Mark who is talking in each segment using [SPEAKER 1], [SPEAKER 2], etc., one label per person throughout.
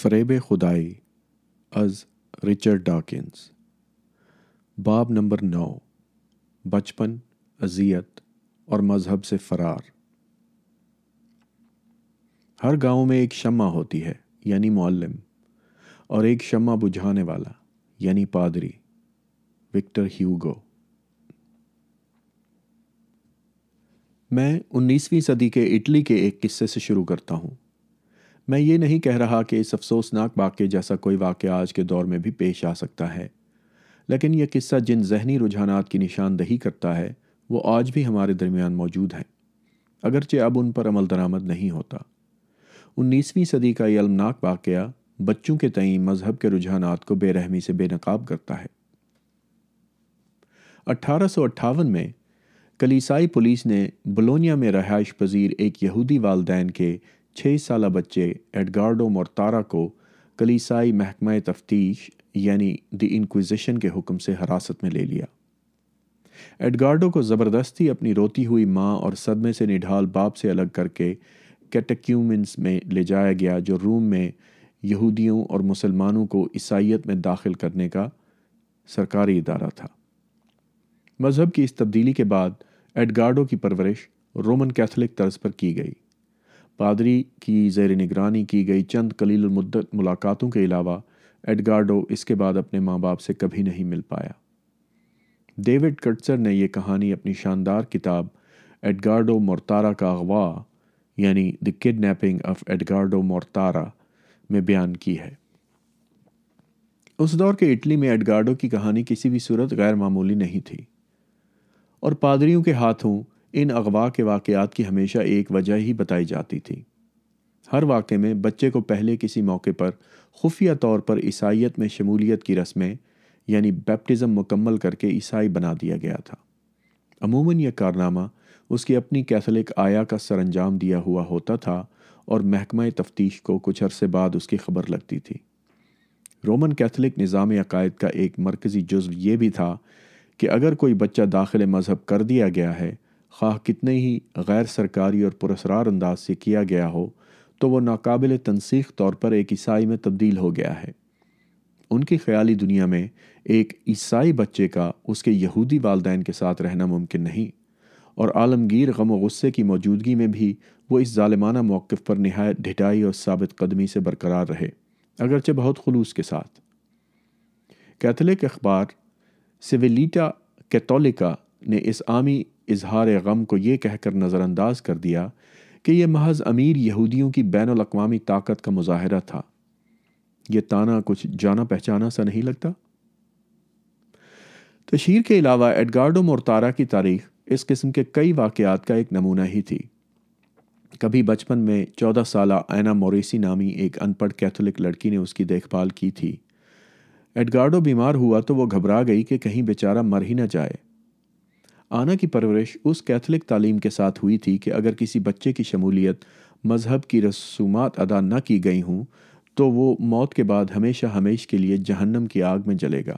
[SPEAKER 1] فریب خدائی از رچرڈ ڈاکنس باب نمبر نو بچپن اذیت اور مذہب سے فرار ہر گاؤں میں ایک شمع ہوتی ہے یعنی معلم اور ایک شمع بجھانے والا یعنی پادری وکٹر ہیوگو میں انیسویں صدی کے اٹلی کے ایک قصے سے شروع کرتا ہوں میں یہ نہیں کہہ رہا کہ اس افسوسناک واقعے جیسا کوئی واقعہ آج کے دور میں بھی پیش آ سکتا ہے لیکن یہ قصہ جن ذہنی رجحانات کی نشاندہی کرتا ہے وہ آج بھی ہمارے درمیان موجود ہیں اگرچہ اب ان پر عمل درآمد نہیں ہوتا انیسویں صدی کا یہ المناک واقعہ بچوں کے تئیں مذہب کے رجحانات کو بے رحمی سے بے نقاب کرتا ہے اٹھارہ سو اٹھاون میں کلیسائی پولیس نے بلونیا میں رہائش پذیر ایک یہودی والدین کے چھ سالہ بچے ایڈگارڈو مورتارا کو کلیسائی محکمہ تفتیش یعنی دی انکویزیشن کے حکم سے حراست میں لے لیا ایڈگارڈو کو زبردستی اپنی روتی ہوئی ماں اور صدمے سے نڈھال باپ سے الگ کر کے کیٹیکیومنس میں لے جایا گیا جو روم میں یہودیوں اور مسلمانوں کو عیسائیت میں داخل کرنے کا سرکاری ادارہ تھا مذہب کی اس تبدیلی کے بعد ایڈگارڈو کی پرورش رومن کیتھولک طرز پر کی گئی پادری کی زیر نگرانی کی گئی چند قلیل المدت ملاقاتوں کے علاوہ ایڈگارڈو اس کے بعد اپنے ماں باپ سے کبھی نہیں مل پایا ڈیوڈ کٹسر نے یہ کہانی اپنی شاندار کتاب ایڈگارڈو مورتارا کا اغوا یعنی the kidnapping of Edgardo Mortara میں بیان کی ہے اس دور کے اٹلی میں ایڈگارڈو کی کہانی کسی بھی صورت غیر معمولی نہیں تھی اور پادریوں کے ہاتھوں ان اغوا کے واقعات کی ہمیشہ ایک وجہ ہی بتائی جاتی تھی ہر واقعے میں بچے کو پہلے کسی موقع پر خفیہ طور پر عیسائیت میں شمولیت کی رسمیں یعنی بیپٹزم مکمل کر کے عیسائی بنا دیا گیا تھا عموماً یہ کارنامہ اس کی اپنی کیتھولک آیا کا سر انجام دیا ہوا ہوتا تھا اور محکمہ تفتیش کو کچھ عرصے بعد اس کی خبر لگتی تھی رومن کیتھلک نظام عقائد کا ایک مرکزی جزو یہ بھی تھا کہ اگر کوئی بچہ داخل مذہب کر دیا گیا ہے خواہ کتنے ہی غیر سرکاری اور پرسرار انداز سے کیا گیا ہو تو وہ ناقابل تنسیخ طور پر ایک عیسائی میں تبدیل ہو گیا ہے ان کی خیالی دنیا میں ایک عیسائی بچے کا اس کے یہودی والدین کے ساتھ رہنا ممکن نہیں اور عالمگیر غم و غصے کی موجودگی میں بھی وہ اس ظالمانہ موقف پر نہایت ڈھٹائی اور ثابت قدمی سے برقرار رہے اگرچہ بہت خلوص کے ساتھ کیتھولک اخبار سویلیٹا کیتولیکا نے اس عامی اظہار غم کو یہ کہہ کر نظر انداز کر دیا کہ یہ محض امیر یہودیوں کی بین الاقوامی طاقت کا مظاہرہ تھا یہ تانا کچھ جانا پہچانا سا نہیں لگتا تشہیر کے علاوہ ایڈگارڈو مورتارا کی تاریخ اس قسم کے کئی واقعات کا ایک نمونہ ہی تھی کبھی بچپن میں چودہ سالہ اینا موریسی نامی ایک ان پڑھ کیتھولک لڑکی نے اس کی دیکھ بھال کی تھی ایڈگارڈو بیمار ہوا تو وہ گھبرا گئی کہ کہیں بیچارہ مر ہی نہ جائے آنا کی پرورش اس کیتھلک تعلیم کے ساتھ ہوئی تھی کہ اگر کسی بچے کی شمولیت مذہب کی رسومات ادا نہ کی گئی ہوں تو وہ موت کے بعد ہمیشہ ہمیش کے لیے جہنم کی آگ میں جلے گا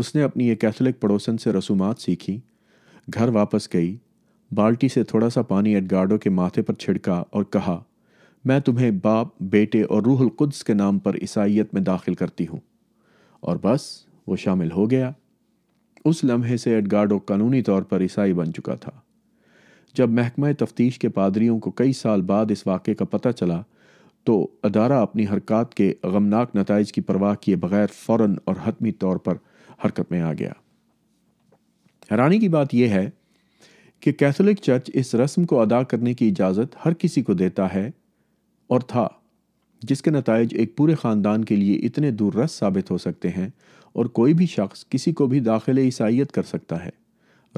[SPEAKER 1] اس نے اپنی یہ کیتھلک پڑوسن سے رسومات سیکھی گھر واپس گئی بالٹی سے تھوڑا سا پانی ایڈگارڈو کے ماتھے پر چھڑکا اور کہا میں تمہیں باپ بیٹے اور روح القدس کے نام پر عیسائیت میں داخل کرتی ہوں اور بس وہ شامل ہو گیا اس لمحے سے ایڈگارڈو قانونی طور پر عیسائی بن چکا تھا جب محکمہ تفتیش کے پادریوں کو کئی سال بعد اس واقعے کا پتہ چلا تو ادارہ اپنی حرکات کے غمناک نتائج کی پرواہ کیے بغیر فوراً اور حتمی طور پر حرکت میں آ گیا حیرانی کی بات یہ ہے کہ کیتھولک چرچ اس رسم کو ادا کرنے کی اجازت ہر کسی کو دیتا ہے اور تھا جس کے نتائج ایک پورے خاندان کے لیے اتنے دور رس ثابت ہو سکتے ہیں اور کوئی بھی شخص کسی کو بھی داخل عیسائیت کر سکتا ہے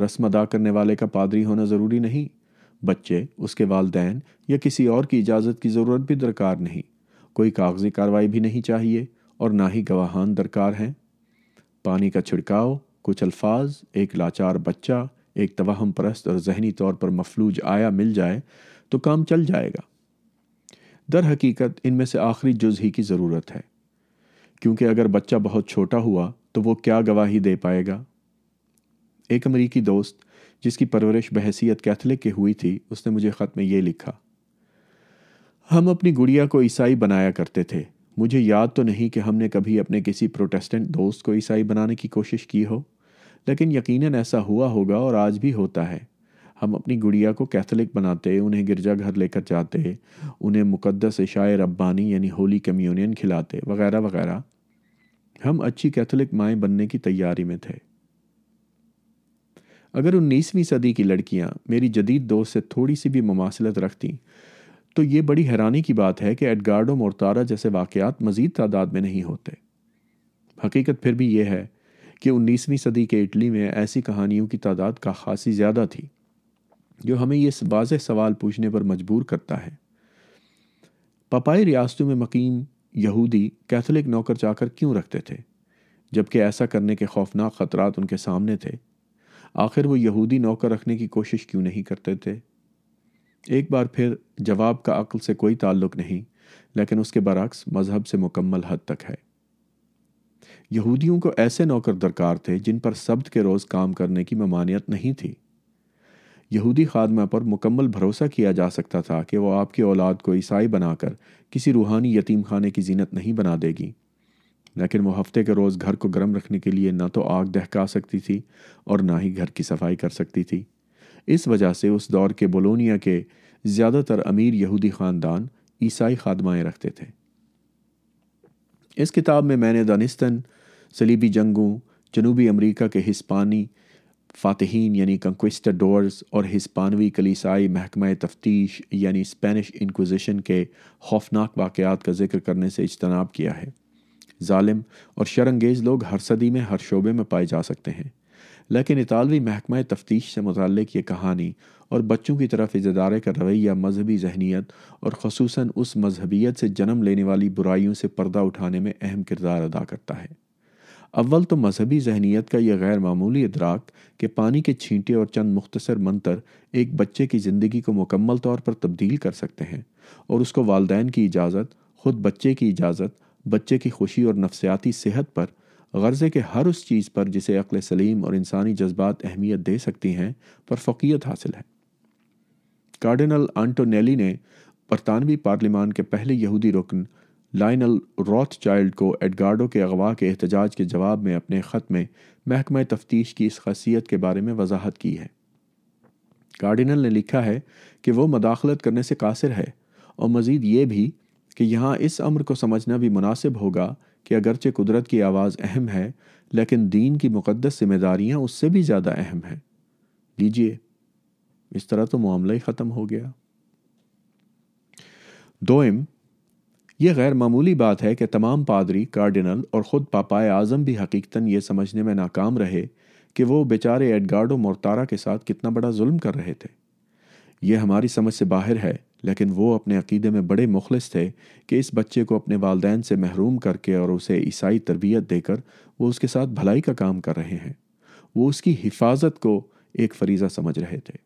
[SPEAKER 1] رسم ادا کرنے والے کا پادری ہونا ضروری نہیں بچے اس کے والدین یا کسی اور کی اجازت کی ضرورت بھی درکار نہیں کوئی کاغذی کاروائی بھی نہیں چاہیے اور نہ ہی گواہان درکار ہیں پانی کا چھڑکاؤ کچھ الفاظ ایک لاچار بچہ ایک توہم پرست اور ذہنی طور پر مفلوج آیا مل جائے تو کام چل جائے گا در حقیقت ان میں سے آخری جز ہی کی ضرورت ہے کیونکہ اگر بچہ بہت چھوٹا ہوا تو وہ کیا گواہی دے پائے گا ایک امریکی دوست جس کی پرورش بحثیت کیتھلک کی ہوئی تھی اس نے مجھے خط میں یہ لکھا ہم اپنی گڑیا کو عیسائی بنایا کرتے تھے مجھے یاد تو نہیں کہ ہم نے کبھی اپنے کسی پروٹیسٹنٹ دوست کو عیسائی بنانے کی کوشش کی ہو لیکن یقیناً ایسا ہوا ہوگا اور آج بھی ہوتا ہے ہم اپنی گڑیا کو کیتھلک بناتے انہیں گرجا گھر لے کر جاتے انہیں مقدس عشاء ربانی یعنی ہولی کمیونین کھلاتے وغیرہ وغیرہ ہم اچھی کیتھولک مائیں بننے کی تیاری میں تھے اگر انیسویں صدی کی لڑکیاں میری جدید دوست سے تھوڑی سی بھی مماثلت رکھتی تو یہ بڑی حیرانی کی بات ہے کہ ایڈگارڈو مورتارا جیسے واقعات مزید تعداد میں نہیں ہوتے حقیقت پھر بھی یہ ہے کہ انیسویں صدی کے اٹلی میں ایسی کہانیوں کی تعداد کا خاصی زیادہ تھی جو ہمیں یہ واضح سوال پوچھنے پر مجبور کرتا ہے پپائی ریاستوں میں مقیم یہودی کیتھولک نوکر جا کر کیوں رکھتے تھے جبکہ ایسا کرنے کے خوفناک خطرات ان کے سامنے تھے آخر وہ یہودی نوکر رکھنے کی کوشش کیوں نہیں کرتے تھے ایک بار پھر جواب کا عقل سے کوئی تعلق نہیں لیکن اس کے برعکس مذہب سے مکمل حد تک ہے یہودیوں کو ایسے نوکر درکار تھے جن پر سبت کے روز کام کرنے کی ممانعت نہیں تھی یہودی خادمہ پر مکمل بھروسہ کیا جا سکتا تھا کہ وہ آپ کی اولاد کو عیسائی بنا کر کسی روحانی یتیم خانے کی زینت نہیں بنا دے گی لیکن وہ ہفتے کے روز گھر کو گرم رکھنے کے لیے نہ تو آگ دہکا سکتی تھی اور نہ ہی گھر کی صفائی کر سکتی تھی اس وجہ سے اس دور کے بولونیا کے زیادہ تر امیر یہودی خاندان عیسائی خادمائیں رکھتے تھے اس کتاب میں میں نے دانستن سلیبی جنگوں جنوبی امریکہ کے ہسپانی فاتحین یعنی کنکوسٹر اور ہسپانوی کلیسائی محکمہ تفتیش یعنی اسپینش انکوزیشن کے خوفناک واقعات کا ذکر کرنے سے اجتناب کیا ہے ظالم اور شرنگیز لوگ ہر صدی میں ہر شعبے میں پائے جا سکتے ہیں لیکن اطالوی محکمہ تفتیش سے متعلق یہ کہانی اور بچوں کی طرف ازدارے ادارے کا رویہ مذہبی ذہنیت اور خصوصاً اس مذہبیت سے جنم لینے والی برائیوں سے پردہ اٹھانے میں اہم کردار ادا کرتا ہے اول تو مذہبی ذہنیت کا یہ غیر معمولی ادراک کہ پانی کے چھینٹے اور چند مختصر منتر ایک بچے کی زندگی کو مکمل طور پر تبدیل کر سکتے ہیں اور اس کو والدین کی اجازت خود بچے کی اجازت بچے کی خوشی اور نفسیاتی صحت پر غرضے کے ہر اس چیز پر جسے عقل سلیم اور انسانی جذبات اہمیت دے سکتی ہیں پر فقیت حاصل ہے کارڈنل آنٹونیلی نے برطانوی پارلیمان کے پہلے یہودی رکن لائنل روتھ چائلڈ کو ایڈگارڈو کے اغوا کے احتجاج کے جواب میں اپنے خط میں محکمہ تفتیش کی اس خاصیت کے بارے میں وضاحت کی ہے کارڈینل نے لکھا ہے کہ وہ مداخلت کرنے سے قاصر ہے اور مزید یہ بھی کہ یہاں اس امر کو سمجھنا بھی مناسب ہوگا کہ اگرچہ قدرت کی آواز اہم ہے لیکن دین کی مقدس ذمہ داریاں اس سے بھی زیادہ اہم ہیں لیجئے اس طرح تو معاملہ ہی ختم ہو گیا دوئم یہ غیر معمولی بات ہے کہ تمام پادری کارڈینل اور خود پاپائے اعظم بھی حقیقتاً یہ سمجھنے میں ناکام رہے کہ وہ بیچارے ایڈگارڈو مورتارا کے ساتھ کتنا بڑا ظلم کر رہے تھے یہ ہماری سمجھ سے باہر ہے لیکن وہ اپنے عقیدے میں بڑے مخلص تھے کہ اس بچے کو اپنے والدین سے محروم کر کے اور اسے عیسائی تربیت دے کر وہ اس کے ساتھ بھلائی کا کام کر رہے ہیں وہ اس کی حفاظت کو ایک فریضہ سمجھ رہے تھے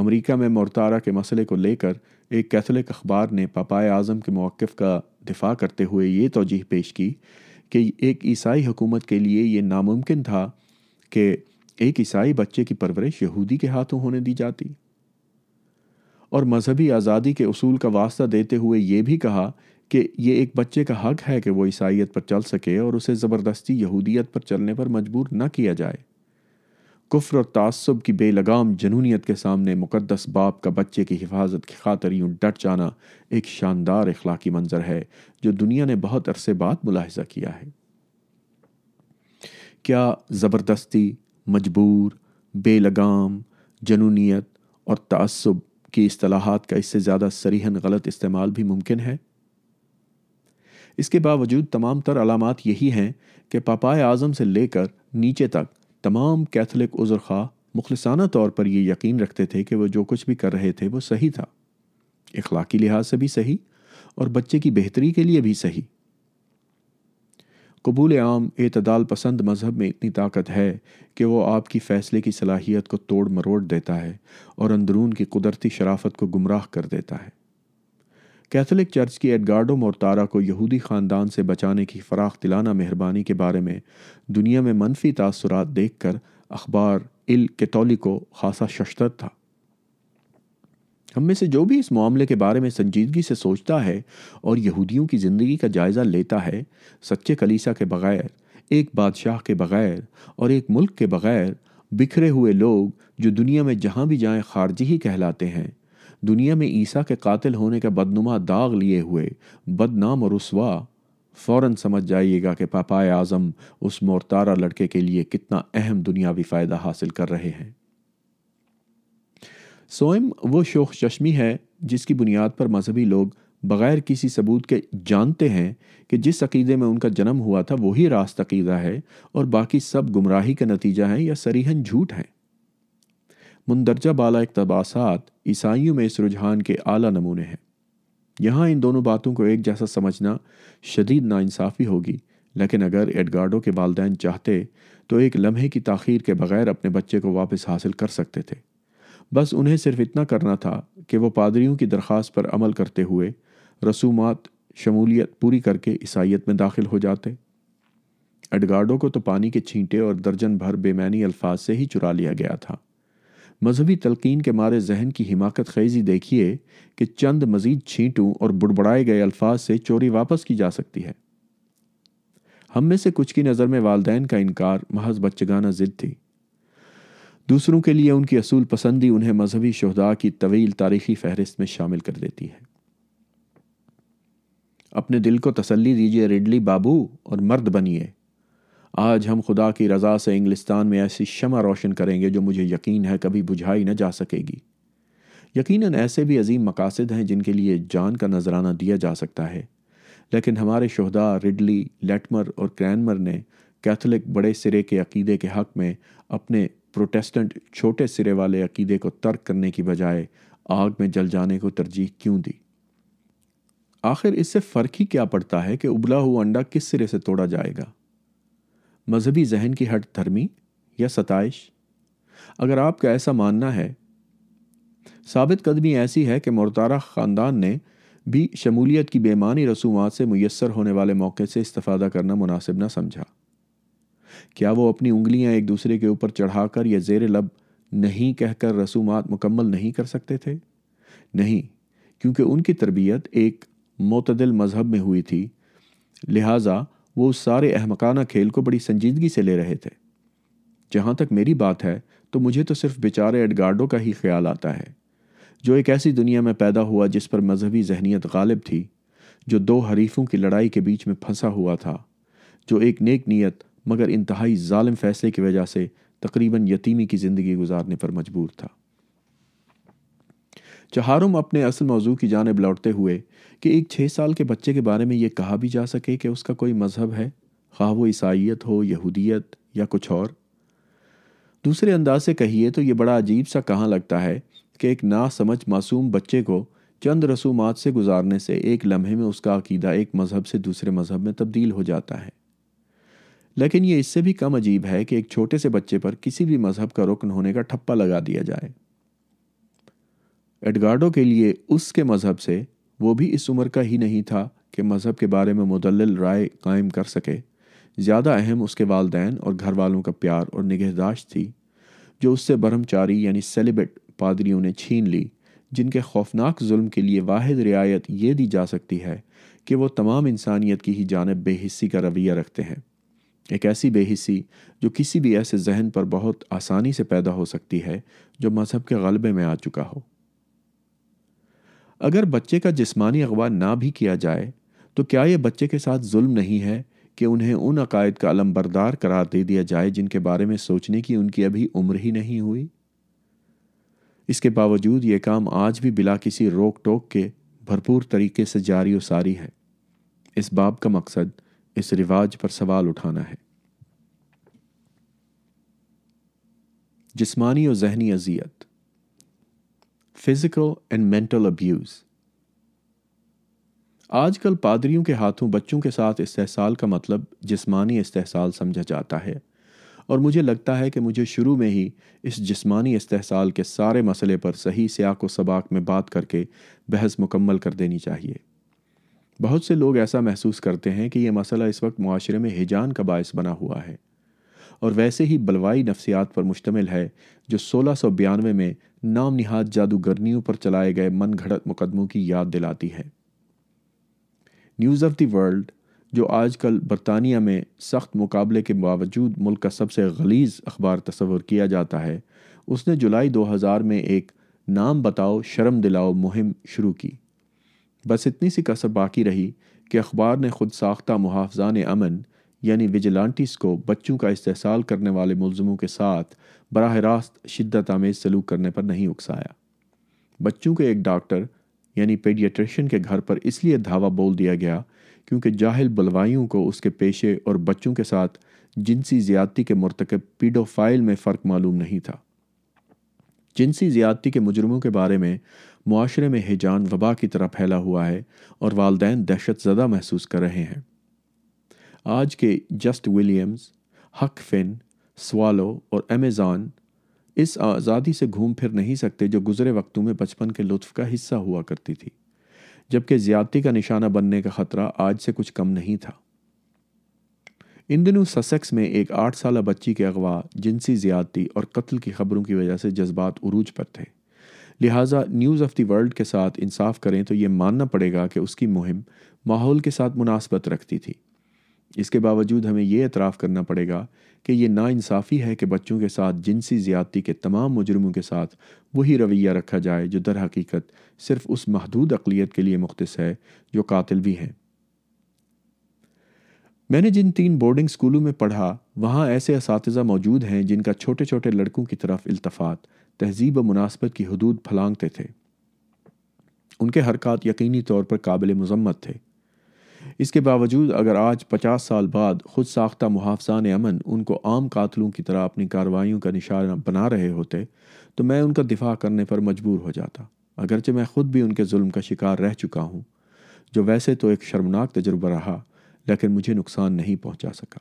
[SPEAKER 1] امریکہ میں مورتارا کے مسئلے کو لے کر ایک کیتھولک اخبار نے پاپائے اعظم کے موقف کا دفاع کرتے ہوئے یہ توجہ پیش کی کہ ایک عیسائی حکومت کے لیے یہ ناممکن تھا کہ ایک عیسائی بچے کی پرورش یہودی کے ہاتھوں ہونے دی جاتی اور مذہبی آزادی کے اصول کا واسطہ دیتے ہوئے یہ بھی کہا کہ یہ ایک بچے کا حق ہے کہ وہ عیسائیت پر چل سکے اور اسے زبردستی یہودیت پر چلنے پر مجبور نہ کیا جائے کفر اور تعصب کی بے لگام جنونیت کے سامنے مقدس باپ کا بچے کی حفاظت کی خاطر یوں ڈٹ جانا ایک شاندار اخلاقی منظر ہے جو دنیا نے بہت عرصے بعد ملاحظہ کیا ہے کیا زبردستی مجبور بے لگام جنونیت اور تعصب کی اصطلاحات کا اس سے زیادہ سریحن غلط استعمال بھی ممکن ہے اس کے باوجود تمام تر علامات یہی ہیں کہ پاپائے اعظم سے لے کر نیچے تک تمام کیتھلک عذر خواہ مخلصانہ طور پر یہ یقین رکھتے تھے کہ وہ جو کچھ بھی کر رہے تھے وہ صحیح تھا اخلاقی لحاظ سے بھی صحیح اور بچے کی بہتری کے لیے بھی صحیح قبول عام اعتدال پسند مذہب میں اتنی طاقت ہے کہ وہ آپ کی فیصلے کی صلاحیت کو توڑ مروڑ دیتا ہے اور اندرون کی قدرتی شرافت کو گمراہ کر دیتا ہے کیتھولک چرچ کی ایڈگارڈو مورتارا کو یہودی خاندان سے بچانے کی فراخ دلانہ مہربانی کے بارے میں دنیا میں منفی تاثرات دیکھ کر اخبار کیتولی کو خاصا ششتر تھا ہم میں سے جو بھی اس معاملے کے بارے میں سنجیدگی سے سوچتا ہے اور یہودیوں کی زندگی کا جائزہ لیتا ہے سچے کلیسا کے بغیر ایک بادشاہ کے بغیر اور ایک ملک کے بغیر بکھرے ہوئے لوگ جو دنیا میں جہاں بھی جائیں خارجی ہی کہلاتے ہیں دنیا میں عیسیٰ کے قاتل ہونے کا بدنما داغ لیے ہوئے بدنام اور رسوا فوراً سمجھ جائیے گا کہ پاپائے اعظم اس مورتارا لڑکے کے لیے کتنا اہم دنیاوی فائدہ حاصل کر رہے ہیں سوئم وہ شوخ چشمی ہے جس کی بنیاد پر مذہبی لوگ بغیر کسی ثبوت کے جانتے ہیں کہ جس عقیدے میں ان کا جنم ہوا تھا وہی راست عقیدہ ہے اور باقی سب گمراہی کا نتیجہ ہیں یا سریحن جھوٹ ہیں مندرجہ بالا اقتباسات عیسائیوں میں اس رجحان کے اعلیٰ نمونے ہیں یہاں ان دونوں باتوں کو ایک جیسا سمجھنا شدید ناانصافی ہوگی لیکن اگر ایڈگارڈو کے والدین چاہتے تو ایک لمحے کی تاخیر کے بغیر اپنے بچے کو واپس حاصل کر سکتے تھے بس انہیں صرف اتنا کرنا تھا کہ وہ پادریوں کی درخواست پر عمل کرتے ہوئے رسومات شمولیت پوری کر کے عیسائیت میں داخل ہو جاتے ایڈگارڈو کو تو پانی کے چھینٹے اور درجن بھر معنی الفاظ سے ہی چرا لیا گیا تھا مذہبی تلقین کے مارے ذہن کی حماقت خیزی دیکھیے کہ چند مزید چھینٹوں اور بڑبڑائے گئے الفاظ سے چوری واپس کی جا سکتی ہے ہم میں سے کچھ کی نظر میں والدین کا انکار محض بچگانہ ضد تھی دوسروں کے لیے ان کی اصول پسندی انہیں مذہبی شہدا کی طویل تاریخی فہرست میں شامل کر دیتی ہے اپنے دل کو تسلی دیجیے ریڈلی بابو اور مرد بنیے آج ہم خدا کی رضا سے انگلستان میں ایسی شمع روشن کریں گے جو مجھے یقین ہے کبھی بجھائی نہ جا سکے گی یقیناً ایسے بھی عظیم مقاصد ہیں جن کے لیے جان کا نذرانہ دیا جا سکتا ہے لیکن ہمارے شہدا رڈلی لیٹمر اور کرینمر نے کیتھولک بڑے سرے کے عقیدے کے حق میں اپنے پروٹیسٹنٹ چھوٹے سرے والے عقیدے کو ترک کرنے کی بجائے آگ میں جل جانے کو ترجیح کیوں دی آخر اس سے فرق ہی کیا پڑتا ہے کہ ابلا ہوا انڈا کس سرے سے توڑا جائے گا مذہبی ذہن کی ہٹ دھرمی یا ستائش اگر آپ کا ایسا ماننا ہے ثابت قدمی ایسی ہے کہ مرتارہ خاندان نے بھی شمولیت کی بیمانی رسومات سے میسر ہونے والے موقع سے استفادہ کرنا مناسب نہ سمجھا کیا وہ اپنی انگلیاں ایک دوسرے کے اوپر چڑھا کر یا زیر لب نہیں کہہ کر رسومات مکمل نہیں کر سکتے تھے نہیں کیونکہ ان کی تربیت ایک معتدل مذہب میں ہوئی تھی لہٰذا وہ اس سارے احمقانہ کھیل کو بڑی سنجیدگی سے لے رہے تھے جہاں تک میری بات ہے تو مجھے تو صرف بیچارے ایڈگارڈو کا ہی خیال آتا ہے جو ایک ایسی دنیا میں پیدا ہوا جس پر مذہبی ذہنیت غالب تھی جو دو حریفوں کی لڑائی کے بیچ میں پھنسا ہوا تھا جو ایک نیک نیت مگر انتہائی ظالم فیصلے کی وجہ سے تقریباً یتیمی کی زندگی گزارنے پر مجبور تھا چہارم اپنے اصل موضوع کی جانب لوٹتے ہوئے کہ ایک چھ سال کے بچے کے بارے میں یہ کہا بھی جا سکے کہ اس کا کوئی مذہب ہے خواہ وہ عیسائیت ہو یہودیت یا کچھ اور دوسرے انداز سے کہیے تو یہ بڑا عجیب سا کہاں لگتا ہے کہ ایک ناسمجھ معصوم بچے کو چند رسومات سے گزارنے سے ایک لمحے میں اس کا عقیدہ ایک مذہب سے دوسرے مذہب میں تبدیل ہو جاتا ہے لیکن یہ اس سے بھی کم عجیب ہے کہ ایک چھوٹے سے بچے پر کسی بھی مذہب کا رکن ہونے کا ٹھپا لگا دیا جائے ایڈگارڈو کے لیے اس کے مذہب سے وہ بھی اس عمر کا ہی نہیں تھا کہ مذہب کے بارے میں مدلل رائے قائم کر سکے زیادہ اہم اس کے والدین اور گھر والوں کا پیار اور نگہداشت تھی جو اس سے برہم چاری یعنی سیلیبٹ پادریوں نے چھین لی جن کے خوفناک ظلم کے لیے واحد رعایت یہ دی جا سکتی ہے کہ وہ تمام انسانیت کی ہی جانب بے حصی کا رویہ رکھتے ہیں ایک ایسی بے حصی جو کسی بھی ایسے ذہن پر بہت آسانی سے پیدا ہو سکتی ہے جو مذہب کے غلبے میں آ چکا ہو اگر بچے کا جسمانی اغوا نہ بھی کیا جائے تو کیا یہ بچے کے ساتھ ظلم نہیں ہے کہ انہیں ان عقائد کا علم بردار قرار دے دیا جائے جن کے بارے میں سوچنے کی ان کی ابھی عمر ہی نہیں ہوئی اس کے باوجود یہ کام آج بھی بلا کسی روک ٹوک کے بھرپور طریقے سے جاری و ساری ہے اس باب کا مقصد اس رواج پر سوال اٹھانا ہے جسمانی و ذہنی اذیت فزیکل اینڈ مینٹل ابیوز آج کل پادریوں کے ہاتھوں بچوں کے ساتھ استحصال کا مطلب جسمانی استحصال سمجھا جاتا ہے اور مجھے لگتا ہے کہ مجھے شروع میں ہی اس جسمانی استحصال کے سارے مسئلے پر صحیح سیاق و سباق میں بات کر کے بحث مکمل کر دینی چاہیے بہت سے لوگ ایسا محسوس کرتے ہیں کہ یہ مسئلہ اس وقت معاشرے میں ہجان کا باعث بنا ہوا ہے اور ویسے ہی بلوائی نفسیات پر مشتمل ہے جو سولہ سو بیانوے میں نام نہاد جادوگرنیوں پر چلائے گئے من گھڑت مقدموں کی یاد دلاتی ہے نیوز آف دی ورلڈ جو آج کل برطانیہ میں سخت مقابلے کے باوجود ملک کا سب سے غلیظ اخبار تصور کیا جاتا ہے اس نے جولائی دو ہزار میں ایک نام بتاؤ شرم دلاؤ مہم شروع کی بس اتنی سی قصر باقی رہی کہ اخبار نے خود ساختہ محافظان امن یعنی وجیلانٹس کو بچوں کا استحصال کرنے والے ملزموں کے ساتھ براہ راست شدت آمیز سلوک کرنے پر نہیں اکسایا بچوں کے ایک ڈاکٹر یعنی پیڈیٹریشن کے گھر پر اس لیے دھاوا بول دیا گیا کیونکہ جاہل بلوائیوں کو اس کے پیشے اور بچوں کے ساتھ جنسی زیادتی کے مرتکب پیڈوفائل میں فرق معلوم نہیں تھا جنسی زیادتی کے مجرموں کے بارے میں معاشرے میں ہیجان وبا کی طرح پھیلا ہوا ہے اور والدین دہشت زدہ محسوس کر رہے ہیں آج کے جسٹ ولیمز حق فن سوالو اور امیزان اس آزادی سے گھوم پھر نہیں سکتے جو گزرے وقتوں میں بچپن کے لطف کا حصہ ہوا کرتی تھی جبکہ زیادتی کا نشانہ بننے کا خطرہ آج سے کچھ کم نہیں تھا ان دنوں سسیکس میں ایک آٹھ سالہ بچی کے اغوا جنسی زیادتی اور قتل کی خبروں کی وجہ سے جذبات عروج پر تھے لہٰذا نیوز آف دی ورلڈ کے ساتھ انصاف کریں تو یہ ماننا پڑے گا کہ اس کی مہم ماحول کے ساتھ مناسبت رکھتی تھی اس کے باوجود ہمیں یہ اعتراف کرنا پڑے گا کہ یہ ناانصافی ہے کہ بچوں کے ساتھ جنسی زیادتی کے تمام مجرموں کے ساتھ وہی رویہ رکھا جائے جو در حقیقت صرف اس محدود اقلیت کے لیے مختص ہے جو قاتل بھی ہیں میں نے جن تین بورڈنگ سکولوں میں پڑھا وہاں ایسے اساتذہ موجود ہیں جن کا چھوٹے چھوٹے لڑکوں کی طرف التفات تہذیب و مناسبت کی حدود پھلانگتے تھے ان کے حرکات یقینی طور پر قابل مذمت تھے اس کے باوجود اگر آج پچاس سال بعد خود ساختہ محافظان امن ان کو عام قاتلوں کی طرح اپنی کاروائیوں کا نشانہ بنا رہے ہوتے تو میں ان کا دفاع کرنے پر مجبور ہو جاتا اگرچہ میں خود بھی ان کے ظلم کا شکار رہ چکا ہوں جو ویسے تو ایک شرمناک تجربہ رہا لیکن مجھے نقصان نہیں پہنچا سکا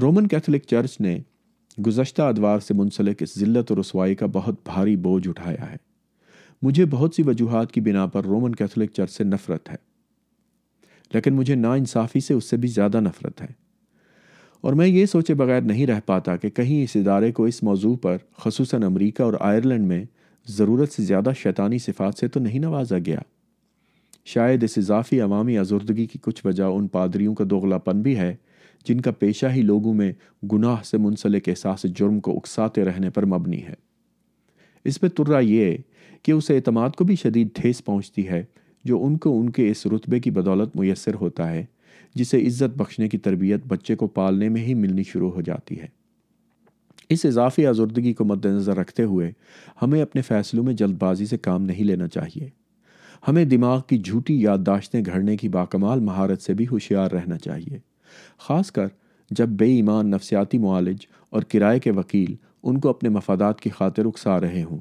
[SPEAKER 1] رومن کیتھولک چرچ نے گزشتہ ادوار سے منسلک اس ذلت و رسوائی کا بہت بھاری بوجھ اٹھایا ہے مجھے بہت سی وجوہات کی بنا پر رومن کیتھولک چرچ سے نفرت ہے لیکن مجھے نا انصافی سے اس سے بھی زیادہ نفرت ہے اور میں یہ سوچے بغیر نہیں رہ پاتا کہ کہیں اس ادارے کو اس موضوع پر خصوصاً امریکہ اور آئرلینڈ میں ضرورت سے زیادہ شیطانی صفات سے تو نہیں نوازا گیا شاید اس اضافی عوامی آزردگی کی کچھ وجہ ان پادریوں کا دوغلا پن بھی ہے جن کا پیشہ ہی لوگوں میں گناہ سے منسلک احساس جرم کو اکساتے رہنے پر مبنی ہے اس پہ ترہ یہ کہ اس اعتماد کو بھی شدید ٹھیس پہنچتی ہے جو ان کو ان کے اس رتبے کی بدولت میسر ہوتا ہے جسے عزت بخشنے کی تربیت بچے کو پالنے میں ہی ملنی شروع ہو جاتی ہے اس اضافی آزردگی کو مد نظر رکھتے ہوئے ہمیں اپنے فیصلوں میں جلد بازی سے کام نہیں لینا چاہیے ہمیں دماغ کی جھوٹی یادداشتیں گھڑنے کی باکمال مہارت سے بھی ہوشیار رہنا چاہیے خاص کر جب بے ایمان نفسیاتی معالج اور کرائے کے وکیل ان کو اپنے مفادات کی خاطر اکسا رہے ہوں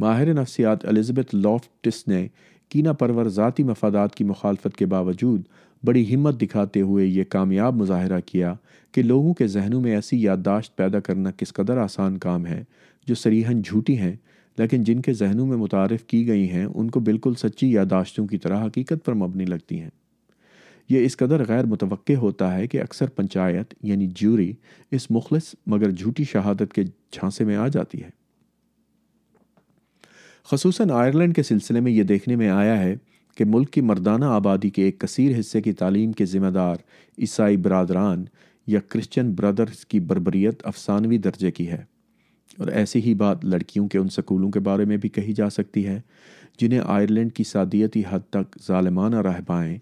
[SPEAKER 1] ماہر نفسیات الزبتھ لافٹس نے کینا پرور ذاتی مفادات کی مخالفت کے باوجود بڑی ہمت دکھاتے ہوئے یہ کامیاب مظاہرہ کیا کہ لوگوں کے ذہنوں میں ایسی یادداشت پیدا کرنا کس قدر آسان کام ہے جو سریحن جھوٹی ہیں لیکن جن کے ذہنوں میں متعارف کی گئی ہیں ان کو بالکل سچی یادداشتوں کی طرح حقیقت پر مبنی لگتی ہیں یہ اس قدر غیر متوقع ہوتا ہے کہ اکثر پنچایت یعنی جیوری اس مخلص مگر جھوٹی شہادت کے جھانسے میں آ جاتی ہے خصوصاً آئرلینڈ کے سلسلے میں یہ دیکھنے میں آیا ہے کہ ملک کی مردانہ آبادی کے ایک کثیر حصے کی تعلیم کے ذمہ دار عیسائی برادران یا کرسچن برادرز کی بربریت افسانوی درجے کی ہے اور ایسی ہی بات لڑکیوں کے ان سکولوں کے بارے میں بھی کہی جا سکتی ہے جنہیں آئرلینڈ کی سادیتی حد تک ظالمانہ رہبائیں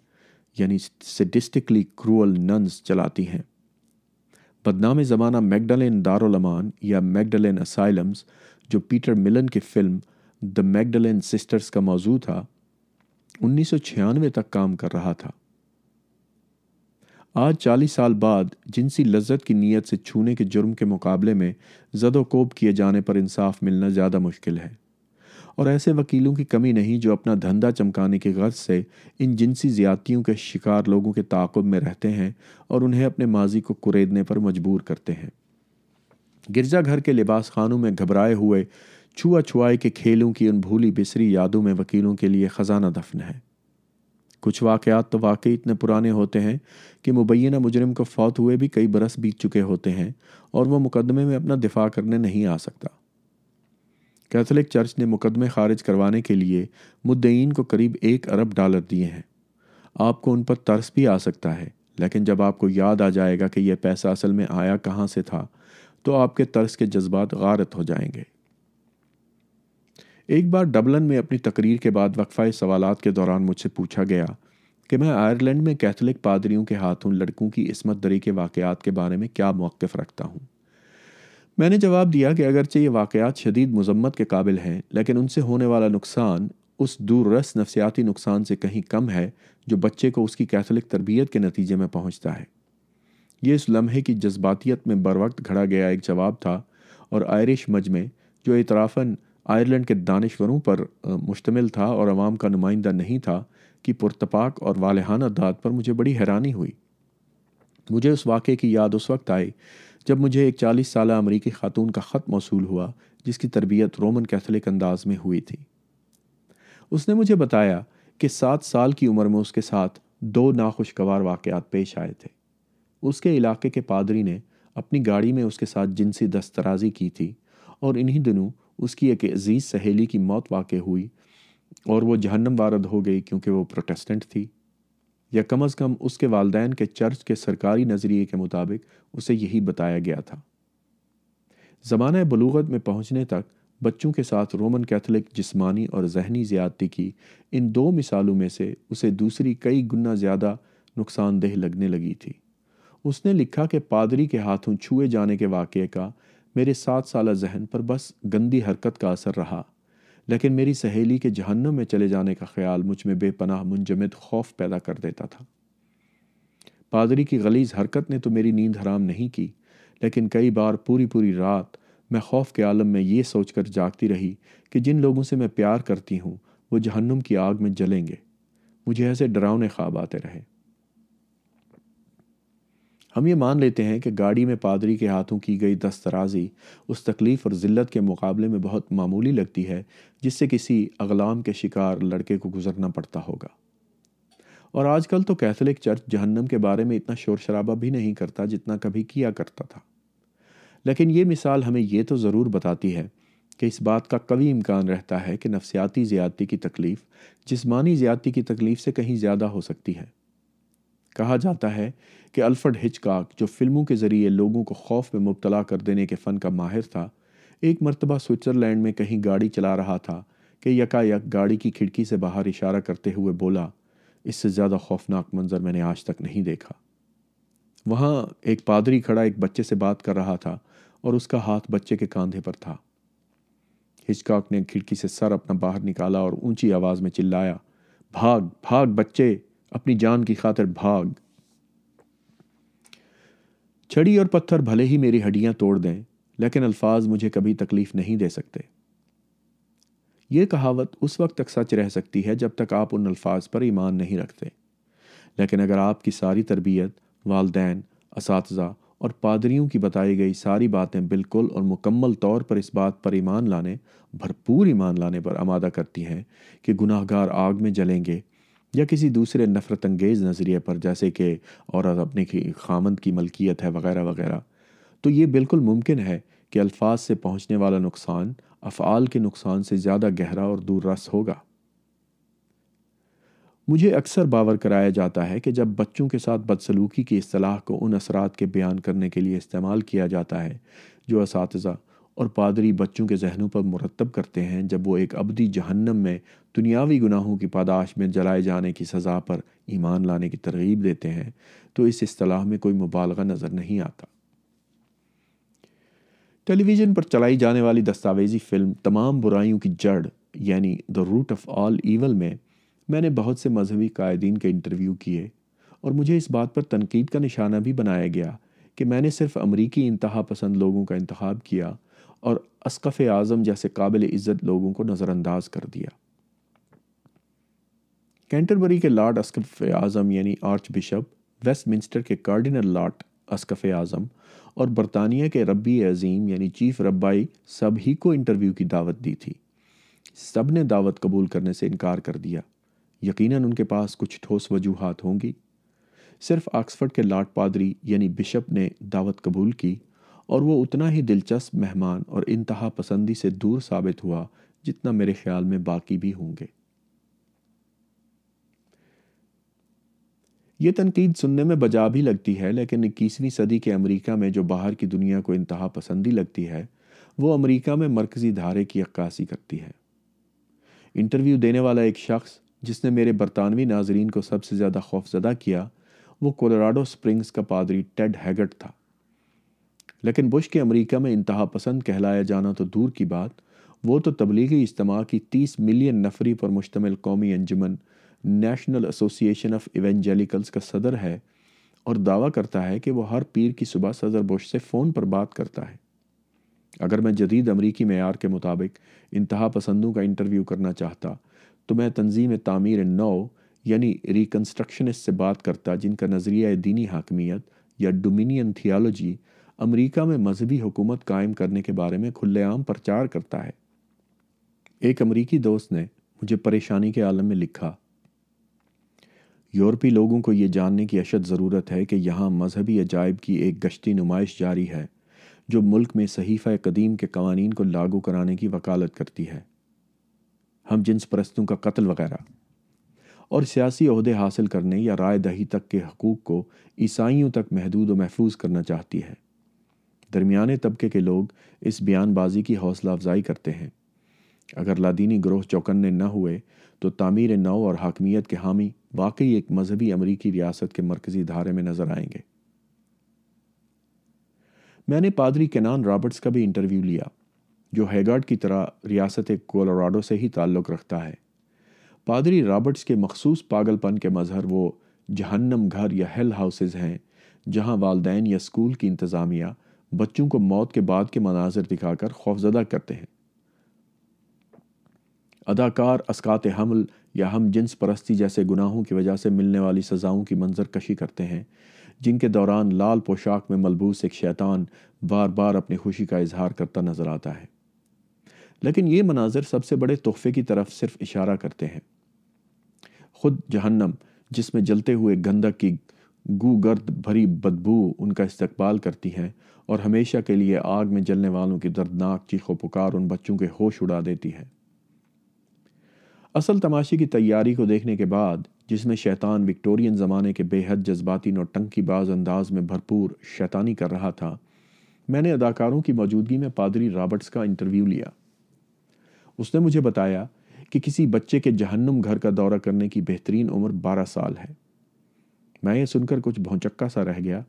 [SPEAKER 1] یعنی سیڈسٹکلی کرول ننز چلاتی ہیں بدنام زمانہ میگڈلین دارالمان یا میگڈلین اسائلمز جو پیٹر ملن کی فلم دا میگڈلین سسٹرز کا موضوع تھا انیس سو چھیانوے تک کام کر رہا تھا آج چالیس سال بعد جنسی لذت کی نیت سے چھونے کے جرم کے مقابلے میں زد و کوب کیے جانے پر انصاف ملنا زیادہ مشکل ہے اور ایسے وکیلوں کی کمی نہیں جو اپنا دھندا چمکانے کی غرض سے ان جنسی زیادتیوں کے شکار لوگوں کے تعاقب میں رہتے ہیں اور انہیں اپنے ماضی کو کریدنے پر مجبور کرتے ہیں گرجا گھر کے لباس خانوں میں گھبرائے ہوئے چھوا چھوائے کے کھیلوں کی ان بھولی بسری یادوں میں وکیلوں کے لیے خزانہ دفن ہے کچھ واقعات تو واقعی اتنے پرانے ہوتے ہیں کہ مبینہ مجرم کو فوت ہوئے بھی کئی برس بیت چکے ہوتے ہیں اور وہ مقدمے میں اپنا دفاع کرنے نہیں آ سکتا کیتھولک چرچ نے مقدمے خارج کروانے کے لیے مدعین کو قریب ایک ارب ڈالر دیے ہیں آپ کو ان پر ترس بھی آ سکتا ہے لیکن جب آپ کو یاد آ جائے گا کہ یہ پیسہ اصل میں آیا کہاں سے تھا تو آپ کے ترس کے جذبات غارت ہو جائیں گے ایک بار ڈبلن میں اپنی تقریر کے بعد وقفہ سوالات کے دوران مجھ سے پوچھا گیا کہ میں آئرلینڈ میں کیتھلک پادریوں کے ہاتھوں لڑکوں کی عصمت دری کے واقعات کے بارے میں کیا موقف رکھتا ہوں میں نے جواب دیا کہ اگرچہ یہ واقعات شدید مذمت کے قابل ہیں لیکن ان سے ہونے والا نقصان اس دور رس نفسیاتی نقصان سے کہیں کم ہے جو بچے کو اس کی کیتھولک تربیت کے نتیجے میں پہنچتا ہے یہ اس لمحے کی جذباتیت میں بروقت گھڑا گیا ایک جواب تھا اور آئرش مجمع جو اطرافاً آئرلینڈ کے دانشوروں پر مشتمل تھا اور عوام کا نمائندہ نہیں تھا کہ پرتپاک اور والہانہ داد پر مجھے بڑی حیرانی ہوئی مجھے اس واقعے کی یاد اس وقت آئی جب مجھے ایک چالیس سالہ امریکی خاتون کا خط موصول ہوا جس کی تربیت رومن کیتھولک انداز میں ہوئی تھی اس نے مجھے بتایا کہ سات سال کی عمر میں اس کے ساتھ دو ناخوشگوار واقعات پیش آئے تھے اس کے علاقے کے پادری نے اپنی گاڑی میں اس کے ساتھ جنسی دسترازی کی تھی اور انہی دنوں اس کی ایک عزیز سہیلی کی موت واقع ہوئی اور وہ جہنم وارد ہو گئی کیونکہ وہ پروٹیسٹنٹ تھی یا کم از کم اس کے والدین کے چرچ کے سرکاری نظریے کے مطابق اسے یہی بتایا گیا تھا زمانہ بلوغت میں پہنچنے تک بچوں کے ساتھ رومن کیتھولک جسمانی اور ذہنی زیادتی کی ان دو مثالوں میں سے اسے دوسری کئی گنا زیادہ نقصان دہ لگنے لگی تھی اس نے لکھا کہ پادری کے ہاتھوں چھوئے جانے کے واقعے کا میرے سات سالہ ذہن پر بس گندی حرکت کا اثر رہا لیکن میری سہیلی کے جہنم میں چلے جانے کا خیال مجھ میں بے پناہ منجمد خوف پیدا کر دیتا تھا پادری کی غلیظ حرکت نے تو میری نیند حرام نہیں کی لیکن کئی بار پوری پوری رات میں خوف کے عالم میں یہ سوچ کر جاگتی رہی کہ جن لوگوں سے میں پیار کرتی ہوں وہ جہنم کی آگ میں جلیں گے مجھے ایسے ڈراؤنے خواب آتے رہے ہم یہ مان لیتے ہیں کہ گاڑی میں پادری کے ہاتھوں کی گئی دسترازی اس تکلیف اور ذلت کے مقابلے میں بہت معمولی لگتی ہے جس سے کسی اغلام کے شکار لڑکے کو گزرنا پڑتا ہوگا اور آج کل تو کیتھلک چرچ جہنم کے بارے میں اتنا شور شرابہ بھی نہیں کرتا جتنا کبھی کیا کرتا تھا لیکن یہ مثال ہمیں یہ تو ضرور بتاتی ہے کہ اس بات کا قوی امکان رہتا ہے کہ نفسیاتی زیادتی کی تکلیف جسمانی زیادتی کی تکلیف سے کہیں زیادہ ہو سکتی ہے کہا جاتا ہے کہ الفرڈ ہچکاک جو فلموں کے ذریعے لوگوں کو خوف میں مبتلا کر دینے کے فن کا ماہر تھا ایک مرتبہ سوئٹزرلینڈ لینڈ میں کہیں گاڑی چلا رہا تھا کہ یکا یک گاڑی کی کھڑکی سے باہر اشارہ کرتے ہوئے بولا اس سے زیادہ خوفناک منظر میں نے آج تک نہیں دیکھا وہاں ایک پادری کھڑا ایک بچے سے بات کر رہا تھا اور اس کا ہاتھ بچے کے کاندھے پر تھا ہچکاک نے کھڑکی سے سر اپنا باہر نکالا اور اونچی آواز میں چلایا بھاگ بھاگ بچے اپنی جان کی خاطر بھاگ چھڑی اور پتھر بھلے ہی میری ہڈیاں توڑ دیں لیکن الفاظ مجھے کبھی تکلیف نہیں دے سکتے یہ کہاوت اس وقت تک سچ رہ سکتی ہے جب تک آپ ان الفاظ پر ایمان نہیں رکھتے لیکن اگر آپ کی ساری تربیت والدین اساتذہ اور پادریوں کی بتائی گئی ساری باتیں بالکل اور مکمل طور پر اس بات پر ایمان لانے بھرپور ایمان لانے پر آمادہ کرتی ہیں کہ گناہ گار آگ میں جلیں گے یا کسی دوسرے نفرت انگیز نظریے پر جیسے کہ عورت اپنے خامند کی ملکیت ہے وغیرہ وغیرہ تو یہ بالکل ممکن ہے کہ الفاظ سے پہنچنے والا نقصان افعال کے نقصان سے زیادہ گہرا اور دور رس ہوگا مجھے اکثر باور کرایا جاتا ہے کہ جب بچوں کے ساتھ بدسلوکی کی اصطلاح کو ان اثرات کے بیان کرنے کے لیے استعمال کیا جاتا ہے جو اساتذہ اور پادری بچوں کے ذہنوں پر مرتب کرتے ہیں جب وہ ایک ابدی جہنم میں دنیاوی گناہوں کی پاداش میں جلائے جانے کی سزا پر ایمان لانے کی ترغیب دیتے ہیں تو اس اصطلاح میں کوئی مبالغہ نظر نہیں آتا ٹیلی ویژن پر چلائی جانے والی دستاویزی فلم تمام برائیوں کی جڑ یعنی the root of all evil میں میں نے بہت سے مذہبی قائدین کے انٹرویو کیے اور مجھے اس بات پر تنقید کا نشانہ بھی بنایا گیا کہ میں نے صرف امریکی انتہا پسند لوگوں کا انتخاب کیا اور اسقف اعظم جیسے قابل عزت لوگوں کو نظر انداز کر دیا کینٹربری کے لارڈ اسقف اعظم یعنی آرچ بشپ ویسٹ منسٹر کے کارڈینل لارڈ اسقف اعظم اور برطانیہ کے ربی عظیم یعنی چیف ربائی سب ہی کو انٹرویو کی دعوت دی تھی سب نے دعوت قبول کرنے سے انکار کر دیا یقیناً ان کے پاس کچھ ٹھوس وجوہات ہوں گی صرف آکسفرڈ کے لارڈ پادری یعنی بشپ نے دعوت قبول کی اور وہ اتنا ہی دلچسپ مہمان اور انتہا پسندی سے دور ثابت ہوا جتنا میرے خیال میں باقی بھی ہوں گے یہ تنقید سننے میں بجا بھی لگتی ہے لیکن اکیسویں صدی کے امریکہ میں جو باہر کی دنیا کو انتہا پسندی لگتی ہے وہ امریکہ میں مرکزی دھارے کی عکاسی کرتی ہے انٹرویو دینے والا ایک شخص جس نے میرے برطانوی ناظرین کو سب سے زیادہ خوف زدہ کیا وہ کولوراڈو سپرنگز کا پادری ٹیڈ ہیگٹ تھا لیکن بش کے امریکہ میں انتہا پسند کہلایا جانا تو دور کی بات وہ تو تبلیغی اجتماع کی تیس ملین نفری پر مشتمل قومی انجمن نیشنل ایسوسی ایشن آف ایونجیلیکلز کا صدر ہے اور دعویٰ کرتا ہے کہ وہ ہر پیر کی صبح صدر بش سے فون پر بات کرتا ہے اگر میں جدید امریکی معیار کے مطابق انتہا پسندوں کا انٹرویو کرنا چاہتا تو میں تنظیم تعمیر نو یعنی ریکنسٹرکشنسٹ سے بات کرتا جن کا نظریہ دینی حاکمیت یا ڈومینین تھیالوجی امریکہ میں مذہبی حکومت قائم کرنے کے بارے میں کھلے عام پرچار کرتا ہے ایک امریکی دوست نے مجھے پریشانی کے عالم میں لکھا یورپی لوگوں کو یہ جاننے کی اشد ضرورت ہے کہ یہاں مذہبی عجائب کی ایک گشتی نمائش جاری ہے جو ملک میں صحیفہ قدیم کے قوانین کو لاگو کرانے کی وکالت کرتی ہے ہم جنس پرستوں کا قتل وغیرہ اور سیاسی عہدے حاصل کرنے یا رائے دہی تک کے حقوق کو عیسائیوں تک محدود و محفوظ کرنا چاہتی ہے درمیانے طبقے کے لوگ اس بیان بازی کی حوصلہ افزائی کرتے ہیں اگر لادینی گروہ چوکنے نہ ہوئے تو تعمیر نو اور حاکمیت کے حامی واقعی ایک مذہبی امریکی ریاست کے مرکزی دھارے میں نظر آئیں گے میں نے پادری کینان رابرٹس کا بھی انٹرویو لیا جو ہیگارڈ کی طرح ریاست کولوراڈو سے ہی تعلق رکھتا ہے پادری رابرٹس کے مخصوص پاگل پن کے مظہر وہ جہنم گھر یا ہیل ہاؤسز ہیں جہاں والدین یا اسکول کی انتظامیہ بچوں کو موت کے بعد کے مناظر دکھا کر خوفزدہ اسکات حمل یا ہم جنس پرستی جیسے گناہوں کی وجہ سے ملنے والی سزاؤں کی منظر کشی کرتے ہیں جن کے دوران لال پوشاک میں ملبوس ایک شیطان بار بار اپنی خوشی کا اظہار کرتا نظر آتا ہے لیکن یہ مناظر سب سے بڑے تحفے کی طرف صرف اشارہ کرتے ہیں خود جہنم جس میں جلتے ہوئے گندک کی گو گرد بھری بدبو ان کا استقبال کرتی ہیں اور ہمیشہ کے لیے آگ میں جلنے والوں کی دردناک چیخ و پکار ان بچوں کے ہوش اڑا دیتی ہے اصل تماشے کی تیاری کو دیکھنے کے بعد جس میں شیطان وکٹورین زمانے کے بے حد جذباتی نوٹنکی ٹنکی انداز میں بھرپور شیطانی کر رہا تھا میں نے اداکاروں کی موجودگی میں پادری رابرٹس کا انٹرویو لیا اس نے مجھے بتایا کہ کسی بچے کے جہنم گھر کا دورہ کرنے کی بہترین عمر بارہ سال ہے میں یہ سن کر کچھ بھونچکا سا رہ گیا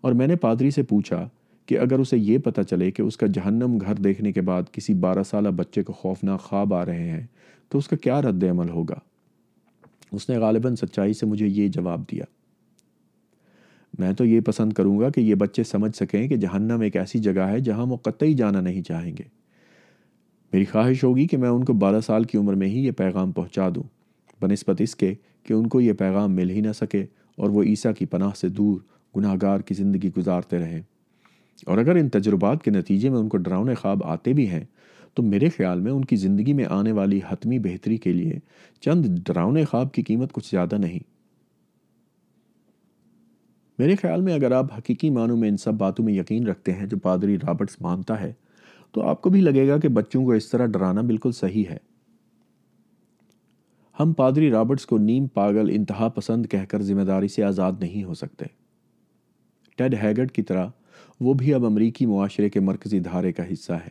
[SPEAKER 1] اور میں نے پادری سے پوچھا کہ اگر اسے یہ پتہ چلے کہ اس کا جہنم گھر دیکھنے کے بعد کسی بارہ سالہ بچے کو خوفناک خواب آ رہے ہیں تو اس کا کیا رد عمل ہوگا اس نے غالباً سچائی سے مجھے یہ جواب دیا میں تو یہ پسند کروں گا کہ یہ بچے سمجھ سکیں کہ جہنم ایک ایسی جگہ ہے جہاں وہ قطعی جانا نہیں چاہیں گے میری خواہش ہوگی کہ میں ان کو بارہ سال کی عمر میں ہی یہ پیغام پہنچا دوں بنسبت اس کے کہ ان کو یہ پیغام مل ہی نہ سکے اور وہ عیسیٰ کی پناہ سے دور گناہ گار کی زندگی گزارتے رہیں اور اگر ان تجربات کے نتیجے میں ان کو ڈراؤنے خواب آتے بھی ہیں تو میرے خیال میں ان کی زندگی میں آنے والی حتمی بہتری کے لیے چند ڈراؤنے خواب کی قیمت کچھ زیادہ نہیں میرے خیال میں اگر آپ حقیقی معنوں میں ان سب باتوں میں یقین رکھتے ہیں جو پادری رابرٹس مانتا ہے تو آپ کو بھی لگے گا کہ بچوں کو اس طرح ڈرانا بالکل صحیح ہے ہم پادری رابرٹس کو نیم پاگل انتہا پسند کہہ کر ذمہ داری سے آزاد نہیں ہو سکتے ٹیڈ ہیگڈ کی طرح وہ بھی اب امریکی معاشرے کے مرکزی دھارے کا حصہ ہے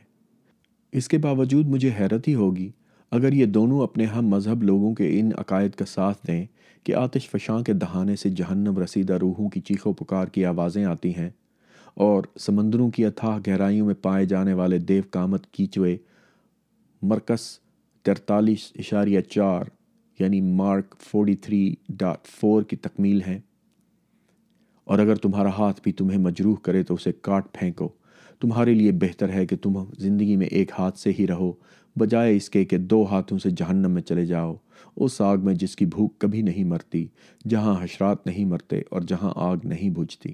[SPEAKER 1] اس کے باوجود مجھے حیرت ہی ہوگی اگر یہ دونوں اپنے ہم مذہب لوگوں کے ان عقائد کا ساتھ دیں کہ آتش فشاں کے دہانے سے جہنم رسیدہ روحوں کی چیخ و پکار کی آوازیں آتی ہیں اور سمندروں کی اتھاہ گہرائیوں میں پائے جانے والے دیو کامت کیچوے مرکز ترتالیس اشاریہ چار یعنی Mark forty three dot four کی تکمیل ہیں اور اگر تمہارا ہاتھ بھی تمہیں مجروح کرے تو اسے کاٹ پھینکو تمہارے لیے بہتر ہے کہ تم زندگی میں ایک ہاتھ سے ہی رہو بجائے اس کے کہ دو ہاتھوں سے جہنم میں چلے جاؤ اس آگ میں جس کی بھوک کبھی نہیں مرتی جہاں حشرات نہیں مرتے اور جہاں آگ نہیں بجھتی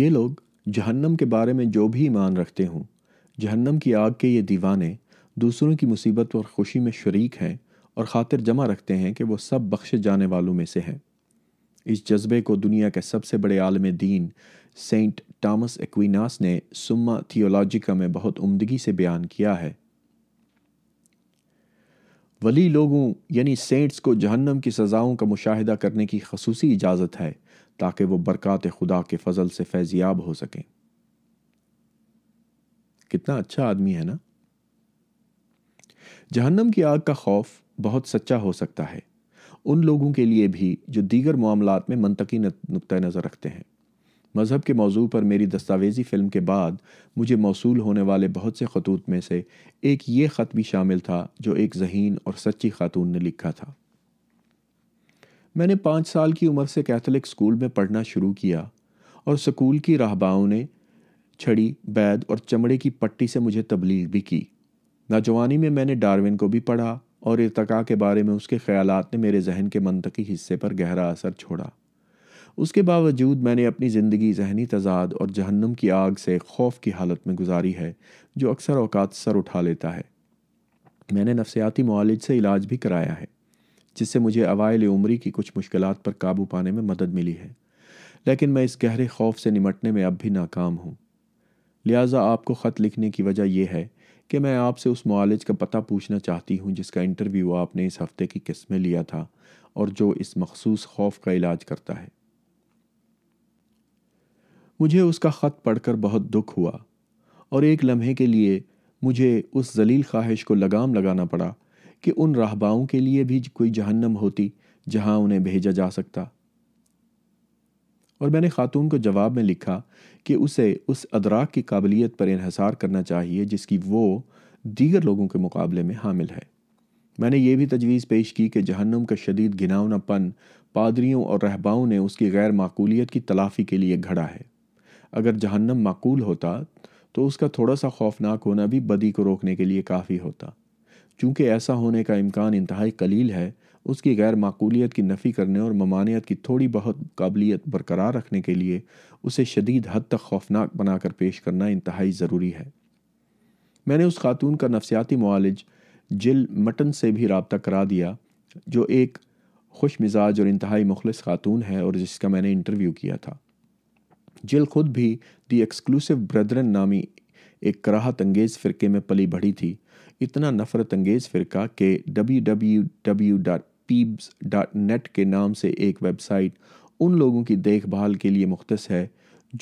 [SPEAKER 1] یہ لوگ جہنم کے بارے میں جو بھی ایمان رکھتے ہوں جہنم کی آگ کے یہ دیوانے دوسروں کی مصیبت اور خوشی میں شریک ہیں اور خاطر جمع رکھتے ہیں کہ وہ سب بخشے جانے والوں میں سے ہیں اس جذبے کو دنیا کے سب سے بڑے عالم دین سینٹ ٹامس ایکویناس نے سما تھیولوجیکا میں بہت عمدگی سے بیان کیا ہے ولی لوگوں یعنی سینٹس کو جہنم کی سزاؤں کا مشاہدہ کرنے کی خصوصی اجازت ہے تاکہ وہ برکات خدا کے فضل سے فیضیاب ہو سکیں کتنا اچھا آدمی ہے نا جہنم کی آگ کا خوف بہت سچا ہو سکتا ہے ان لوگوں کے لیے بھی جو دیگر معاملات میں منطقی نقطۂ نظر رکھتے ہیں مذہب کے موضوع پر میری دستاویزی فلم کے بعد مجھے موصول ہونے والے بہت سے خطوط میں سے ایک یہ خط بھی شامل تھا جو ایک ذہین اور سچی خاتون نے لکھا تھا میں نے پانچ سال کی عمر سے کیتھولک اسکول میں پڑھنا شروع کیا اور سکول کی رہباؤں نے چھڑی بید اور چمڑے کی پٹی سے مجھے تبلیغ بھی کی نوجوانی میں میں نے ڈارون کو بھی پڑھا اور ارتقا کے بارے میں اس کے خیالات نے میرے ذہن کے منطقی حصے پر گہرا اثر چھوڑا اس کے باوجود میں نے اپنی زندگی ذہنی تضاد اور جہنم کی آگ سے خوف کی حالت میں گزاری ہے جو اکثر اوقات سر اٹھا لیتا ہے میں نے نفسیاتی معالج سے علاج بھی کرایا ہے جس سے مجھے اوائل عمری کی کچھ مشکلات پر قابو پانے میں مدد ملی ہے لیکن میں اس گہرے خوف سے نمٹنے میں اب بھی ناکام ہوں لہٰذا آپ کو خط لکھنے کی وجہ یہ ہے کہ میں آپ سے اس معالج کا پتہ پوچھنا چاہتی ہوں جس کا انٹرویو آپ نے اس ہفتے کی قسم لیا تھا اور جو اس مخصوص خوف کا علاج کرتا ہے مجھے اس کا خط پڑھ کر بہت دکھ ہوا اور ایک لمحے کے لیے مجھے اس ذلیل خواہش کو لگام لگانا پڑا کہ ان راہباؤں کے لیے بھی کوئی جہنم ہوتی جہاں انہیں بھیجا جا سکتا اور میں نے خاتون کو جواب میں لکھا کہ اسے اس ادراک کی قابلیت پر انحصار کرنا چاہیے جس کی وہ دیگر لوگوں کے مقابلے میں حامل ہے میں نے یہ بھی تجویز پیش کی کہ جہنم کا شدید گھناؤنا پن پادریوں اور رہباؤں نے اس کی غیر معقولیت کی تلافی کے لیے گھڑا ہے اگر جہنم معقول ہوتا تو اس کا تھوڑا سا خوفناک ہونا بھی بدی کو روکنے کے لیے کافی ہوتا چونکہ ایسا ہونے کا امکان انتہائی قلیل ہے اس کی غیر معقولیت کی نفی کرنے اور ممانعت کی تھوڑی بہت قابلیت برقرار رکھنے کے لیے اسے شدید حد تک خوفناک بنا کر پیش کرنا انتہائی ضروری ہے میں نے اس خاتون کا نفسیاتی معالج جل مٹن سے بھی رابطہ کرا دیا جو ایک خوش مزاج اور انتہائی مخلص خاتون ہے اور جس کا میں نے انٹرویو کیا تھا جل خود بھی دی ایکسکلوسیو بردرن نامی ایک کراہت انگیز فرقے میں پلی بڑھی تھی اتنا نفرت انگیز فرقہ کہ W W W dot dot net کے نام سے ایک ویب سائٹ ان لوگوں کی دیکھ بھال کے لیے مختص ہے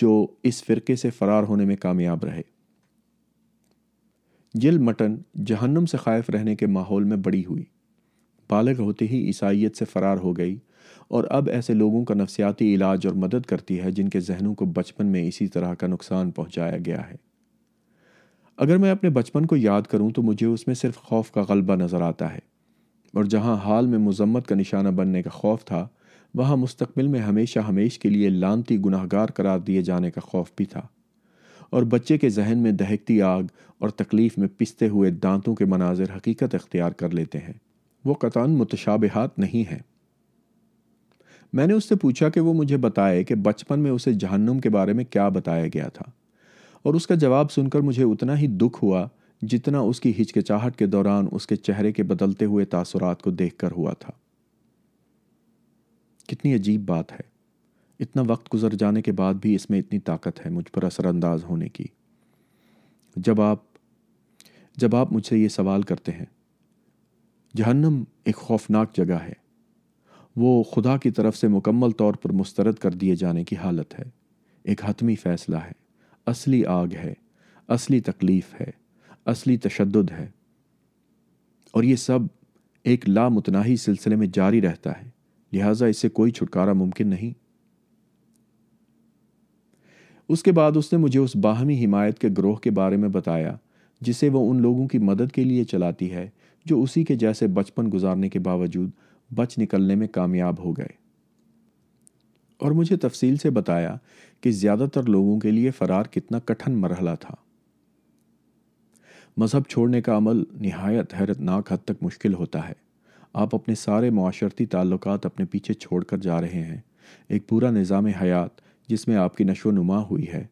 [SPEAKER 1] جو اس فرقے سے فرار ہونے میں کامیاب رہے جل مٹن جہنم سے خائف رہنے کے ماحول میں بڑی ہوئی بالغ ہوتے ہی عیسائیت سے فرار ہو گئی اور اب ایسے لوگوں کا نفسیاتی علاج اور مدد کرتی ہے جن کے ذہنوں کو بچپن میں اسی طرح کا نقصان پہنچایا گیا ہے اگر میں اپنے بچپن کو یاد کروں تو مجھے اس میں صرف خوف کا غلبہ نظر آتا ہے اور جہاں حال میں مذمت کا نشانہ بننے کا خوف تھا وہاں مستقبل میں ہمیشہ ہمیش کے لیے لانتی گناہ گار قرار دیے جانے کا خوف بھی تھا اور بچے کے ذہن میں دہکتی آگ اور تکلیف میں پستے ہوئے دانتوں کے مناظر حقیقت اختیار کر لیتے ہیں وہ قطان متشابہات نہیں ہیں میں نے اس سے پوچھا کہ وہ مجھے بتائے کہ بچپن میں اسے جہنم کے بارے میں کیا بتایا گیا تھا اور اس کا جواب سن کر مجھے اتنا ہی دکھ ہوا جتنا اس کی ہچکچاہٹ کے دوران اس کے چہرے کے بدلتے ہوئے تاثرات کو دیکھ کر ہوا تھا کتنی عجیب بات ہے اتنا وقت گزر جانے کے بعد بھی اس میں اتنی طاقت ہے مجھ پر اثر انداز ہونے کی جب آپ جب آپ مجھ سے یہ سوال کرتے ہیں جہنم ایک خوفناک جگہ ہے وہ خدا کی طرف سے مکمل طور پر مسترد کر دیے جانے کی حالت ہے ایک حتمی فیصلہ ہے اصلی آگ ہے اصلی تکلیف ہے اصلی تشدد ہے اور یہ سب ایک لامتناہی سلسلے میں جاری رہتا ہے لہٰذا اس سے کوئی چھٹکارا ممکن نہیں اس کے بعد اس نے مجھے اس باہمی حمایت کے گروہ کے بارے میں بتایا جسے وہ ان لوگوں کی مدد کے لیے چلاتی ہے جو اسی کے جیسے بچپن گزارنے کے باوجود بچ نکلنے میں کامیاب ہو گئے اور مجھے تفصیل سے بتایا کہ زیادہ تر لوگوں کے لیے فرار کتنا کٹھن مرحلہ تھا مذہب چھوڑنے کا عمل نہایت حیرت ناک حد تک مشکل ہوتا ہے آپ اپنے سارے معاشرتی تعلقات اپنے پیچھے چھوڑ کر جا رہے ہیں ایک پورا نظام حیات جس میں آپ کی نشو و نما ہوئی ہے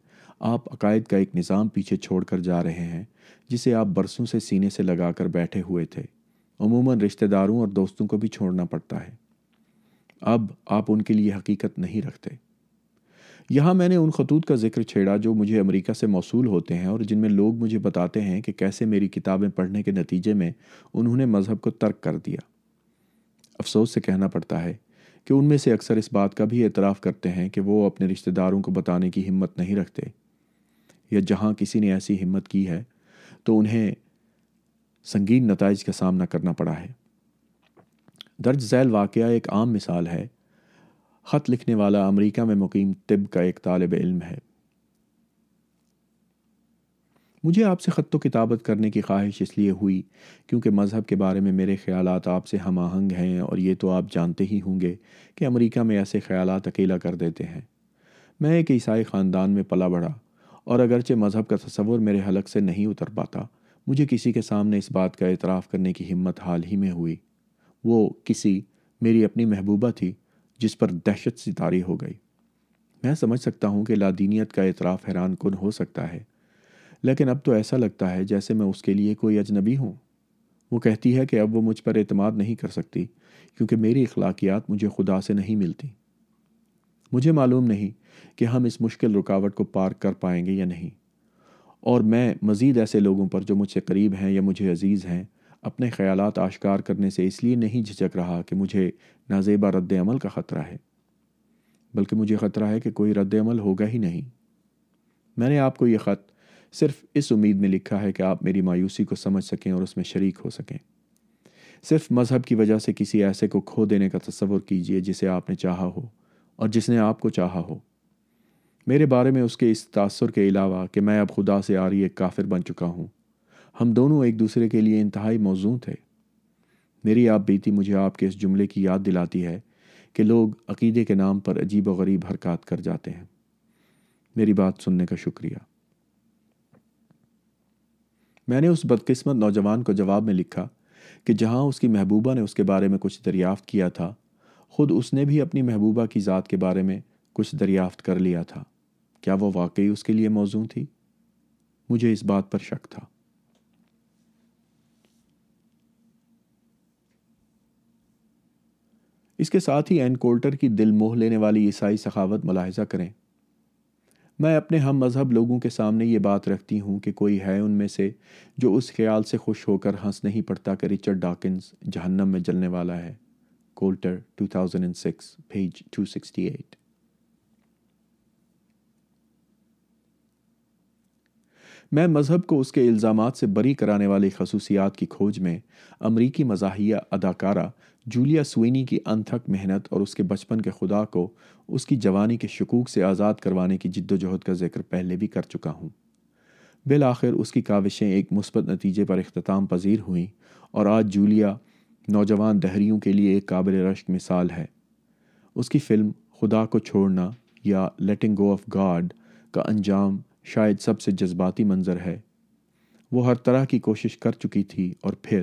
[SPEAKER 1] آپ عقائد کا ایک نظام پیچھے چھوڑ کر جا رہے ہیں جسے آپ برسوں سے سینے سے لگا کر بیٹھے ہوئے تھے عموماً رشتہ داروں اور دوستوں کو بھی چھوڑنا پڑتا ہے اب آپ ان کے لیے حقیقت نہیں رکھتے یہاں میں نے ان خطوط کا ذکر چھیڑا جو مجھے امریکہ سے موصول ہوتے ہیں اور جن میں لوگ مجھے بتاتے ہیں کہ کیسے میری کتابیں پڑھنے کے نتیجے میں انہوں نے مذہب کو ترک کر دیا افسوس سے کہنا پڑتا ہے کہ ان میں سے اکثر اس بات کا بھی اعتراف کرتے ہیں کہ وہ اپنے رشتہ داروں کو بتانے کی ہمت نہیں رکھتے یا جہاں کسی نے ایسی ہمت کی ہے تو انہیں سنگین نتائج کا سامنا کرنا پڑا ہے درج ذیل واقعہ ایک عام مثال ہے خط لکھنے والا امریکہ میں مقیم طب کا ایک طالب علم ہے مجھے آپ سے خط و کتابت کرنے کی خواہش اس لیے ہوئی کیونکہ مذہب کے بارے میں میرے خیالات آپ سے ہم آہنگ ہیں اور یہ تو آپ جانتے ہی ہوں گے کہ امریکہ میں ایسے خیالات اکیلا کر دیتے ہیں میں ایک عیسائی خاندان میں پلا بڑھا اور اگرچہ مذہب کا تصور میرے حلق سے نہیں اتر پاتا مجھے کسی کے سامنے اس بات کا اعتراف کرنے کی ہمت حال ہی میں ہوئی وہ کسی میری اپنی محبوبہ تھی جس پر دہشت ستاری ہو گئی میں سمجھ سکتا ہوں کہ لادینیت کا اعتراف حیران کن ہو سکتا ہے لیکن اب تو ایسا لگتا ہے جیسے میں اس کے لیے کوئی اجنبی ہوں وہ کہتی ہے کہ اب وہ مجھ پر اعتماد نہیں کر سکتی کیونکہ میری اخلاقیات مجھے خدا سے نہیں ملتی مجھے معلوم نہیں کہ ہم اس مشکل رکاوٹ کو پار کر پائیں گے یا نہیں اور میں مزید ایسے لوگوں پر جو مجھ سے قریب ہیں یا مجھے عزیز ہیں اپنے خیالات آشکار کرنے سے اس لیے نہیں جھجک رہا کہ مجھے نازیبہ رد عمل کا خطرہ ہے بلکہ مجھے خطرہ ہے کہ کوئی رد عمل ہوگا ہی نہیں میں نے آپ کو یہ خط صرف اس امید میں لکھا ہے کہ آپ میری مایوسی کو سمجھ سکیں اور اس میں شریک ہو سکیں صرف مذہب کی وجہ سے کسی ایسے کو کھو دینے کا تصور کیجئے جسے آپ نے چاہا ہو اور جس نے آپ کو چاہا ہو میرے بارے میں اس کے اس تاثر کے علاوہ کہ میں اب خدا سے آ رہی ایک کافر بن چکا ہوں ہم دونوں ایک دوسرے کے لیے انتہائی موزوں تھے میری آپ بیتی مجھے آپ کے اس جملے کی یاد دلاتی ہے کہ لوگ عقیدے کے نام پر عجیب و غریب حرکات کر جاتے ہیں میری بات سننے کا شکریہ میں نے اس بدقسمت نوجوان کو جواب میں لکھا کہ جہاں اس کی محبوبہ نے اس کے بارے میں کچھ دریافت کیا تھا خود اس نے بھی اپنی محبوبہ کی ذات کے بارے میں کچھ دریافت کر لیا تھا کیا وہ واقعی اس کے لیے موزوں تھی مجھے اس بات پر شک تھا اس کے ساتھ ہی این کولٹر کی دل موہ لینے والی عیسائی سخاوت ملاحظہ کریں میں اپنے ہم مذہب لوگوں کے سامنے یہ بات رکھتی ہوں کہ کوئی ہے ان میں سے جو اس خیال سے خوش ہو کر ہنس نہیں پڑتا کہ رچرڈ ڈاکنز جہنم میں جلنے والا ہے کولٹر 2006 پیج 268 میں مذہب کو اس کے الزامات سے بری کرانے والی خصوصیات کی کھوج میں امریکی مزاحیہ اداکارہ جولیا سوینی کی انتھک محنت اور اس کے بچپن کے خدا کو اس کی جوانی کے شکوک سے آزاد کروانے کی جد و جہد کا ذکر پہلے بھی کر چکا ہوں بالآخر اس کی کاوشیں ایک مثبت نتیجے پر اختتام پذیر ہوئیں اور آج جولیا نوجوان دہریوں کے لیے ایک قابل رشک مثال ہے اس کی فلم خدا کو چھوڑنا یا لیٹنگ گو آف گاڈ کا انجام شاید سب سے جذباتی منظر ہے وہ ہر طرح کی کوشش کر چکی تھی اور پھر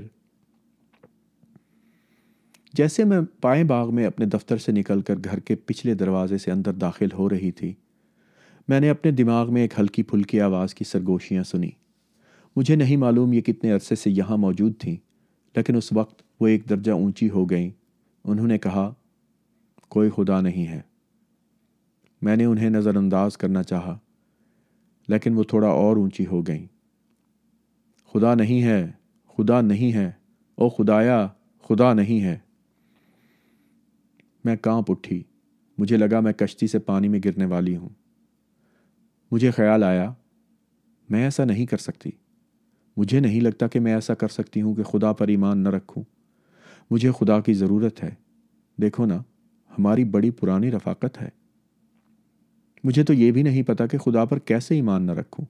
[SPEAKER 1] جیسے میں پائیں باغ میں اپنے دفتر سے نکل کر گھر کے پچھلے دروازے سے اندر داخل ہو رہی تھی میں نے اپنے دماغ میں ایک ہلکی پھلکی آواز کی سرگوشیاں سنی مجھے نہیں معلوم یہ کتنے عرصے سے یہاں موجود تھیں لیکن اس وقت وہ ایک درجہ اونچی ہو گئیں انہوں نے کہا کوئی خدا نہیں ہے میں نے انہیں نظر انداز کرنا چاہا لیکن وہ تھوڑا اور اونچی ہو گئی خدا نہیں ہے خدا نہیں ہے او خدایا خدا نہیں ہے میں کانپ اٹھی مجھے لگا میں کشتی سے پانی میں گرنے والی ہوں مجھے خیال آیا میں ایسا نہیں کر سکتی مجھے نہیں لگتا کہ میں ایسا کر سکتی ہوں کہ خدا پر ایمان نہ رکھوں مجھے خدا کی ضرورت ہے دیکھو نا ہماری بڑی پرانی رفاقت ہے مجھے تو یہ بھی نہیں پتا کہ خدا پر کیسے ایمان نہ رکھوں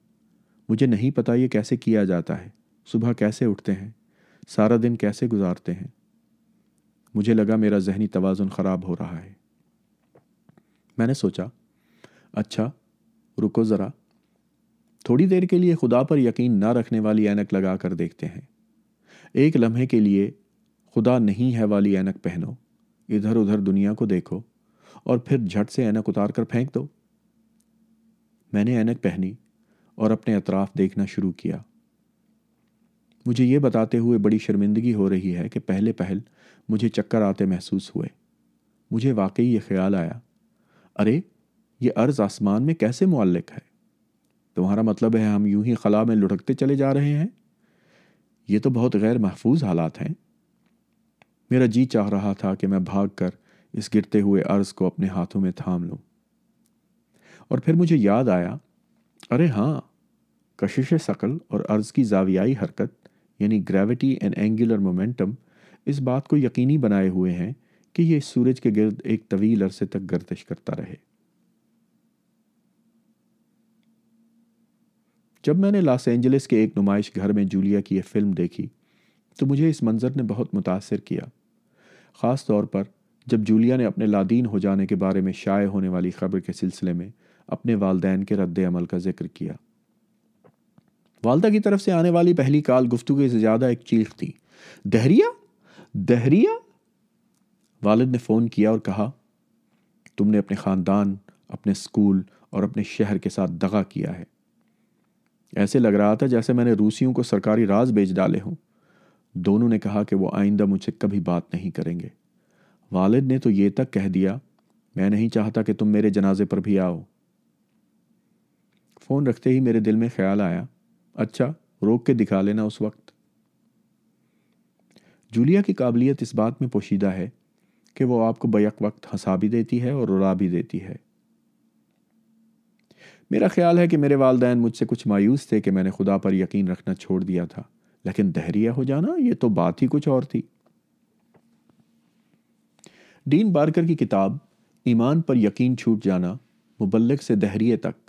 [SPEAKER 1] مجھے نہیں پتا یہ کیسے کیا جاتا ہے صبح کیسے اٹھتے ہیں سارا دن کیسے گزارتے ہیں مجھے لگا میرا ذہنی توازن خراب ہو رہا ہے میں نے سوچا اچھا رکو ذرا تھوڑی دیر کے لیے خدا پر یقین نہ رکھنے والی اینک لگا کر دیکھتے ہیں ایک لمحے کے لیے خدا نہیں ہے والی اینک پہنو ادھر ادھر دنیا کو دیکھو اور پھر جھٹ سے اینک اتار کر پھینک دو میں نے اینک پہنی اور اپنے اطراف دیکھنا شروع کیا مجھے یہ بتاتے ہوئے بڑی شرمندگی ہو رہی ہے کہ پہلے پہل مجھے چکر آتے محسوس ہوئے مجھے واقعی یہ خیال آیا ارے یہ عرض آسمان میں کیسے معلق ہے تمہارا مطلب ہے ہم یوں ہی خلا میں لڑکتے چلے جا رہے ہیں یہ تو بہت غیر محفوظ حالات ہیں میرا جی چاہ رہا تھا کہ میں بھاگ کر اس گرتے ہوئے عرض کو اپنے ہاتھوں میں تھام لوں اور پھر مجھے یاد آیا ارے ہاں کشش ثقل اور عرض کی زاویائی حرکت یعنی گریوٹی اینڈ اینگولر مومنٹم اس بات کو یقینی بنائے ہوئے ہیں کہ یہ سورج کے گرد ایک طویل عرصے تک گردش کرتا رہے جب میں نے لاس اینجلس کے ایک نمائش گھر میں جولیا کی یہ فلم دیکھی تو مجھے اس منظر نے بہت متاثر کیا خاص طور پر جب جولیا نے اپنے لادین ہو جانے کے بارے میں شائع ہونے والی خبر کے سلسلے میں اپنے والدین کے رد عمل کا ذکر کیا والدہ کی طرف سے آنے والی پہلی کال گفتگو سے زیادہ ایک چیخ تھی دہریا دہریا والد نے فون کیا اور کہا تم نے اپنے خاندان اپنے اسکول اور اپنے شہر کے ساتھ دغا کیا ہے ایسے لگ رہا تھا جیسے میں نے روسیوں کو سرکاری راز بیچ ڈالے ہوں دونوں نے کہا کہ وہ آئندہ مجھ سے کبھی بات نہیں کریں گے والد نے تو یہ تک کہہ دیا میں نہیں چاہتا کہ تم میرے جنازے پر بھی آؤ فون رکھتے ہی میرے دل میں خیال آیا اچھا روک کے دکھا لینا اس وقت جولیا کی قابلیت اس بات میں پوشیدہ ہے کہ وہ آپ کو بیک وقت ہنسا بھی دیتی ہے اور رلا بھی دیتی ہے میرا خیال ہے کہ میرے والدین مجھ سے کچھ مایوس تھے کہ میں نے خدا پر یقین رکھنا چھوڑ دیا تھا لیکن دہریہ ہو جانا یہ تو بات ہی کچھ اور تھی ڈین بارکر کی کتاب ایمان پر یقین چھوٹ جانا مبلک سے دہریے تک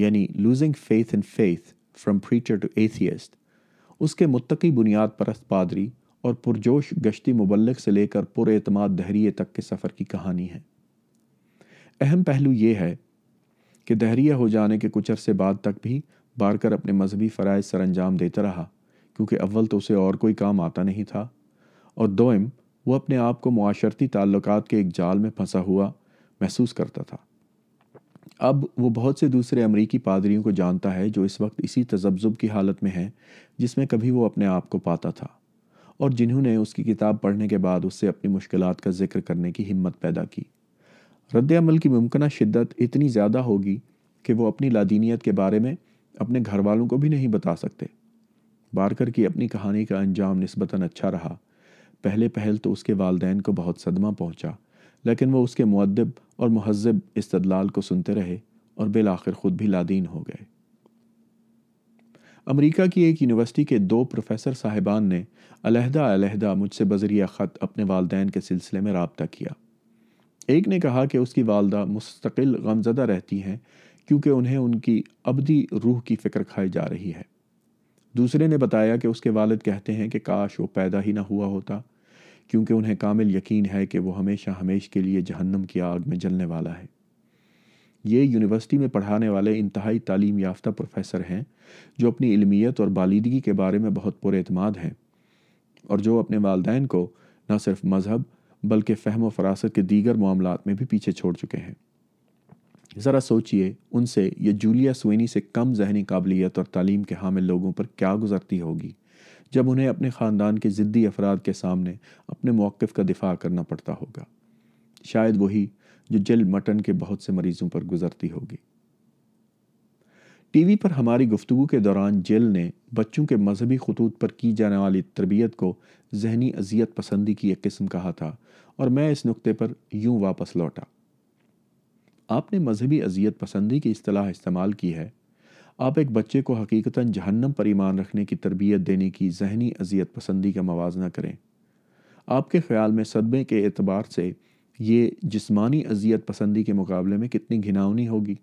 [SPEAKER 1] یعنی losing faith in faith from preacher to atheist اس کے متقی بنیاد پرست پادری اور پرجوش گشتی مبلک سے لے کر پر اعتماد دہریے تک کے سفر کی کہانی ہے اہم پہلو یہ ہے کہ دہریہ ہو جانے کے کچھ عرصے بعد تک بھی بارکر اپنے مذہبی فرائض سر انجام دیتا رہا کیونکہ اول تو اسے اور کوئی کام آتا نہیں تھا اور دوئم وہ اپنے آپ کو معاشرتی تعلقات کے ایک جال میں پھنسا ہوا محسوس کرتا تھا اب وہ بہت سے دوسرے امریکی پادریوں کو جانتا ہے جو اس وقت اسی تذبذب کی حالت میں ہے جس میں کبھی وہ اپنے آپ کو پاتا تھا اور جنہوں نے اس کی کتاب پڑھنے کے بعد اس سے اپنی مشکلات کا ذکر کرنے کی ہمت پیدا کی رد عمل کی ممکنہ شدت اتنی زیادہ ہوگی کہ وہ اپنی لادینیت کے بارے میں اپنے گھر والوں کو بھی نہیں بتا سکتے بارکر کی اپنی کہانی کا انجام نسبتاً اچھا رہا پہلے پہل تو اس کے والدین کو بہت صدمہ پہنچا لیکن وہ اس کے معدب اور مہذب استدلال کو سنتے رہے اور بالآخر خود بھی لادین ہو گئے امریکہ کی ایک یونیورسٹی کے دو پروفیسر صاحبان نے علیحدہ علیحدہ مجھ سے بذریعہ خط اپنے والدین کے سلسلے میں رابطہ کیا ایک نے کہا کہ اس کی والدہ مستقل غمزدہ رہتی ہیں کیونکہ انہیں ان کی ابدی روح کی فکر کھائی جا رہی ہے دوسرے نے بتایا کہ اس کے والد کہتے ہیں کہ کاش وہ پیدا ہی نہ ہوا ہوتا کیونکہ انہیں کامل یقین ہے کہ وہ ہمیشہ ہمیش کے لیے جہنم کی آگ میں جلنے والا ہے یہ یونیورسٹی میں پڑھانے والے انتہائی تعلیم یافتہ پروفیسر ہیں جو اپنی علمیت اور بالیدگی کے بارے میں بہت پر اعتماد ہیں اور جو اپنے والدین کو نہ صرف مذہب بلکہ فہم و فراست کے دیگر معاملات میں بھی پیچھے چھوڑ چکے ہیں ذرا سوچئے ان سے یہ جولیا سوینی سے کم ذہنی قابلیت اور تعلیم کے حامل لوگوں پر کیا گزرتی ہوگی جب انہیں اپنے خاندان کے ضدی افراد کے سامنے اپنے موقف کا دفاع کرنا پڑتا ہوگا شاید وہی جو جل مٹن کے بہت سے مریضوں پر گزرتی ہوگی ٹی وی پر ہماری گفتگو کے دوران جیل نے بچوں کے مذہبی خطوط پر کی جانے والی تربیت کو ذہنی اذیت پسندی کی ایک قسم کہا تھا اور میں اس نقطے پر یوں واپس لوٹا آپ نے مذہبی اذیت پسندی کی اصطلاح استعمال کی ہے آپ ایک بچے کو حقیقتاً جہنم پر ایمان رکھنے کی تربیت دینے کی ذہنی اذیت پسندی کا موازنہ کریں آپ کے خیال میں صدمے کے اعتبار سے یہ جسمانی اذیت پسندی کے مقابلے میں کتنی گھناؤنی ہوگی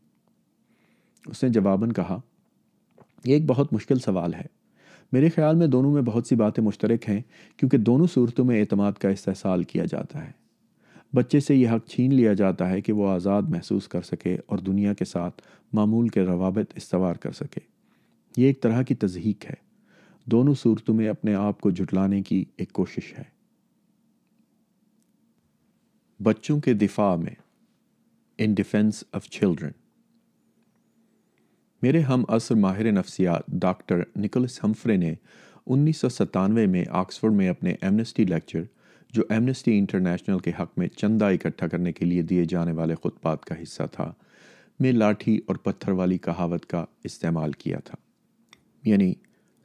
[SPEAKER 1] اس نے جواباً کہا یہ ایک بہت مشکل سوال ہے میرے خیال میں دونوں میں بہت سی باتیں مشترک ہیں کیونکہ دونوں صورتوں میں اعتماد کا استحصال کیا جاتا ہے بچے سے یہ حق چھین لیا جاتا ہے کہ وہ آزاد محسوس کر سکے اور دنیا کے ساتھ معمول کے روابط استوار کر سکے یہ ایک طرح کی تضحیق ہے دونوں صورتوں میں اپنے آپ کو جھٹلانے کی ایک کوشش ہے بچوں کے دفاع میں ان ڈیفینس آف چلڈرن میرے ہم اثر ماہر نفسیات ڈاکٹر نکولس ہمفرے نے انیس سو ستانوے میں آکسفورڈ میں اپنے ایمنسٹی لیکچر جو ایمنسٹی انٹرنیشنل کے حق میں چندہ اکٹھا کرنے کے لیے دیے جانے والے خطبات کا حصہ تھا میں لاٹھی اور پتھر والی کہاوت کا استعمال کیا تھا یعنی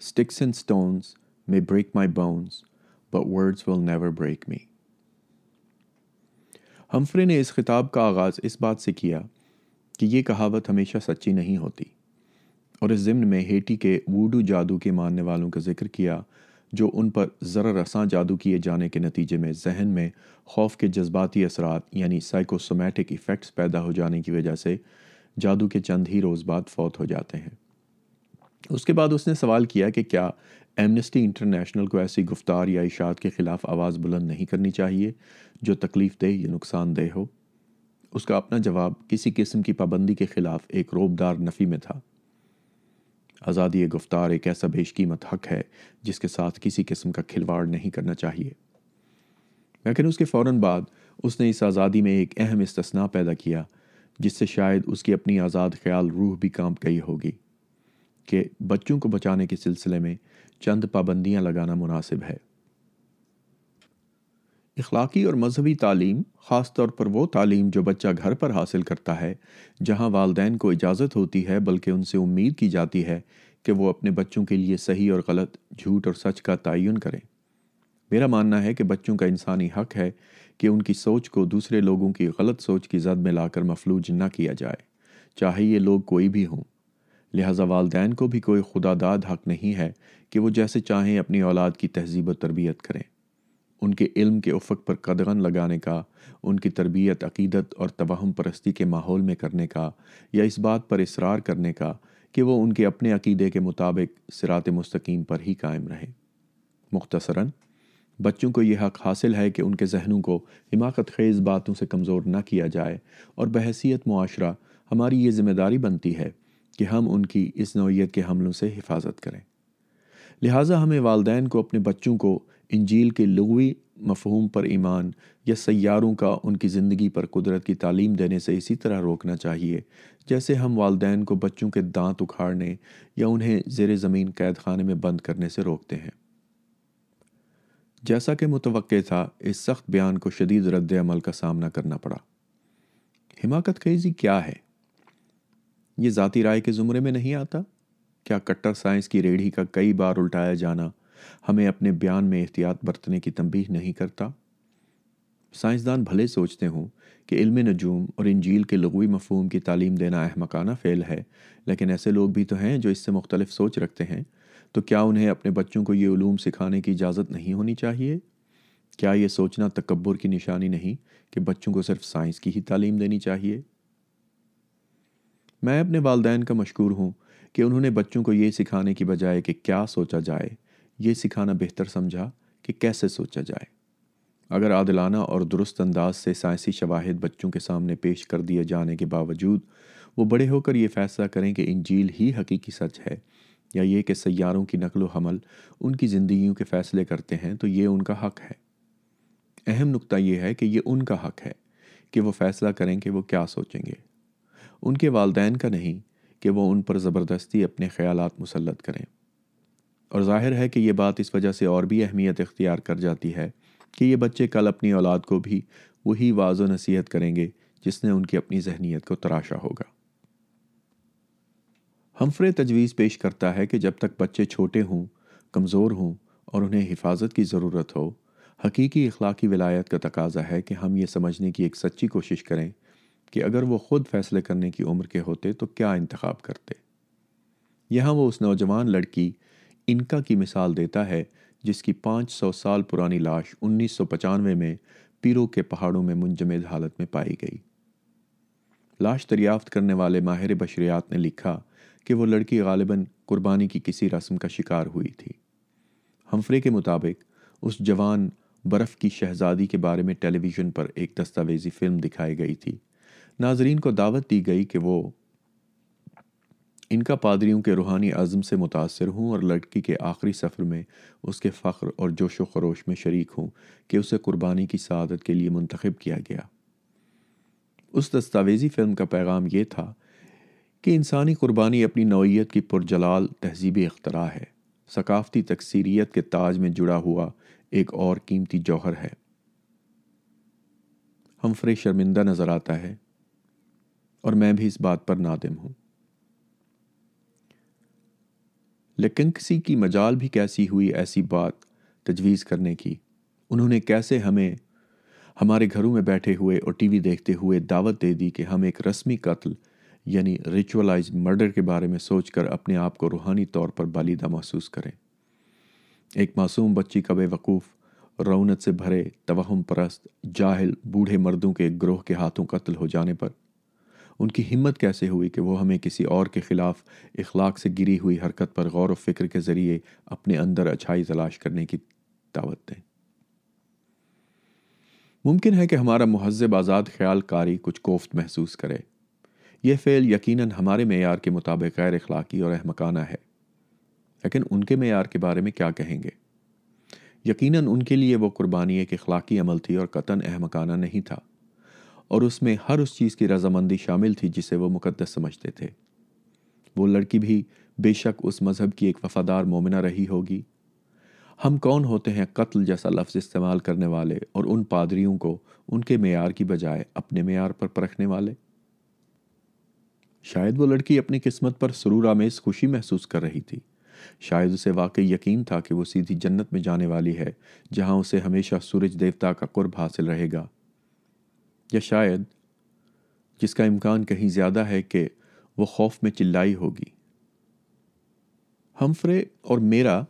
[SPEAKER 1] sticks and stones may break my bones but words will never break me Humphrey نے اس خطاب کا آغاز اس بات سے کیا کہ یہ کہاوت ہمیشہ سچی نہیں ہوتی اور اس ضمن میں ہیٹی کے ووڈو جادو کے ماننے والوں کا ذکر کیا جو ان پر ذرا رساں جادو کیے جانے کے نتیجے میں ذہن میں خوف کے جذباتی اثرات یعنی سائیکوسومیٹک ایفیکٹس پیدا ہو جانے کی وجہ سے جادو کے چند ہی روز بعد فوت ہو جاتے ہیں اس کے بعد اس نے سوال کیا کہ کیا ایمنسٹی انٹرنیشنل کو ایسی گفتار یا اشاعت کے خلاف آواز بلند نہیں کرنی چاہیے جو تکلیف دہ یا نقصان دہ ہو اس کا اپنا جواب کسی قسم کی پابندی کے خلاف ایک روبدار نفی میں تھا آزادی گفتار ایک ایسا بیش قیمت حق ہے جس کے ساتھ کسی قسم کا کھلواڑ نہیں کرنا چاہیے لیکن اس کے فوراً بعد اس نے اس آزادی میں ایک اہم استثناء پیدا کیا جس سے شاید اس کی اپنی آزاد خیال روح بھی کام گئی ہوگی کہ بچوں کو بچانے کے سلسلے میں چند پابندیاں لگانا مناسب ہے اخلاقی اور مذہبی تعلیم خاص طور پر وہ تعلیم جو بچہ گھر پر حاصل کرتا ہے جہاں والدین کو اجازت ہوتی ہے بلکہ ان سے امید کی جاتی ہے کہ وہ اپنے بچوں کے لیے صحیح اور غلط جھوٹ اور سچ کا تعین کریں میرا ماننا ہے کہ بچوں کا انسانی حق ہے کہ ان کی سوچ کو دوسرے لوگوں کی غلط سوچ کی زد میں لا کر مفلوج نہ کیا جائے چاہے یہ لوگ کوئی بھی ہوں لہٰذا والدین کو بھی کوئی خدا داد حق نہیں ہے کہ وہ جیسے چاہیں اپنی اولاد کی تہذیب و تربیت کریں ان کے علم کے افق پر قدغن لگانے کا ان کی تربیت عقیدت اور توہم پرستی کے ماحول میں کرنے کا یا اس بات پر اصرار کرنے کا کہ وہ ان کے اپنے عقیدے کے مطابق سرات مستقیم پر ہی قائم رہے مختصراً بچوں کو یہ حق حاصل ہے کہ ان کے ذہنوں کو حماقت خیز باتوں سے کمزور نہ کیا جائے اور بحثیت معاشرہ ہماری یہ ذمہ داری بنتی ہے کہ ہم ان کی اس نوعیت کے حملوں سے حفاظت کریں لہٰذا ہمیں والدین کو اپنے بچوں کو انجیل کے لغوی مفہوم پر ایمان یا سیاروں کا ان کی زندگی پر قدرت کی تعلیم دینے سے اسی طرح روکنا چاہیے جیسے ہم والدین کو بچوں کے دانت اکھاڑنے یا انہیں زیر زمین قید خانے میں بند کرنے سے روکتے ہیں جیسا کہ متوقع تھا اس سخت بیان کو شدید رد عمل کا سامنا کرنا پڑا حماقت خیزی کیا ہے یہ ذاتی رائے کے زمرے میں نہیں آتا کیا کٹر سائنس کی ریڑھی کا کئی بار الٹایا جانا ہمیں اپنے بیان میں احتیاط برتنے کی تنبیہ نہیں کرتا سائنسدان بھلے سوچتے ہوں کہ علم نجوم اور انجیل کے لغوی مفہوم کی تعلیم دینا احمقانہ فعل ہے لیکن ایسے لوگ بھی تو ہیں جو اس سے مختلف سوچ رکھتے ہیں تو کیا انہیں اپنے بچوں کو یہ علوم سکھانے کی اجازت نہیں ہونی چاہیے کیا یہ سوچنا تکبر کی نشانی نہیں کہ بچوں کو صرف سائنس کی ہی تعلیم دینی چاہیے میں اپنے والدین کا مشکور ہوں کہ انہوں نے بچوں کو یہ سکھانے کی بجائے کہ کیا سوچا جائے یہ سکھانا بہتر سمجھا کہ کیسے سوچا جائے اگر عادلانہ اور درست انداز سے سائنسی شواہد بچوں کے سامنے پیش کر دیے جانے کے باوجود وہ بڑے ہو کر یہ فیصلہ کریں کہ انجیل ہی حقیقی سچ ہے یا یہ کہ سیاروں کی نقل و حمل ان کی زندگیوں کے فیصلے کرتے ہیں تو یہ ان کا حق ہے اہم نقطہ یہ ہے کہ یہ ان کا حق ہے کہ وہ فیصلہ کریں کہ وہ کیا سوچیں گے ان کے والدین کا نہیں کہ وہ ان پر زبردستی اپنے خیالات مسلط کریں اور ظاہر ہے کہ یہ بات اس وجہ سے اور بھی اہمیت اختیار کر جاتی ہے کہ یہ بچے کل اپنی اولاد کو بھی وہی واض و نصیحت کریں گے جس نے ان کی اپنی ذہنیت کو تراشا ہوگا ہمفرے تجویز پیش کرتا ہے کہ جب تک بچے چھوٹے ہوں کمزور ہوں اور انہیں حفاظت کی ضرورت ہو حقیقی اخلاقی ولایت کا تقاضا ہے کہ ہم یہ سمجھنے کی ایک سچی کوشش کریں کہ اگر وہ خود فیصلے کرنے کی عمر کے ہوتے تو کیا انتخاب کرتے یہاں وہ اس نوجوان لڑکی انکا کی مثال دیتا ہے جس کی پانچ سو سال پرانی لاش انیس سو پچانوے میں پیرو کے پہاڑوں میں منجمد حالت میں پائی گئی لاش دریافت کرنے والے ماہر بشریات نے لکھا کہ وہ لڑکی غالباً قربانی کی کسی رسم کا شکار ہوئی تھی ہمفرے کے مطابق اس جوان برف کی شہزادی کے بارے میں ٹیلی ویژن پر ایک دستاویزی فلم دکھائی گئی تھی ناظرین کو دعوت دی گئی کہ وہ ان کا پادریوں کے روحانی عزم سے متاثر ہوں اور لڑکی کے آخری سفر میں اس کے فخر اور جوش و خروش میں شریک ہوں کہ اسے قربانی کی سعادت کے لیے منتخب کیا گیا اس دستاویزی فلم کا پیغام یہ تھا کہ انسانی قربانی اپنی نوعیت کی پرجلال تہذیبی اختراع ہے ثقافتی تکثیریت کے تاج میں جڑا ہوا ایک اور قیمتی جوہر ہے ہم فرے شرمندہ نظر آتا ہے اور میں بھی اس بات پر نادم ہوں لیکن کسی کی مجال بھی کیسی ہوئی ایسی بات تجویز کرنے کی انہوں نے کیسے ہمیں ہمارے گھروں میں بیٹھے ہوئے اور ٹی وی دیکھتے ہوئے دعوت دے دی کہ ہم ایک رسمی قتل یعنی ریچولائز مرڈر کے بارے میں سوچ کر اپنے آپ کو روحانی طور پر بالیدہ محسوس کریں ایک معصوم بچی کا بے وقوف رونت سے بھرے توہم پرست جاہل بوڑھے مردوں کے گروہ کے ہاتھوں قتل ہو جانے پر ان کی ہمت کیسے ہوئی کہ وہ ہمیں کسی اور کے خلاف اخلاق سے گری ہوئی حرکت پر غور و فکر کے ذریعے اپنے اندر اچھائی تلاش کرنے کی دعوت دیں ممکن ہے کہ ہمارا مہذب آزاد خیال کاری کچھ کوفت محسوس کرے یہ فعل یقیناً ہمارے معیار کے مطابق غیر اخلاقی اور احمقانہ ہے لیکن ان کے معیار کے بارے میں کیا کہیں گے یقیناً ان کے لیے وہ قربانی ایک اخلاقی عمل تھی اور قطن احمقانہ نہیں تھا اور اس میں ہر اس چیز کی رضامندی شامل تھی جسے وہ مقدس سمجھتے تھے وہ لڑکی بھی بے شک اس مذہب کی ایک وفادار مومنہ رہی ہوگی ہم کون ہوتے ہیں قتل جیسا لفظ استعمال کرنے والے اور ان پادریوں کو ان کے معیار کی بجائے اپنے معیار پر پرکھنے والے شاید وہ لڑکی اپنی قسمت پر سرور آمیز خوشی محسوس کر رہی تھی شاید اسے واقعی یقین تھا کہ وہ سیدھی جنت میں جانے والی ہے جہاں اسے ہمیشہ سورج دیوتا کا قرب حاصل رہے گا یا شاید جس کا امکان کہیں زیادہ ہے کہ وہ خوف میں چلائی ہوگی ہمفرے اور میرا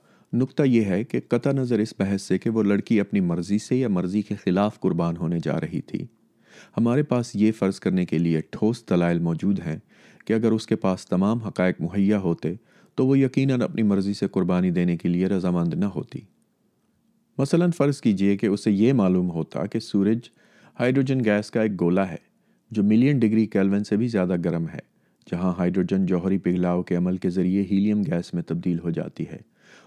[SPEAKER 1] نکتہ یہ ہے کہ قطع نظر اس بحث سے کہ وہ لڑکی اپنی مرضی سے یا مرضی کے خلاف قربان ہونے جا رہی تھی ہمارے پاس یہ فرض کرنے کے لیے ٹھوس تلائل موجود ہیں کہ اگر اس کے پاس تمام حقائق مہیا ہوتے تو وہ یقیناً اپنی مرضی سے قربانی دینے کے لیے رضامند نہ ہوتی مثلاً فرض کیجئے کہ اسے یہ معلوم ہوتا کہ سورج ہائیڈروجن گیس کا ایک گولہ ہے جو ملین ڈگری کیلون سے بھی زیادہ گرم ہے جہاں ہائیڈروجن جوہری پگھلاؤ کے عمل کے ذریعے ہیلیم گیس میں تبدیل ہو جاتی ہے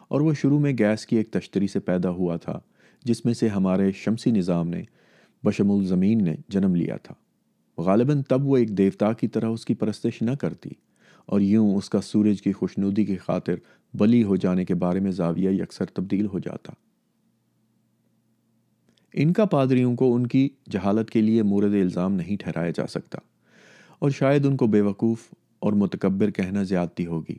[SPEAKER 1] اور وہ شروع میں گیس کی ایک تشتری سے پیدا ہوا تھا جس میں سے ہمارے شمسی نظام نے بشمول زمین نے جنم لیا تھا غالباً تب وہ ایک دیوتا کی طرح اس کی پرستش نہ کرتی اور یوں اس کا سورج کی خوشنودی کی خاطر بلی ہو جانے کے بارے میں زاویہ اکثر تبدیل ہو جاتا ان کا پادریوں کو ان کی جہالت کے لیے مورد الزام نہیں ٹھہرایا جا سکتا اور شاید ان کو بے وقوف اور متکبر کہنا زیادتی ہوگی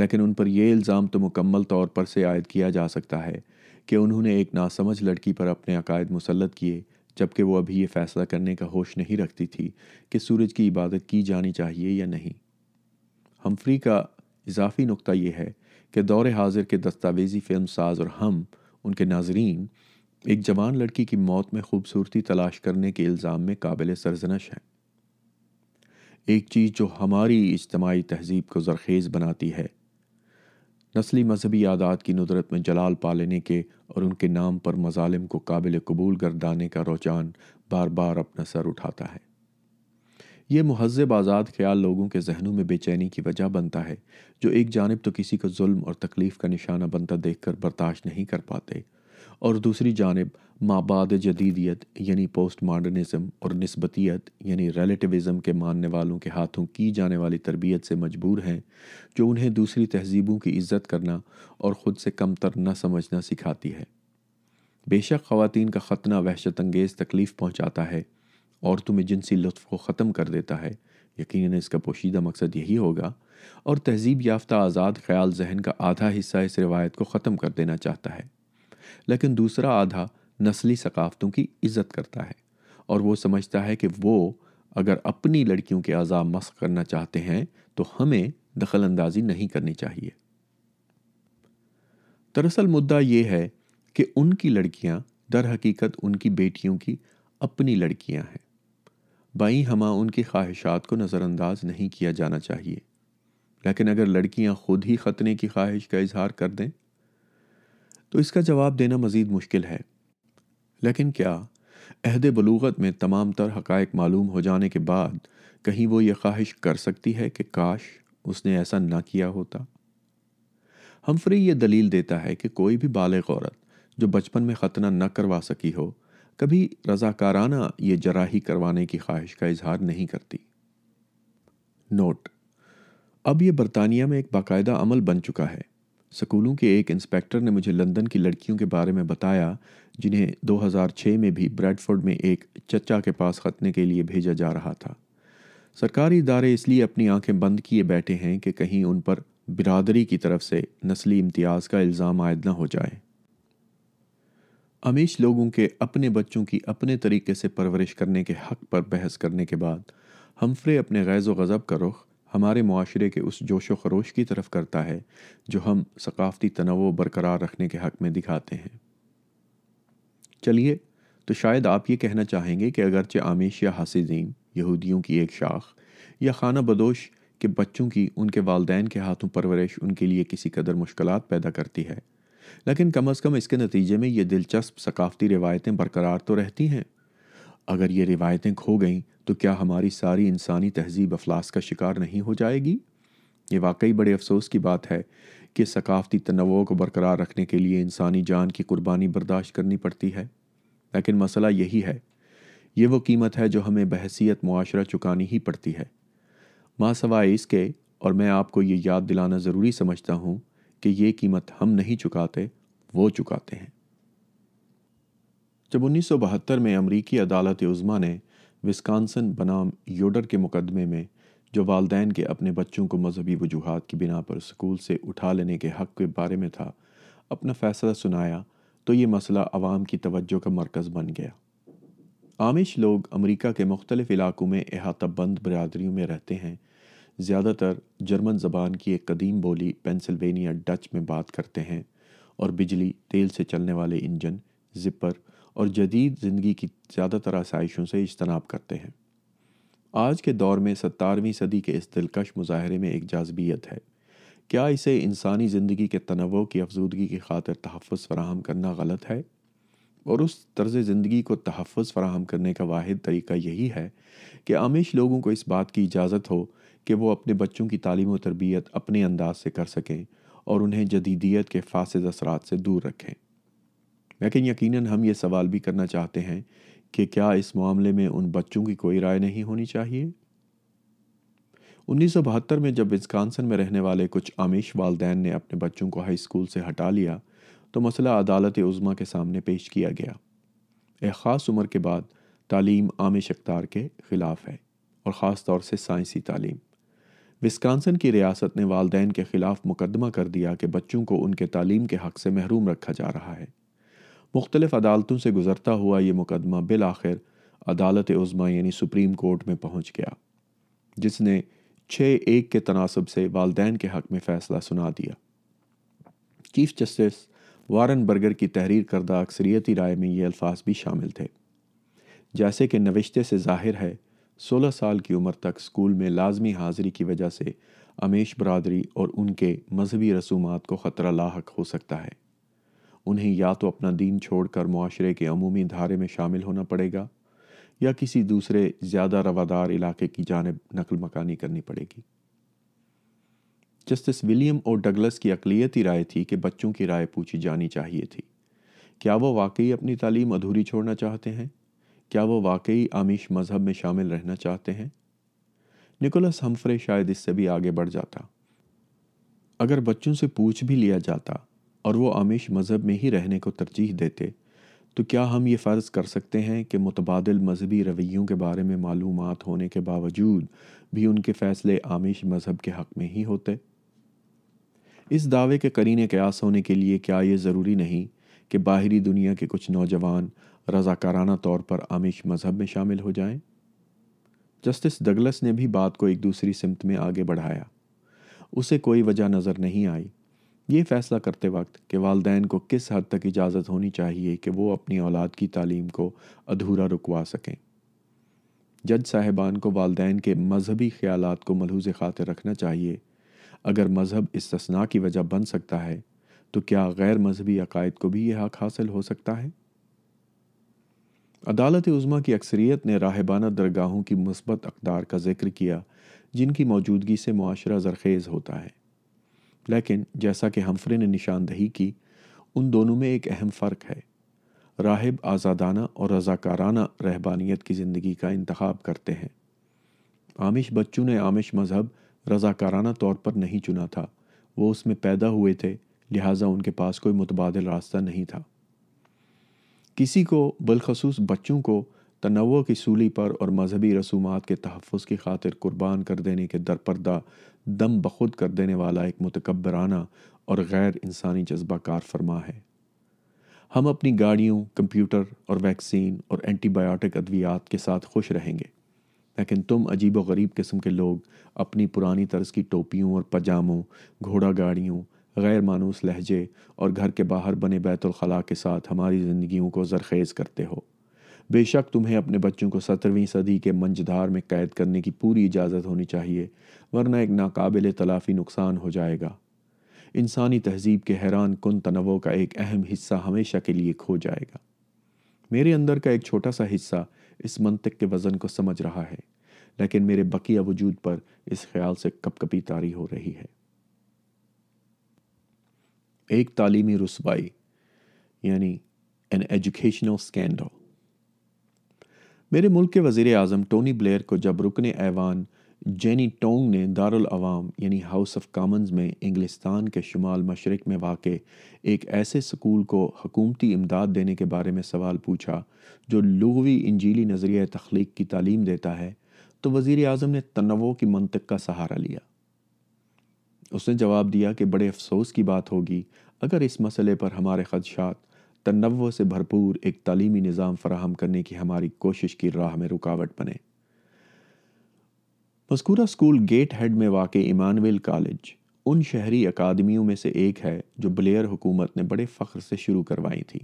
[SPEAKER 1] لیکن ان پر یہ الزام تو مکمل طور پر سے عائد کیا جا سکتا ہے کہ انہوں نے ایک ناسمجھ لڑکی پر اپنے عقائد مسلط کیے جبکہ وہ ابھی یہ فیصلہ کرنے کا ہوش نہیں رکھتی تھی کہ سورج کی عبادت کی جانی چاہیے یا نہیں ہمفری کا اضافی نقطہ یہ ہے کہ دور حاضر کے دستاویزی فلم ساز اور ہم ان کے ناظرین ایک جوان لڑکی کی موت میں خوبصورتی تلاش کرنے کے الزام میں قابل سرزنش ہے ایک چیز جو ہماری اجتماعی تہذیب کو زرخیز بناتی ہے نسلی مذہبی عادات کی ندرت میں جلال پا لینے کے اور ان کے نام پر مظالم کو قابل قبول گردانے کا رجحان بار بار اپنا سر اٹھاتا ہے یہ مہذب آزاد خیال لوگوں کے ذہنوں میں بے چینی کی وجہ بنتا ہے جو ایک جانب تو کسی کو ظلم اور تکلیف کا نشانہ بنتا دیکھ کر برداشت نہیں کر پاتے اور دوسری جانب مابعد جدیدیت یعنی پوسٹ ماڈرنزم اور نسبتیت یعنی ریلیٹیوزم کے ماننے والوں کے ہاتھوں کی جانے والی تربیت سے مجبور ہیں جو انہیں دوسری تہذیبوں کی عزت کرنا اور خود سے کم تر نہ سمجھنا سکھاتی ہے بے شک خواتین کا خطنہ وحشت انگیز تکلیف پہنچاتا ہے عورتوں میں جنسی لطف کو ختم کر دیتا ہے یقیناً اس کا پوشیدہ مقصد یہی ہوگا اور تہذیب یافتہ آزاد خیال ذہن کا آدھا حصہ اس روایت کو ختم کر دینا چاہتا ہے لیکن دوسرا آدھا نسلی ثقافتوں کی عزت کرتا ہے اور وہ سمجھتا ہے کہ وہ اگر اپنی لڑکیوں کے عذاب مسخ کرنا چاہتے ہیں تو ہمیں دخل اندازی نہیں کرنی چاہیے دراصل مدعا یہ ہے کہ ان کی لڑکیاں در حقیقت ان کی بیٹیوں کی اپنی لڑکیاں ہیں بائیں ہما ان کی خواہشات کو نظر انداز نہیں کیا جانا چاہیے لیکن اگر لڑکیاں خود ہی خطنے کی خواہش کا اظہار کر دیں تو اس کا جواب دینا مزید مشکل ہے لیکن کیا عہد بلوغت میں تمام تر حقائق معلوم ہو جانے کے بعد کہیں وہ یہ خواہش کر سکتی ہے کہ کاش اس نے ایسا نہ کیا ہوتا ہمفری یہ دلیل دیتا ہے کہ کوئی بھی بالغ عورت جو بچپن میں ختنہ نہ کروا سکی ہو کبھی رضاکارانہ یہ جراحی کروانے کی خواہش کا اظہار نہیں کرتی نوٹ اب یہ برطانیہ میں ایک باقاعدہ عمل بن چکا ہے سکولوں کے ایک انسپیکٹر نے مجھے لندن کی لڑکیوں کے بارے میں بتایا جنہیں دو ہزار چھ میں بھی بریڈ فورڈ میں ایک چچا کے پاس خطنے کے لیے بھیجا جا رہا تھا سرکاری ادارے اس لیے اپنی آنکھیں بند کیے بیٹھے ہیں کہ کہیں ان پر برادری کی طرف سے نسلی امتیاز کا الزام عائد نہ ہو جائے امیش لوگوں کے اپنے بچوں کی اپنے طریقے سے پرورش کرنے کے حق پر بحث کرنے کے بعد ہمفرے اپنے غیظ و غضب کا رخ ہمارے معاشرے کے اس جوش و خروش کی طرف کرتا ہے جو ہم ثقافتی تنوع برقرار رکھنے کے حق میں دکھاتے ہیں چلیے تو شاید آپ یہ کہنا چاہیں گے کہ اگرچہ آمیش یا حاصین یہودیوں کی ایک شاخ یا خانہ بدوش کے بچوں کی ان کے والدین کے ہاتھوں پرورش ان کے لیے کسی قدر مشکلات پیدا کرتی ہے لیکن کم از کم اس کے نتیجے میں یہ دلچسپ ثقافتی روایتیں برقرار تو رہتی ہیں اگر یہ روایتیں کھو گئیں تو کیا ہماری ساری انسانی تہذیب افلاس کا شکار نہیں ہو جائے گی یہ واقعی بڑے افسوس کی بات ہے کہ ثقافتی تنوع کو برقرار رکھنے کے لیے انسانی جان کی قربانی برداشت کرنی پڑتی ہے لیکن مسئلہ یہی ہے یہ وہ قیمت ہے جو ہمیں بحثیت معاشرہ چکانی ہی پڑتی ہے ماں سوائے اس کے اور میں آپ کو یہ یاد دلانا ضروری سمجھتا ہوں کہ یہ قیمت ہم نہیں چکاتے وہ چکاتے ہیں جب انیس سو بہتر میں امریکی عدالت عظما نے وسکانسن بنام یوڈر کے مقدمے میں جو والدین کے اپنے بچوں کو مذہبی وجوہات کی بنا پر سکول سے اٹھا لینے کے حق کے بارے میں تھا اپنا فیصلہ سنایا تو یہ مسئلہ عوام کی توجہ کا مرکز بن گیا آمش لوگ امریکہ کے مختلف علاقوں میں احاطہ بند برادریوں میں رہتے ہیں زیادہ تر جرمن زبان کی ایک قدیم بولی پینسلوینیا ڈچ میں بات کرتے ہیں اور بجلی تیل سے چلنے والے انجن زپر اور جدید زندگی کی زیادہ تر آسائشوں سے اجتناب کرتے ہیں آج کے دور میں ستارویں صدی کے اس دلکش مظاہرے میں ایک جاذبیت ہے کیا اسے انسانی زندگی کے تنوع کی افزودگی کی خاطر تحفظ فراہم کرنا غلط ہے اور اس طرز زندگی کو تحفظ فراہم کرنے کا واحد طریقہ یہی ہے کہ آمیش لوگوں کو اس بات کی اجازت ہو کہ وہ اپنے بچوں کی تعلیم و تربیت اپنے انداز سے کر سکیں اور انہیں جدیدیت کے فاسد اثرات سے دور رکھیں لیکن یقیناً ہم یہ سوال بھی کرنا چاہتے ہیں کہ کیا اس معاملے میں ان بچوں کی کوئی رائے نہیں ہونی چاہیے انیس سو بہتر میں جب وسکانسن میں رہنے والے کچھ آمیش والدین نے اپنے بچوں کو ہائی اسکول سے ہٹا لیا تو مسئلہ عدالت عظمہ کے سامنے پیش کیا گیا ایک خاص عمر کے بعد تعلیم آمیش اختار کے خلاف ہے اور خاص طور سے سائنسی تعلیم وسکانسن کی ریاست نے والدین کے خلاف مقدمہ کر دیا کہ بچوں کو ان کے تعلیم کے حق سے محروم رکھا جا رہا ہے مختلف عدالتوں سے گزرتا ہوا یہ مقدمہ بالآخر عدالت عظمہ یعنی سپریم کورٹ میں پہنچ گیا جس نے چھ ایک کے تناسب سے والدین کے حق میں فیصلہ سنا دیا چیف جسٹس وارن برگر کی تحریر کردہ اکثریتی رائے میں یہ الفاظ بھی شامل تھے جیسے کہ نوشتے سے ظاہر ہے سولہ سال کی عمر تک اسکول میں لازمی حاضری کی وجہ سے امیش برادری اور ان کے مذہبی رسومات کو خطرہ لاحق ہو سکتا ہے انہیں یا تو اپنا دین چھوڑ کر معاشرے کے عمومی دھارے میں شامل ہونا پڑے گا یا کسی دوسرے زیادہ روادار علاقے کی جانب نقل مکانی کرنی پڑے گی جسٹس ولیم اور ڈگلس کی اقلیتی رائے تھی کہ بچوں کی رائے پوچھی جانی چاہیے تھی کیا وہ واقعی اپنی تعلیم ادھوری چھوڑنا چاہتے ہیں کیا وہ واقعی آمیش مذہب میں شامل رہنا چاہتے ہیں نکولس ہمفرے شاید اس سے بھی آگے بڑھ جاتا اگر بچوں سے پوچھ بھی لیا جاتا اور وہ آمیش مذہب میں ہی رہنے کو ترجیح دیتے تو کیا ہم یہ فرض کر سکتے ہیں کہ متبادل مذہبی رویوں کے بارے میں معلومات ہونے کے باوجود بھی ان کے فیصلے آمیش مذہب کے حق میں ہی ہوتے اس دعوے کے قرین قیاس ہونے کے لیے کیا یہ ضروری نہیں کہ باہری دنیا کے کچھ نوجوان رضاکارانہ طور پر آمیش مذہب میں شامل ہو جائیں جسٹس ڈگلس نے بھی بات کو ایک دوسری سمت میں آگے بڑھایا اسے کوئی وجہ نظر نہیں آئی یہ فیصلہ کرتے وقت کہ والدین کو کس حد تک اجازت ہونی چاہیے کہ وہ اپنی اولاد کی تعلیم کو ادھورا رکوا سکیں جج صاحبان کو والدین کے مذہبی خیالات کو ملحوظ خاطر رکھنا چاہیے اگر مذہب استثناء کی وجہ بن سکتا ہے تو کیا غیر مذہبی عقائد کو بھی یہ حق حاصل ہو سکتا ہے عدالت عظمہ کی اکثریت نے راہبانہ درگاہوں کی مثبت اقدار کا ذکر کیا جن کی موجودگی سے معاشرہ زرخیز ہوتا ہے لیکن جیسا کہ ہمفرے نے نشاندہی کی ان دونوں میں ایک اہم فرق ہے راہب آزادانہ اور رضاکارانہ رہبانیت کی زندگی کا انتخاب کرتے ہیں آمش بچوں نے آمش مذہب رضاکارانہ طور پر نہیں چنا تھا وہ اس میں پیدا ہوئے تھے لہٰذا ان کے پاس کوئی متبادل راستہ نہیں تھا کسی کو بالخصوص بچوں کو تنوع کی سولی پر اور مذہبی رسومات کے تحفظ کی خاطر قربان کر دینے کے درپردہ دم بخود کر دینے والا ایک متکبرانہ اور غیر انسانی جذبہ کار فرما ہے ہم اپنی گاڑیوں کمپیوٹر اور ویکسین اور اینٹی بایوٹک ادویات کے ساتھ خوش رہیں گے لیکن تم عجیب و غریب قسم کے لوگ اپنی پرانی طرز کی ٹوپیوں اور پجاموں گھوڑا گاڑیوں غیر مانوس لہجے اور گھر کے باہر بنے بیت الخلاء کے ساتھ ہماری زندگیوں کو زرخیز کرتے ہو بے شک تمہیں اپنے بچوں کو سترویں صدی کے منجدھار میں قید کرنے کی پوری اجازت ہونی چاہیے ورنہ ایک ناقابل تلافی نقصان ہو جائے گا انسانی تہذیب کے حیران کن تنوع کا ایک اہم حصہ ہمیشہ کے لیے کھو جائے گا میرے اندر کا ایک چھوٹا سا حصہ اس منطق کے وزن کو سمجھ رہا ہے لیکن میرے بقیہ وجود پر اس خیال سے کپ کپی تاری ہو رہی ہے ایک تعلیمی رسوائی یعنی این ایجوکیشنل اسکینڈل میرے ملک کے وزیر اعظم ٹونی بلیئر کو جب رکن ایوان جینی ٹونگ نے دارالعوام یعنی ہاؤس آف کامنز میں انگلستان کے شمال مشرق میں واقع ایک ایسے سکول کو حکومتی امداد دینے کے بارے میں سوال پوچھا جو لغوی انجیلی نظریہ تخلیق کی تعلیم دیتا ہے تو وزیر اعظم نے تنوع کی منطق کا سہارا لیا اس نے جواب دیا کہ بڑے افسوس کی بات ہوگی اگر اس مسئلے پر ہمارے خدشات تنوع سے بھرپور ایک تعلیمی نظام فراہم کرنے کی ہماری کوشش کی راہ میں رکاوٹ بنے مذکورہ اسکول گیٹ ہیڈ میں واقع ایمانویل کالج ان شہری اکادمیوں میں سے ایک ہے جو بلیئر حکومت نے بڑے فخر سے شروع کروائی تھی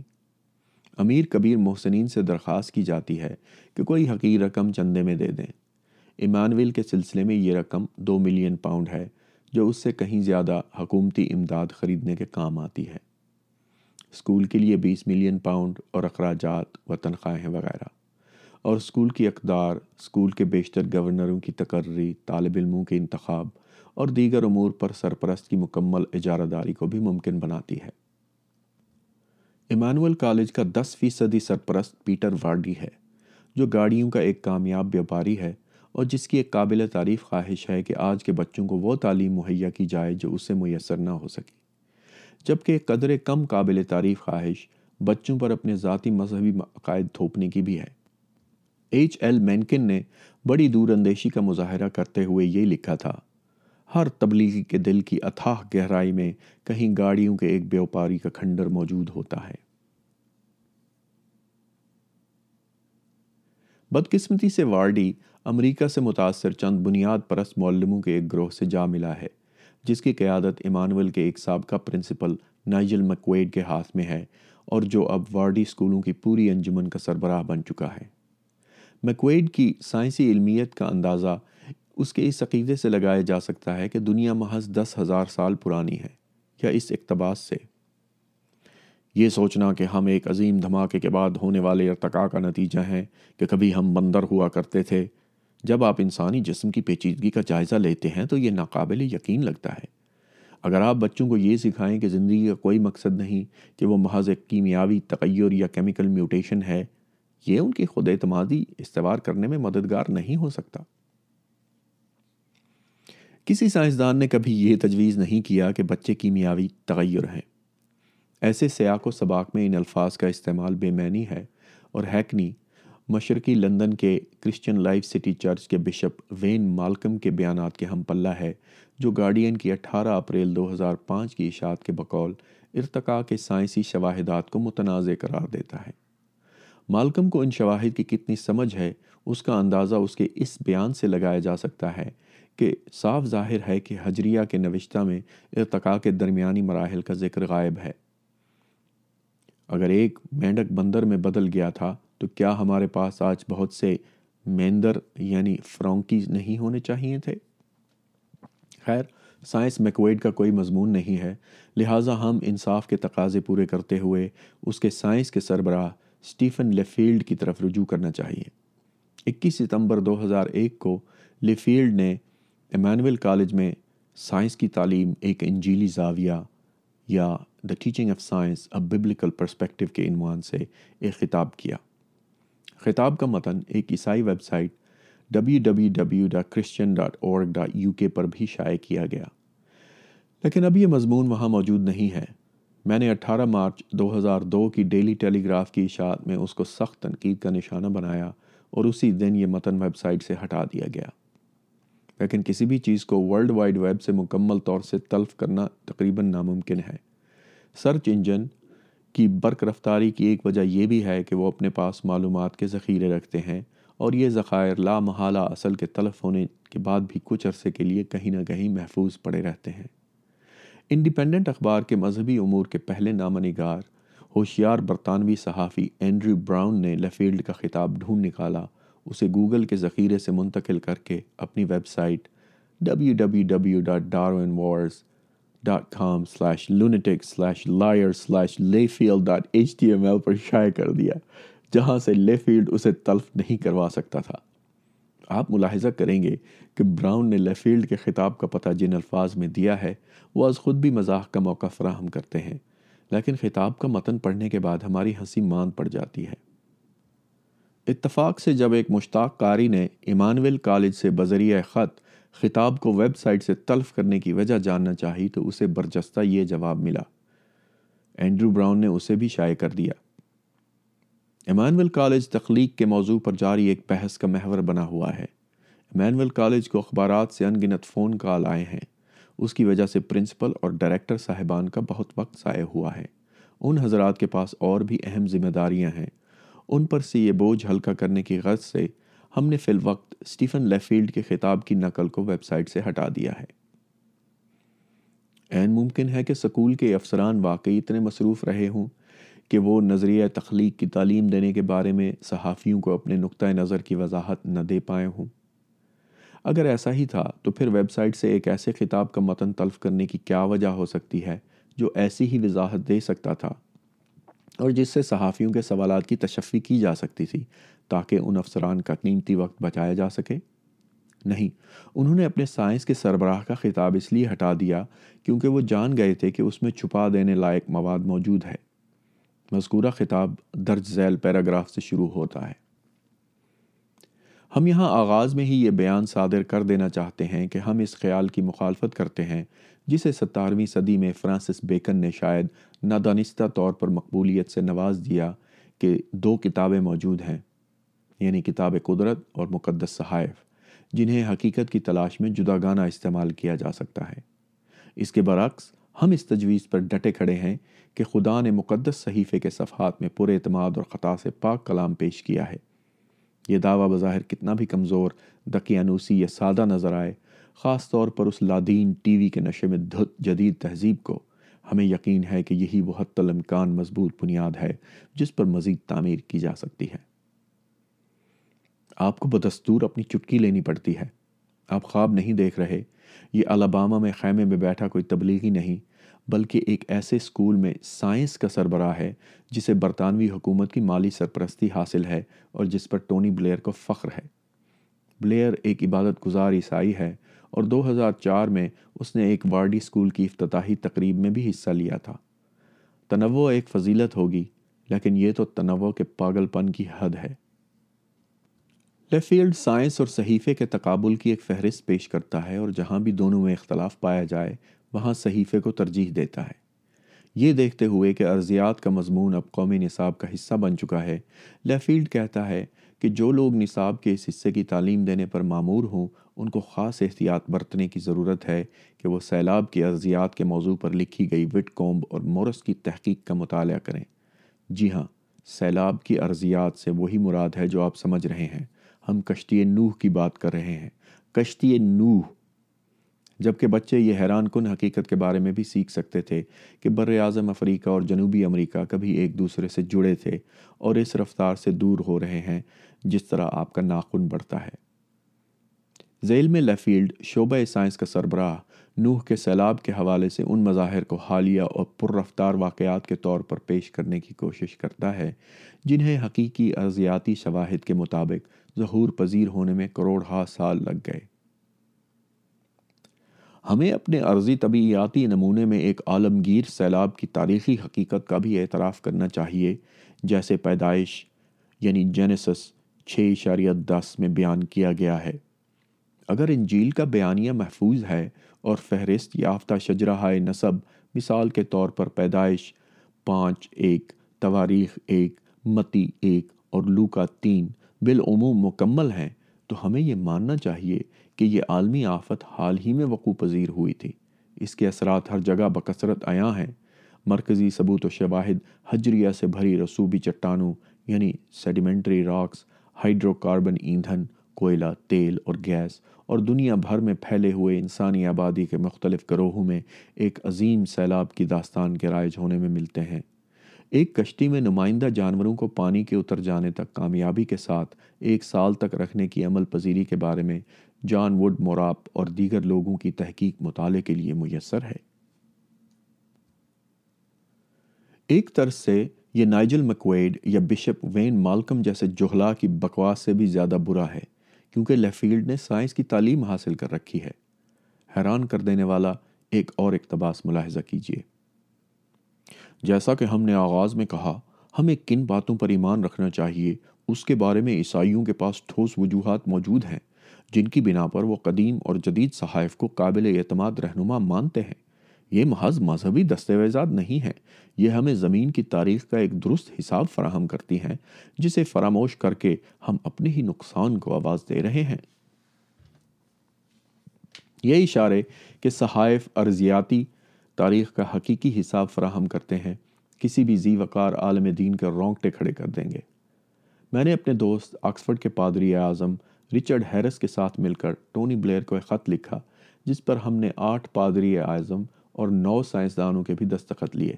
[SPEAKER 1] امیر کبیر محسنین سے درخواست کی جاتی ہے کہ کوئی حقیر رقم چندے میں دے دیں ایمانویل کے سلسلے میں یہ رقم دو ملین پاؤنڈ ہے جو اس سے کہیں زیادہ حکومتی امداد خریدنے کے کام آتی ہے اسکول کے لیے بیس ملین پاؤنڈ اور اخراجات و تنخواہیں وغیرہ اور اسکول کی اقدار اسکول کے بیشتر گورنروں کی تقرری طالب علموں کے انتخاب اور دیگر امور پر سرپرست کی مکمل اجارہ داری کو بھی ممکن بناتی ہے ایمانول کالج کا دس فیصدی سرپرست پیٹر وارڈی ہے جو گاڑیوں کا ایک کامیاب بیوپاری ہے اور جس کی ایک قابل تعریف خواہش ہے کہ آج کے بچوں کو وہ تعلیم مہیا کی جائے جو اس سے میسر نہ ہو سکی جبکہ قدر کم قابل تعریف خواہش بچوں پر اپنے ذاتی مذہبی عقائد تھوپنے کی بھی ہے ایچ ایل مینکن نے بڑی دور اندیشی کا مظاہرہ کرتے ہوئے یہ لکھا تھا ہر تبلیغی کے دل کی اتھاہ گہرائی میں کہیں گاڑیوں کے ایک بیوپاری کا کھنڈر موجود ہوتا ہے بدقسمتی سے وارڈی امریکہ سے متاثر چند بنیاد پرست معلموں کے ایک گروہ سے جا ملا ہے جس کی قیادت ایمانویل کے ایک سابقہ پرنسپل نائجل مکویڈ کے ہاتھ میں ہے اور جو اب وارڈی اسکولوں کی پوری انجمن کا سربراہ بن چکا ہے میکویڈ کی سائنسی علمیت کا اندازہ اس کے اس عقیدے سے لگایا جا سکتا ہے کہ دنیا محض دس ہزار سال پرانی ہے یا اس اقتباس سے یہ سوچنا کہ ہم ایک عظیم دھماکے کے بعد ہونے والے ارتقاء کا نتیجہ ہیں کہ کبھی ہم بندر ہوا کرتے تھے جب آپ انسانی جسم کی پیچیدگی کا جائزہ لیتے ہیں تو یہ ناقابل یقین لگتا ہے اگر آپ بچوں کو یہ سکھائیں کہ زندگی کا کوئی مقصد نہیں کہ وہ محض ایک کیمیاوی تقیر یا کیمیکل میوٹیشن ہے یہ ان کی خود اعتمادی استوار کرنے میں مددگار نہیں ہو سکتا کسی سائنسدان نے کبھی یہ تجویز نہیں کیا کہ بچے کی تغیر ہیں ایسے سیاق و سباق میں ان الفاظ کا استعمال بے معنی ہے اور ہیکنی مشرقی لندن کے کرسچن لائف سٹی چرچ کے بشپ وین مالکم کے بیانات کے ہم پلہ ہے جو گارڈین کی اٹھارہ اپریل دو ہزار پانچ کی اشاعت کے بقول ارتقاء کے سائنسی شواہدات کو متنازع قرار دیتا ہے مالکم کو ان شواہد کی کتنی سمجھ ہے اس کا اندازہ اس کے اس بیان سے لگایا جا سکتا ہے کہ صاف ظاہر ہے کہ حجریہ کے نوشتہ میں ارتقاء کے درمیانی مراحل کا ذکر غائب ہے اگر ایک مینڈک بندر میں بدل گیا تھا تو کیا ہمارے پاس آج بہت سے میندر یعنی فرونکی نہیں ہونے چاہیے تھے خیر سائنس میکویڈ کا کوئی مضمون نہیں ہے لہٰذا ہم انصاف کے تقاضے پورے کرتے ہوئے اس کے سائنس کے سربراہ سٹیفن لیفیلڈ کی طرف رجوع کرنا چاہیے اکیس ستمبر دو ہزار ایک کو لیفیلڈ نے ایمانویل کالج میں سائنس کی تعلیم ایک انجیلی زاویہ یا دا ٹیچنگ آف سائنس اب ببلیکل پرسپیکٹو کے عنوان سے ایک خطاب کیا خطاب کا متن ایک عیسائی website W W W dot Christian dot org dot U K پر بھی شائع کیا گیا لیکن اب یہ مضمون وہاں موجود نہیں ہے میں نے اٹھارہ مارچ دو ہزار دو کی ڈیلی ٹیلی گراف کی اشاعت میں اس کو سخت تنقید کا نشانہ بنایا اور اسی دن یہ متن ویب سائٹ سے ہٹا دیا گیا لیکن کسی بھی چیز کو ورلڈ وائڈ ویب سے مکمل طور سے تلف کرنا تقریباً ناممکن ہے سرچ انجن کی برک رفتاری کی ایک وجہ یہ بھی ہے کہ وہ اپنے پاس معلومات کے ذخیرے رکھتے ہیں اور یہ ذخائر لا محالہ اصل کے تلف ہونے کے بعد بھی کچھ عرصے کے لیے کہیں نہ کہیں محفوظ پڑے رہتے ہیں انڈیپینڈنٹ اخبار کے مذہبی امور کے پہلے نامہ نگار ہوشیار برطانوی صحافی اینڈریو براؤن نے لیفیلڈ کا خطاب ڈھونڈ نکالا اسے گوگل کے ذخیرے سے منتقل کر کے اپنی website W W W dot dot com slash slash liar slash dot H D M L پر شائع کر دیا جہاں سے لیفیلڈ اسے تلف نہیں کروا سکتا تھا آپ ملاحظہ کریں گے کہ براؤن نے لیفیلڈ کے خطاب کا پتہ جن الفاظ میں دیا ہے وہ از خود بھی مزاح کا موقع فراہم کرتے ہیں لیکن خطاب کا متن پڑھنے کے بعد ہماری ہنسی مان پڑ جاتی ہے اتفاق سے جب ایک مشتاق کاری نے ایمانویل کالج سے بذریعہ خط خطاب کو ویب سائٹ سے تلف کرنے کی وجہ جاننا چاہی تو اسے برجستہ یہ جواب ملا اینڈرو براؤن نے اسے بھی شائع کر دیا ایمانویل کالج تخلیق کے موضوع پر جاری ایک بحث کا محور بنا ہوا ہے ایمانویل کالج کو اخبارات سے فون کال آئے ہیں اس کی وجہ سے پرنسپل اور ڈائریکٹر صاحبان کا بہت وقت ضائع ہوا ہے ان حضرات کے پاس اور بھی اہم ذمہ داریاں ہیں ان پر سے یہ بوجھ ہلکا کرنے کی غرض سے ہم نے فی الوقت لیفیلڈ کے خطاب کی نقل کو ویب سائٹ سے ہٹا دیا ہے این ممکن ہے کہ سکول کے افسران واقعی اتنے مصروف رہے ہوں کہ وہ نظریہ تخلیق کی تعلیم دینے کے بارے میں صحافیوں کو اپنے نقطۂ نظر کی وضاحت نہ دے پائے ہوں اگر ایسا ہی تھا تو پھر ویب سائٹ سے ایک ایسے خطاب کا متن تلف کرنے کی کیا وجہ ہو سکتی ہے جو ایسی ہی وضاحت دے سکتا تھا اور جس سے صحافیوں کے سوالات کی تشفی کی جا سکتی تھی تاکہ ان افسران کا قیمتی وقت بچایا جا سکے نہیں انہوں نے اپنے سائنس کے سربراہ کا خطاب اس لیے ہٹا دیا کیونکہ وہ جان گئے تھے کہ اس میں چھپا دینے لائق مواد موجود ہے مذکورہ خطاب درج ذیل پیراگراف سے شروع ہوتا ہے ہم یہاں آغاز میں ہی یہ بیان صادر کر دینا چاہتے ہیں کہ ہم اس خیال کی مخالفت کرتے ہیں جسے ستارویں صدی میں فرانسس بیکن نے شاید نادانستہ طور پر مقبولیت سے نواز دیا کہ دو کتابیں موجود ہیں یعنی کتاب قدرت اور مقدس صحائف جنہیں حقیقت کی تلاش میں جداگانہ استعمال کیا جا سکتا ہے اس کے برعکس ہم اس تجویز پر ڈٹے کھڑے ہیں کہ خدا نے مقدس صحیفے کے صفحات میں پر اعتماد اور خطا سے پاک کلام پیش کیا ہے یہ دعویٰ بظاہر کتنا بھی کمزور دقیانوسی یا سادہ نظر آئے خاص طور پر اس لادین ٹی وی کے نشے میں جدید تہذیب کو ہمیں یقین ہے کہ یہی وہ حت الامکان مضبوط بنیاد ہے جس پر مزید تعمیر کی جا سکتی ہے آپ کو بدستور اپنی چٹکی لینی پڑتی ہے آپ خواب نہیں دیکھ رہے یہ الاباما میں خیمے میں بیٹھا کوئی تبلیغی نہیں بلکہ ایک ایسے سکول میں سائنس کا سربراہ ہے جسے برطانوی حکومت کی مالی سرپرستی حاصل ہے اور جس پر ٹونی بلیئر کو فخر ہے بلیئر ایک عبادت گزار عیسائی ہے اور دو ہزار چار میں اس نے ایک وارڈی سکول کی افتتاحی تقریب میں بھی حصہ لیا تھا تنوع ایک فضیلت ہوگی لیکن یہ تو تنوع کے پاگل پن کی حد ہے لیفیلڈ سائنس اور صحیفے کے تقابل کی ایک فہرست پیش کرتا ہے اور جہاں بھی دونوں میں اختلاف پایا جائے وہاں صحیفے کو ترجیح دیتا ہے یہ دیکھتے ہوئے کہ ارضیات کا مضمون اب قومی نصاب کا حصہ بن چکا ہے لیفیلڈ کہتا ہے کہ جو لوگ نصاب کے اس حصے کی تعلیم دینے پر معمور ہوں ان کو خاص احتیاط برتنے کی ضرورت ہے کہ وہ سیلاب کی ارضیات کے موضوع پر لکھی گئی وٹ کومب اور مورس کی تحقیق کا مطالعہ کریں جی ہاں سیلاب کی ارضیات سے وہی مراد ہے جو آپ سمجھ رہے ہیں ہم کشتی نوح کی بات کر رہے ہیں کشتی نوح جبکہ بچے یہ حیران کن حقیقت کے بارے میں بھی سیکھ سکتے تھے کہ بر اعظم افریقہ اور جنوبی امریکہ کبھی ایک دوسرے سے جڑے تھے اور اس رفتار سے دور ہو رہے ہیں جس طرح آپ کا ناخن بڑھتا ہے ذیل میں لیفیلڈ شعبہ سائنس کا سربراہ نوح کے سیلاب کے حوالے سے ان مظاہر کو حالیہ اور پر رفتار واقعات کے طور پر پیش کرنے کی کوشش کرتا ہے جنہیں حقیقی ارضیاتی شواہد کے مطابق ظہور پذیر ہونے میں کروڑ ہا سال لگ گئے ہمیں اپنے عرضی طبعیاتی نمونے میں ایک عالمگیر سیلاب کی تاریخی حقیقت کا بھی اعتراف کرنا چاہیے جیسے پیدائش یعنی جینیسس چھ اشاریہ دس میں بیان کیا گیا ہے اگر انجیل کا بیانیہ محفوظ ہے اور فہرست یافتہ شجراہائے نصب مثال کے طور پر پیدائش پانچ ایک تواریخ ایک متی ایک اور لوکا تین بالعموم مکمل ہیں تو ہمیں یہ ماننا چاہیے کہ یہ عالمی آفت حال ہی میں وقوع پذیر ہوئی تھی اس کے اثرات ہر جگہ بکثرت آیا ہیں مرکزی ثبوت و شواہد حجریہ سے بھری رسوبی چٹانوں یعنی سیڈیمنٹری راکس ہائیڈرو کاربن ایندھن کوئلہ تیل اور گیس اور دنیا بھر میں پھیلے ہوئے انسانی آبادی کے مختلف گروہوں میں ایک عظیم سیلاب کی داستان کے رائج ہونے میں ملتے ہیں ایک کشتی میں نمائندہ جانوروں کو پانی کے اتر جانے تک کامیابی کے ساتھ ایک سال تک رکھنے کی عمل پذیری کے بارے میں جان ووڈ موراپ اور دیگر لوگوں کی تحقیق مطالعے کے لیے میسر ہے ایک طرز سے یہ نائجل مکویڈ یا بشپ وین مالکم جیسے جہلا کی بکواس سے بھی زیادہ برا ہے کیونکہ لیفیلڈ نے سائنس کی تعلیم حاصل کر رکھی ہے حیران کر دینے والا ایک اور اقتباس ملاحظہ کیجیے جیسا کہ ہم نے آغاز میں کہا ہمیں کن باتوں پر ایمان رکھنا چاہیے اس کے بارے میں عیسائیوں کے پاس ٹھوس وجوہات موجود ہیں جن کی بنا پر وہ قدیم اور جدید صحائف کو قابل اعتماد رہنما مانتے ہیں یہ محض مذہبی دستاویزات نہیں ہیں یہ ہمیں زمین کی تاریخ کا ایک درست حساب فراہم کرتی ہیں جسے فراموش کر کے ہم اپنے ہی نقصان کو آواز دے رہے ہیں یہ اشارے کہ صحائف ارضیاتی تاریخ کا حقیقی حساب فراہم کرتے ہیں کسی بھی زی وقار عالم دین کا رونگٹے کھڑے کر دیں گے میں نے اپنے دوست آکسفرڈ کے پادری اعظم رچرڈ ہیرس کے ساتھ مل کر ٹونی بلیئر کو ایک خط لکھا جس پر ہم نے آٹھ پادری اعظم اور نو سائنسدانوں کے بھی دستخط لیے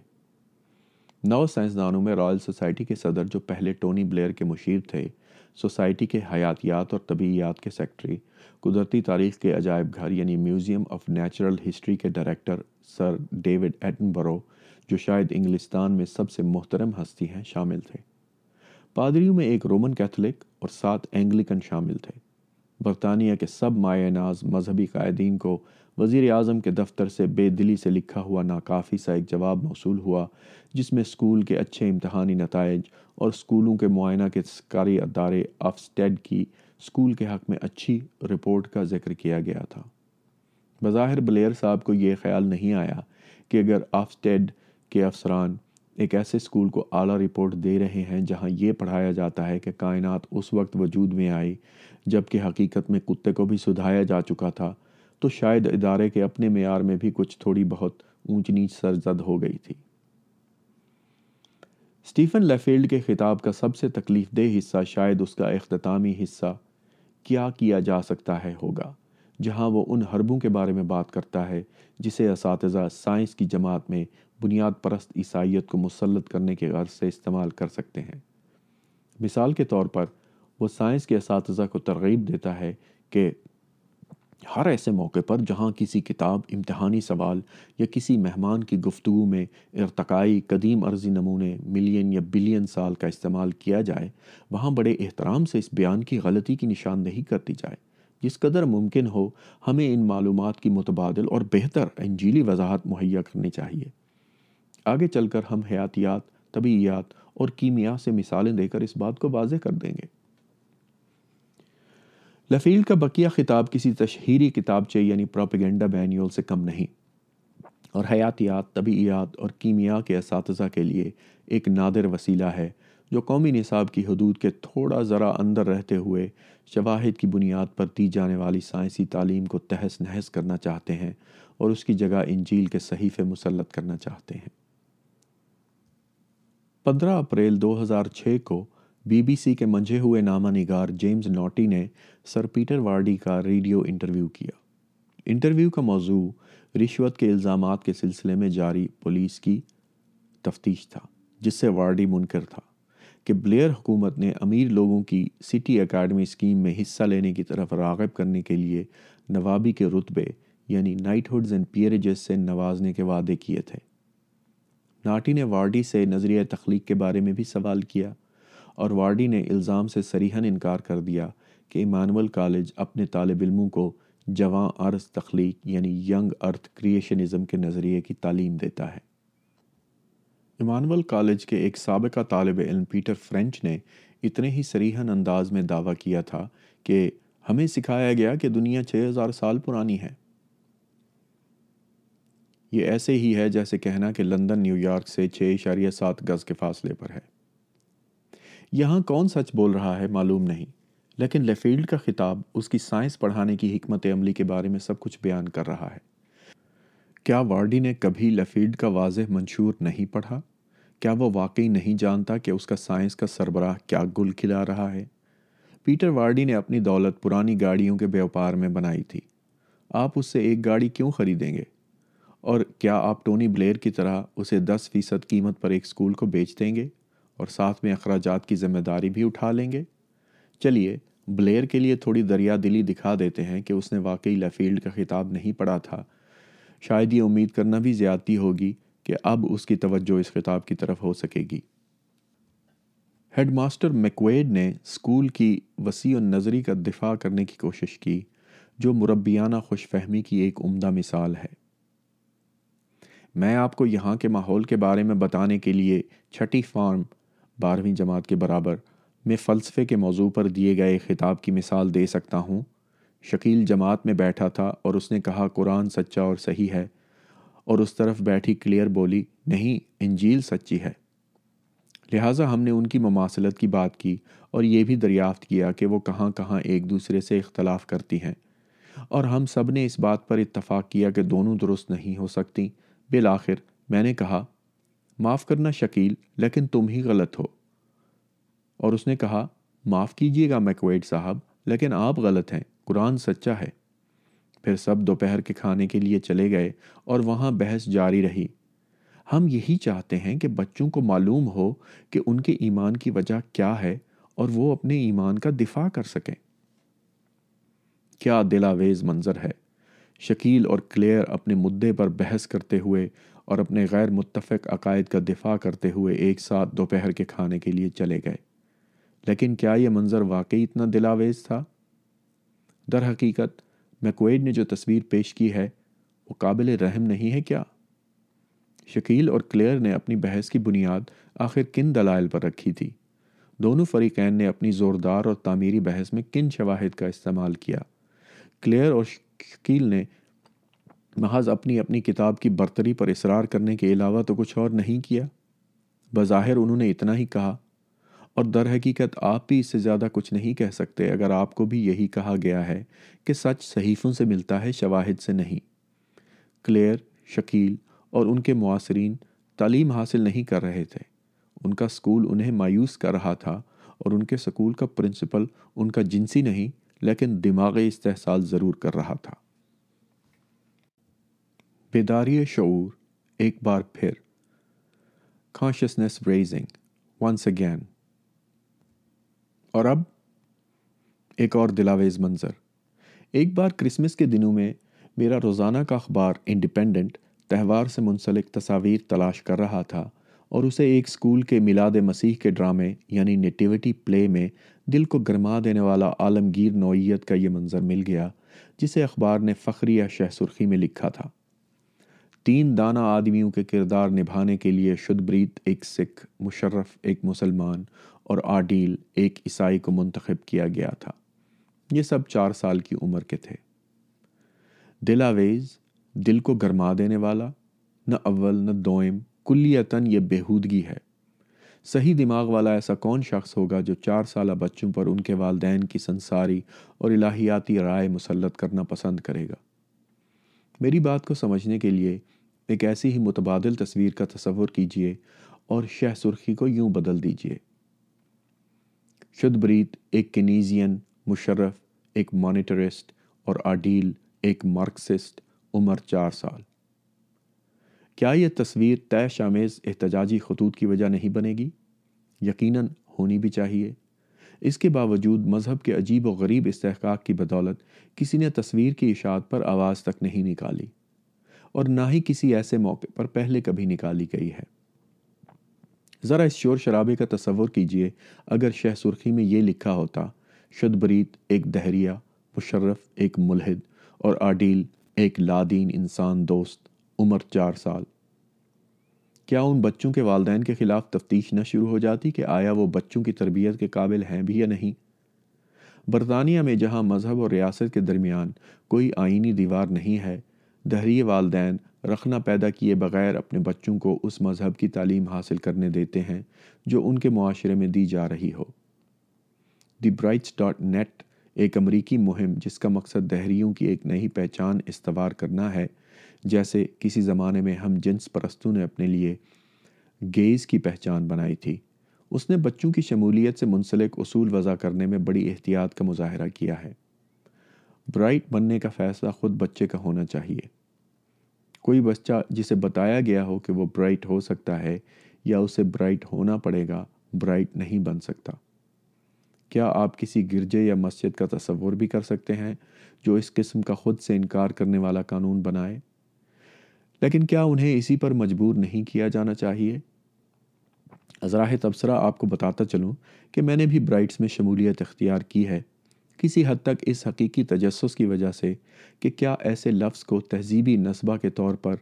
[SPEAKER 1] نو سائنسدانوں میں رائل سوسائٹی کے صدر جو پہلے ٹونی بلیئر کے مشیر تھے سوسائٹی کے حیاتیات اور طبعیات کے سیکٹری قدرتی تاریخ کے عجائب گھر یعنی میوزیم آف نیچرل ہسٹری کے ڈائریکٹر سر ڈیوڈ ایٹنبرو جو شاید انگلستان میں سب سے محترم ہستی ہیں شامل تھے پادریوں میں ایک رومن کیتھولک اور سات اینگلیکن شامل تھے برطانیہ کے سب مایہ ناز مذہبی قائدین کو وزیر اعظم کے دفتر سے بے دلی سے لکھا ہوا ناکافی سا ایک جواب موصول ہوا جس میں اسکول کے اچھے امتحانی نتائج اور اسکولوں کے معائنہ کے سرکاری ادارے آفسٹیڈ کی اسکول کے حق میں اچھی رپورٹ کا ذکر کیا گیا تھا بظاہر بلیئر صاحب کو یہ خیال نہیں آیا کہ اگر آفسٹیڈ کے افسران ایک ایسے اسکول کو اعلیٰ رپورٹ دے رہے ہیں جہاں یہ پڑھایا جاتا ہے کہ کائنات اس وقت وجود میں آئی جب کہ حقیقت میں کتے کو بھی سدھایا جا چکا تھا تو شاید ادارے کے اپنے معیار میں بھی کچھ تھوڑی بہت اونچ نیچ سرزد ہو گئی تھی اسٹیفن لیفیلڈ کے خطاب کا سب سے تکلیف دہ حصہ شاید اس کا اختتامی حصہ کیا کیا جا سکتا ہے ہوگا جہاں وہ ان حربوں کے بارے میں بات کرتا ہے جسے اساتذہ سائنس کی جماعت میں بنیاد پرست عیسائیت کو مسلط کرنے کے غرض سے استعمال کر سکتے ہیں مثال کے طور پر وہ سائنس کے اساتذہ کو ترغیب دیتا ہے کہ ہر ایسے موقع پر جہاں کسی کتاب امتحانی سوال یا کسی مہمان کی گفتگو میں ارتقائی قدیم عرضی نمونے ملین یا بلین سال کا استعمال کیا جائے وہاں بڑے احترام سے اس بیان کی غلطی کی نشاندہی کرتی جائے جس قدر ممکن ہو ہمیں ان معلومات کی متبادل اور بہتر انجیلی وضاحت مہیا کرنی چاہیے آگے چل کر ہم حیاتیات طبعیات اور کیمیا سے مثالیں دے کر اس بات کو واضح کر دیں گے لفیل کا بقیہ خطاب کسی تشہیری کتاب چاہیے یعنی پروپیگنڈا بینیول سے کم نہیں اور حیاتیات طبعیات اور کیمیا کے اساتذہ کے لیے ایک نادر وسیلہ ہے جو قومی نصاب کی حدود کے تھوڑا ذرا اندر رہتے ہوئے شواہد کی بنیاد پر دی جانے والی سائنسی تعلیم کو تحس نحس کرنا چاہتے ہیں اور اس کی جگہ انجیل کے صحیفے مسلط کرنا چاہتے ہیں پندرہ اپریل دو ہزار چھ کو بی بی سی کے منجھے ہوئے نامہ نگار جیمز نوٹی نے سر پیٹر وارڈی کا ریڈیو انٹرویو کیا انٹرویو کا موضوع رشوت کے الزامات کے سلسلے میں جاری پولیس کی تفتیش تھا جس سے وارڈی منکر تھا کہ بلیئر حکومت نے امیر لوگوں کی سٹی اکیڈمی اسکیم میں حصہ لینے کی طرف راغب کرنے کے لیے نوابی کے رتبے یعنی نائٹ ہڈز اینڈ پیریجز سے نوازنے کے وعدے کیے تھے ناٹی نے وارڈی سے نظریہ تخلیق کے بارے میں بھی سوال کیا اور وارڈی نے الزام سے سریحن انکار کر دیا کہ ایمانول کالج اپنے طالب علموں کو جواں ارض تخلیق یعنی ینگ ارتھ کریشنزم کے نظریے کی تعلیم دیتا ہے ایمانول کالج کے ایک سابقہ طالب علم پیٹر فرینچ نے اتنے ہی سریحن انداز میں دعویٰ کیا تھا کہ ہمیں سکھایا گیا کہ دنیا چھ ہزار سال پرانی ہے یہ ایسے ہی ہے جیسے کہنا کہ لندن نیو یارک سے چھ اشاریہ سات گز کے فاصلے پر ہے یہاں کون سچ بول رہا ہے معلوم نہیں لیکن لیفیلڈ کا خطاب اس کی سائنس پڑھانے کی حکمت عملی کے بارے میں سب کچھ بیان کر رہا ہے کیا وارڈی نے کبھی لیفیلڈ کا واضح منشور نہیں پڑھا کیا وہ واقعی نہیں جانتا کہ اس کا سائنس کا سربراہ کیا گل کھلا رہا ہے پیٹر وارڈی نے اپنی دولت پرانی گاڑیوں کے بیوپار میں بنائی تھی آپ اس سے ایک گاڑی کیوں خریدیں گے اور کیا آپ ٹونی بلیئر کی طرح اسے دس فیصد قیمت پر ایک اسکول کو بیچ دیں گے اور ساتھ میں اخراجات کی ذمہ داری بھی اٹھا لیں گے چلیے بلیئر کے لیے تھوڑی دریا دلی دکھا دیتے ہیں کہ اس نے واقعی لیفیلڈ کا خطاب نہیں پڑھا تھا شاید یہ امید کرنا بھی زیادتی ہوگی کہ اب اس کی توجہ اس خطاب کی طرف ہو سکے گی ہیڈ ماسٹر میکویڈ نے اسکول کی وسیع و نظری کا دفاع کرنے کی کوشش کی جو مربیانہ خوش فہمی کی ایک عمدہ مثال ہے میں آپ کو یہاں کے ماحول کے بارے میں بتانے کے لیے چھٹی فارم بارہویں جماعت کے برابر میں فلسفے کے موضوع پر دیے گئے خطاب کی مثال دے سکتا ہوں شکیل جماعت میں بیٹھا تھا اور اس نے کہا قرآن سچا اور صحیح ہے اور اس طرف بیٹھی کلیئر بولی نہیں انجیل سچی ہے لہٰذا ہم نے ان کی مماثلت کی بات کی اور یہ بھی دریافت کیا کہ وہ کہاں کہاں ایک دوسرے سے اختلاف کرتی ہیں اور ہم سب نے اس بات پر اتفاق کیا کہ دونوں درست نہیں ہو سکتی بالآخر میں نے کہا معاف کرنا شکیل لیکن تم ہی غلط ہو اور اس نے کہا معاف کیجیے گا میکویڈ صاحب لیکن آپ غلط ہیں قرآن سچا ہے پھر سب دوپہر کے کھانے کے لیے چلے گئے اور وہاں بحث جاری رہی ہم یہی چاہتے ہیں کہ بچوں کو معلوم ہو کہ ان کے ایمان کی وجہ کیا ہے اور وہ اپنے ایمان کا دفاع کر سکیں کیا دلاویز منظر ہے شکیل اور کلیئر اپنے مدعے پر بحث کرتے ہوئے اور اپنے غیر متفق عقائد کا دفاع کرتے ہوئے ایک ساتھ دوپہر کے کھانے کے لیے چلے گئے لیکن کیا یہ منظر واقعی اتنا دلاویز تھا در حقیقت میکویڈ نے جو تصویر پیش کی ہے وہ قابل رحم نہیں ہے کیا شکیل اور کلیئر نے اپنی بحث کی بنیاد آخر کن دلائل پر رکھی تھی دونوں فریقین نے اپنی زوردار اور تعمیری بحث میں کن شواہد کا استعمال کیا کلیئر اور شکیل نے محض اپنی اپنی کتاب کی برتری پر اصرار کرنے کے علاوہ تو کچھ اور نہیں کیا بظاہر انہوں نے اتنا ہی کہا اور در حقیقت آپ بھی اس سے زیادہ کچھ نہیں کہہ سکتے اگر آپ کو بھی یہی کہا گیا ہے کہ سچ صحیفوں سے ملتا ہے شواہد سے نہیں کلیئر شکیل اور ان کے معاصرین تعلیم حاصل نہیں کر رہے تھے ان کا سکول انہیں مایوس کر رہا تھا اور ان کے سکول کا پرنسپل ان کا جنسی نہیں لیکن دماغی استحصال ضرور کر رہا تھا بیداری شعور ایک بار پھر کانشیسنیس ریزنگ ونس اگین اور اب ایک اور دلاویز منظر ایک بار کرسمس کے دنوں میں میرا روزانہ کا اخبار انڈیپینڈنٹ تہوار سے منسلک تصاویر تلاش کر رہا تھا اور اسے ایک اسکول کے میلاد مسیح کے ڈرامے یعنی نیٹیوٹی پلے میں دل کو گرما دینے والا عالمگیر نوعیت کا یہ منظر مل گیا جسے اخبار نے فخری یا شہ سرخی میں لکھا تھا تین دانہ آدمیوں کے کردار نبھانے کے لیے شدبریت ایک سکھ مشرف ایک مسلمان اور آڈیل ایک عیسائی کو منتخب کیا گیا تھا یہ سب چار سال کی عمر کے تھے دل آویز دل کو گرما دینے والا نہ اول نہ دوئم کلیتاً یہ بےحودگی ہے صحیح دماغ والا ایسا کون شخص ہوگا جو چار سالہ بچوں پر ان کے والدین کی سنساری اور الہیاتی رائے مسلط کرنا پسند کرے گا میری بات کو سمجھنے کے لیے ایک ایسی ہی متبادل تصویر کا تصور کیجیے اور شہ سرخی کو یوں بدل دیجیے شد بریت ایک کنیزین مشرف ایک مانیٹرسٹ اور آڈیل ایک مارکسسٹ عمر چار سال کیا یہ تصویر طے شامیز احتجاجی خطوط کی وجہ نہیں بنے گی یقیناً ہونی بھی چاہیے اس کے باوجود مذہب کے عجیب و غریب استحقاق کی بدولت کسی نے تصویر کی اشاعت پر آواز تک نہیں نکالی اور نہ ہی کسی ایسے موقع پر پہلے کبھی نکالی گئی ہے ذرا اس شور شرابے کا تصور کیجئے اگر شہ سرخی میں یہ لکھا ہوتا شدبریت ایک دہریہ مشرف ایک ملحد اور آڈیل ایک لادین انسان دوست عمر چار سال کیا ان بچوں کے والدین کے خلاف تفتیش نہ شروع ہو جاتی کہ آیا وہ بچوں کی تربیت کے قابل ہیں بھی یا نہیں برطانیہ میں جہاں مذہب اور ریاست کے درمیان کوئی آئینی دیوار نہیں ہے دہری والدین رکھنا پیدا کیے بغیر اپنے بچوں کو اس مذہب کی تعلیم حاصل کرنے دیتے ہیں جو ان کے معاشرے میں دی جا رہی ہو دی برائٹس ڈاٹ نیٹ ایک امریکی مہم جس کا مقصد دہریوں کی ایک نئی پہچان استوار کرنا ہے جیسے کسی زمانے میں ہم جنس پرستوں نے اپنے لیے گیز کی پہچان بنائی تھی اس نے بچوں کی شمولیت سے منسلک اصول وضع کرنے میں بڑی احتیاط کا مظاہرہ کیا ہے برائٹ بننے کا فیصلہ خود بچے کا ہونا چاہیے کوئی بچہ جسے بتایا گیا ہو کہ وہ برائٹ ہو سکتا ہے یا اسے برائٹ ہونا پڑے گا برائٹ نہیں بن سکتا کیا آپ کسی گرجے یا مسجد کا تصور بھی کر سکتے ہیں جو اس قسم کا خود سے انکار کرنے والا قانون بنائے لیکن کیا انہیں اسی پر مجبور نہیں کیا جانا چاہیے ازراہ تبصرہ آپ کو بتاتا چلوں کہ میں نے بھی برائٹس میں شمولیت اختیار کی ہے کسی حد تک اس حقیقی تجسس کی وجہ سے کہ کیا ایسے لفظ کو تہذیبی نصبہ کے طور پر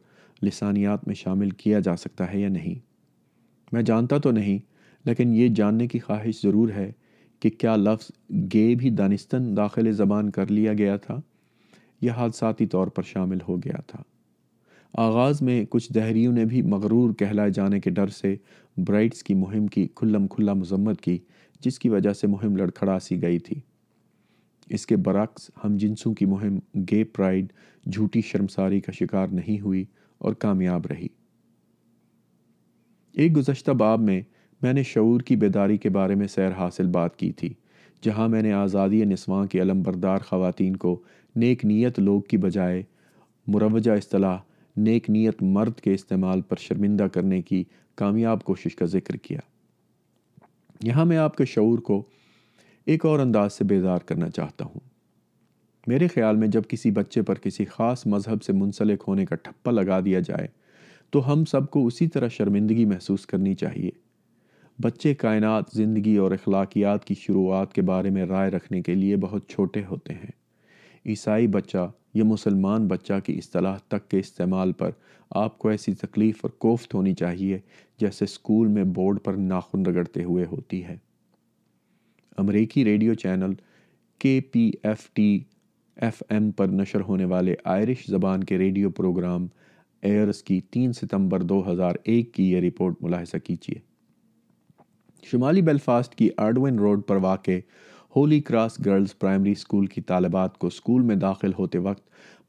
[SPEAKER 1] لسانیات میں شامل کیا جا سکتا ہے یا نہیں میں جانتا تو نہیں لیکن یہ جاننے کی خواہش ضرور ہے کہ کیا لفظ گے بھی دانستن داخل زبان کر لیا گیا تھا یا حادثاتی طور پر شامل ہو گیا تھا آغاز میں کچھ دہریوں نے بھی مغرور کہلائے جانے کے ڈر سے برائٹس کی مہم کی کھلم کھلا مذمت کی جس کی وجہ سے مہم لڑکھڑا سی گئی تھی اس کے برعکس ہم جنسوں کی مہم گے پرائیڈ جھوٹی شرمساری کا شکار نہیں ہوئی اور کامیاب رہی ایک گزشتہ باب میں میں نے شعور کی بیداری کے بارے میں سیر حاصل بات کی تھی جہاں میں نے آزادی نسواں کی علم بردار خواتین کو نیک نیت لوگ کی بجائے مروجہ اصطلاح نیک نیت مرد کے استعمال پر شرمندہ کرنے کی کامیاب کوشش کا ذکر کیا یہاں میں آپ کے شعور کو ایک اور انداز سے بیزار کرنا چاہتا ہوں میرے خیال میں جب کسی بچے پر کسی خاص مذہب سے منسلک ہونے کا ٹھپا لگا دیا جائے تو ہم سب کو اسی طرح شرمندگی محسوس کرنی چاہیے بچے کائنات زندگی اور اخلاقیات کی شروعات کے بارے میں رائے رکھنے کے لیے بہت چھوٹے ہوتے ہیں عیسائی بچہ یا مسلمان بچہ کی اصطلاح تک کے استعمال پر آپ کو ایسی تکلیف اور کوفت ہونی چاہیے جیسے اسکول میں بورڈ پر ناخن رگڑتے ہوئے ہوتی ہے امریکی radio channel K P F T F M پر نشر ہونے والے آئرش زبان کے ریڈیو پروگرام ایئرس کی تین ستمبر دو ہزار ایک کی یہ رپورٹ ملاحظہ کیجیے شمالی بیلفاسٹ کی آرڈوین روڈ پر واقع Holy Cross girls primary school کی طالبات کو اسکول میں داخل ہوتے وقت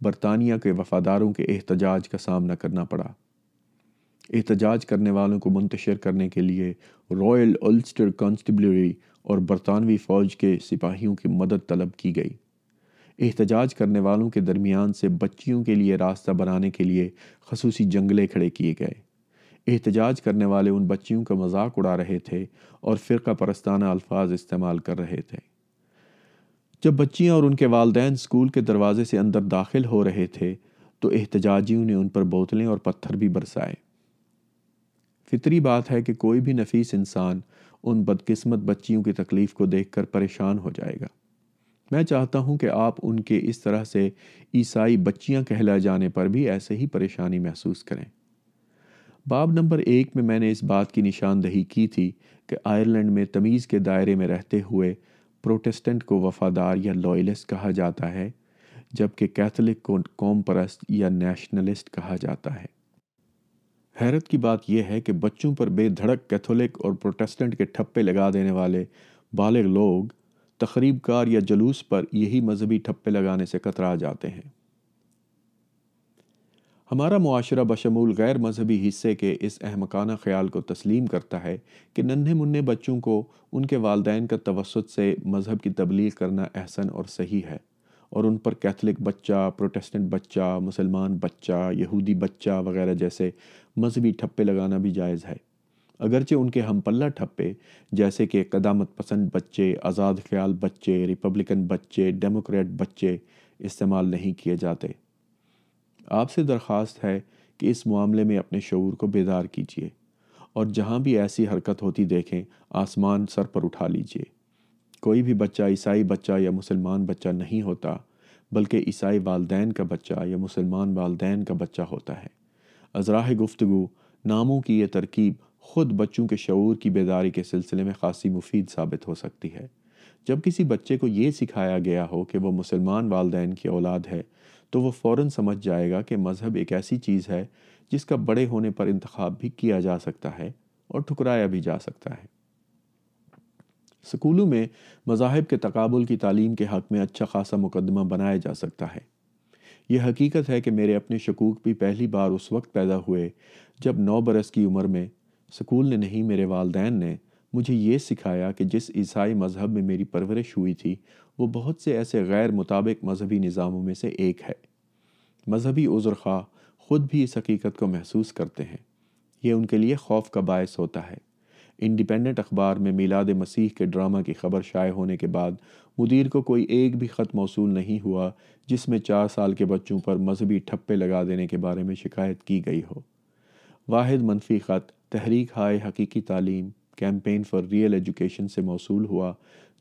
[SPEAKER 1] برطانیہ کے وفاداروں کے احتجاج کا سامنا کرنا پڑا احتجاج کرنے والوں کو منتشر کرنے کے لیے رائل اولسٹر کانسٹیبلری اور برطانوی فوج کے سپاہیوں کی مدد طلب کی گئی احتجاج کرنے والوں کے درمیان سے بچیوں کے لیے راستہ بنانے کے لیے خصوصی جنگلے کھڑے کیے گئے احتجاج کرنے والے ان بچیوں کا مذاق اڑا رہے تھے اور فرقہ پرستانہ الفاظ استعمال کر رہے تھے جب بچیاں اور ان کے والدین اسکول کے دروازے سے اندر داخل ہو رہے تھے تو احتجاجیوں نے ان پر بوتلیں اور پتھر بھی برسائے فطری بات ہے کہ کوئی بھی نفیس انسان ان بدقسمت بچیوں کی تکلیف کو دیکھ کر پریشان ہو جائے گا میں چاہتا ہوں کہ آپ ان کے اس طرح سے عیسائی بچیاں کہلائے جانے پر بھی ایسے ہی پریشانی محسوس کریں باب نمبر ایک میں میں نے اس بات کی نشاندہی کی تھی کہ آئرلینڈ میں تمیز کے دائرے میں رہتے ہوئے پروٹیسٹنٹ کو وفادار یا لوئلسٹ کہا جاتا ہے جبکہ کیتھلک کو قوم پرست یا نیشنلسٹ کہا جاتا ہے حیرت کی بات یہ ہے کہ بچوں پر بے دھڑک کیتھولک اور پروٹیسٹنٹ کے ٹھپے لگا دینے والے بالغ لوگ تقریب کار یا جلوس پر یہی مذہبی ٹھپے لگانے سے کترا جاتے ہیں ہمارا معاشرہ بشمول غیر مذہبی حصے کے اس احمقانہ خیال کو تسلیم کرتا ہے کہ ننھے منھے بچوں کو ان کے والدین کا توسط سے مذہب کی تبلیغ کرنا احسن اور صحیح ہے اور ان پر کیتھولک بچہ پروٹیسٹنٹ بچہ مسلمان بچہ یہودی بچہ وغیرہ جیسے مذہبی ٹھپے لگانا بھی جائز ہے اگرچہ ان کے ہم پلہ ٹھپے جیسے کہ قدامت پسند بچے آزاد خیال بچے ریپبلکن بچے ڈیموکریٹ بچے استعمال نہیں کیے جاتے آپ سے درخواست ہے کہ اس معاملے میں اپنے شعور کو بیدار کیجیے اور جہاں بھی ایسی حرکت ہوتی دیکھیں آسمان سر پر اٹھا لیجیے کوئی بھی بچہ عیسائی بچہ یا مسلمان بچہ نہیں ہوتا بلکہ عیسائی والدین کا بچہ یا مسلمان والدین کا بچہ ہوتا ہے اذرا گفتگو ناموں کی یہ ترکیب خود بچوں کے شعور کی بیداری کے سلسلے میں خاصی مفید ثابت ہو سکتی ہے جب کسی بچے کو یہ سکھایا گیا ہو کہ وہ مسلمان والدین کی اولاد ہے تو وہ فوراً سمجھ جائے گا کہ مذہب ایک ایسی چیز ہے جس کا بڑے ہونے پر انتخاب بھی کیا جا سکتا ہے اور ٹھکرایا بھی جا سکتا ہے سکولوں میں مذاہب کے تقابل کی تعلیم کے حق میں اچھا خاصا مقدمہ بنایا جا سکتا ہے یہ حقیقت ہے کہ میرے اپنے شکوک بھی پہلی بار اس وقت پیدا ہوئے جب نو برس کی عمر میں سکول نے نہیں میرے والدین نے مجھے یہ سکھایا کہ جس عیسائی مذہب میں میری پرورش ہوئی تھی وہ بہت سے ایسے غیر مطابق مذہبی نظاموں میں سے ایک ہے مذہبی عذر خواہ خود بھی اس حقیقت کو محسوس کرتے ہیں یہ ان کے لیے خوف کا باعث ہوتا ہے انڈیپینڈنٹ اخبار میں میلاد مسیح کے ڈرامہ کی خبر شائع ہونے کے بعد مدیر کو کوئی ایک بھی خط موصول نہیں ہوا جس میں چار سال کے بچوں پر مذہبی ٹھپے لگا دینے کے بارے میں شکایت کی گئی ہو واحد منفی خط تحریک ہائے حقیقی تعلیم کیمپین فار ریئل ایجوکیشن سے موصول ہوا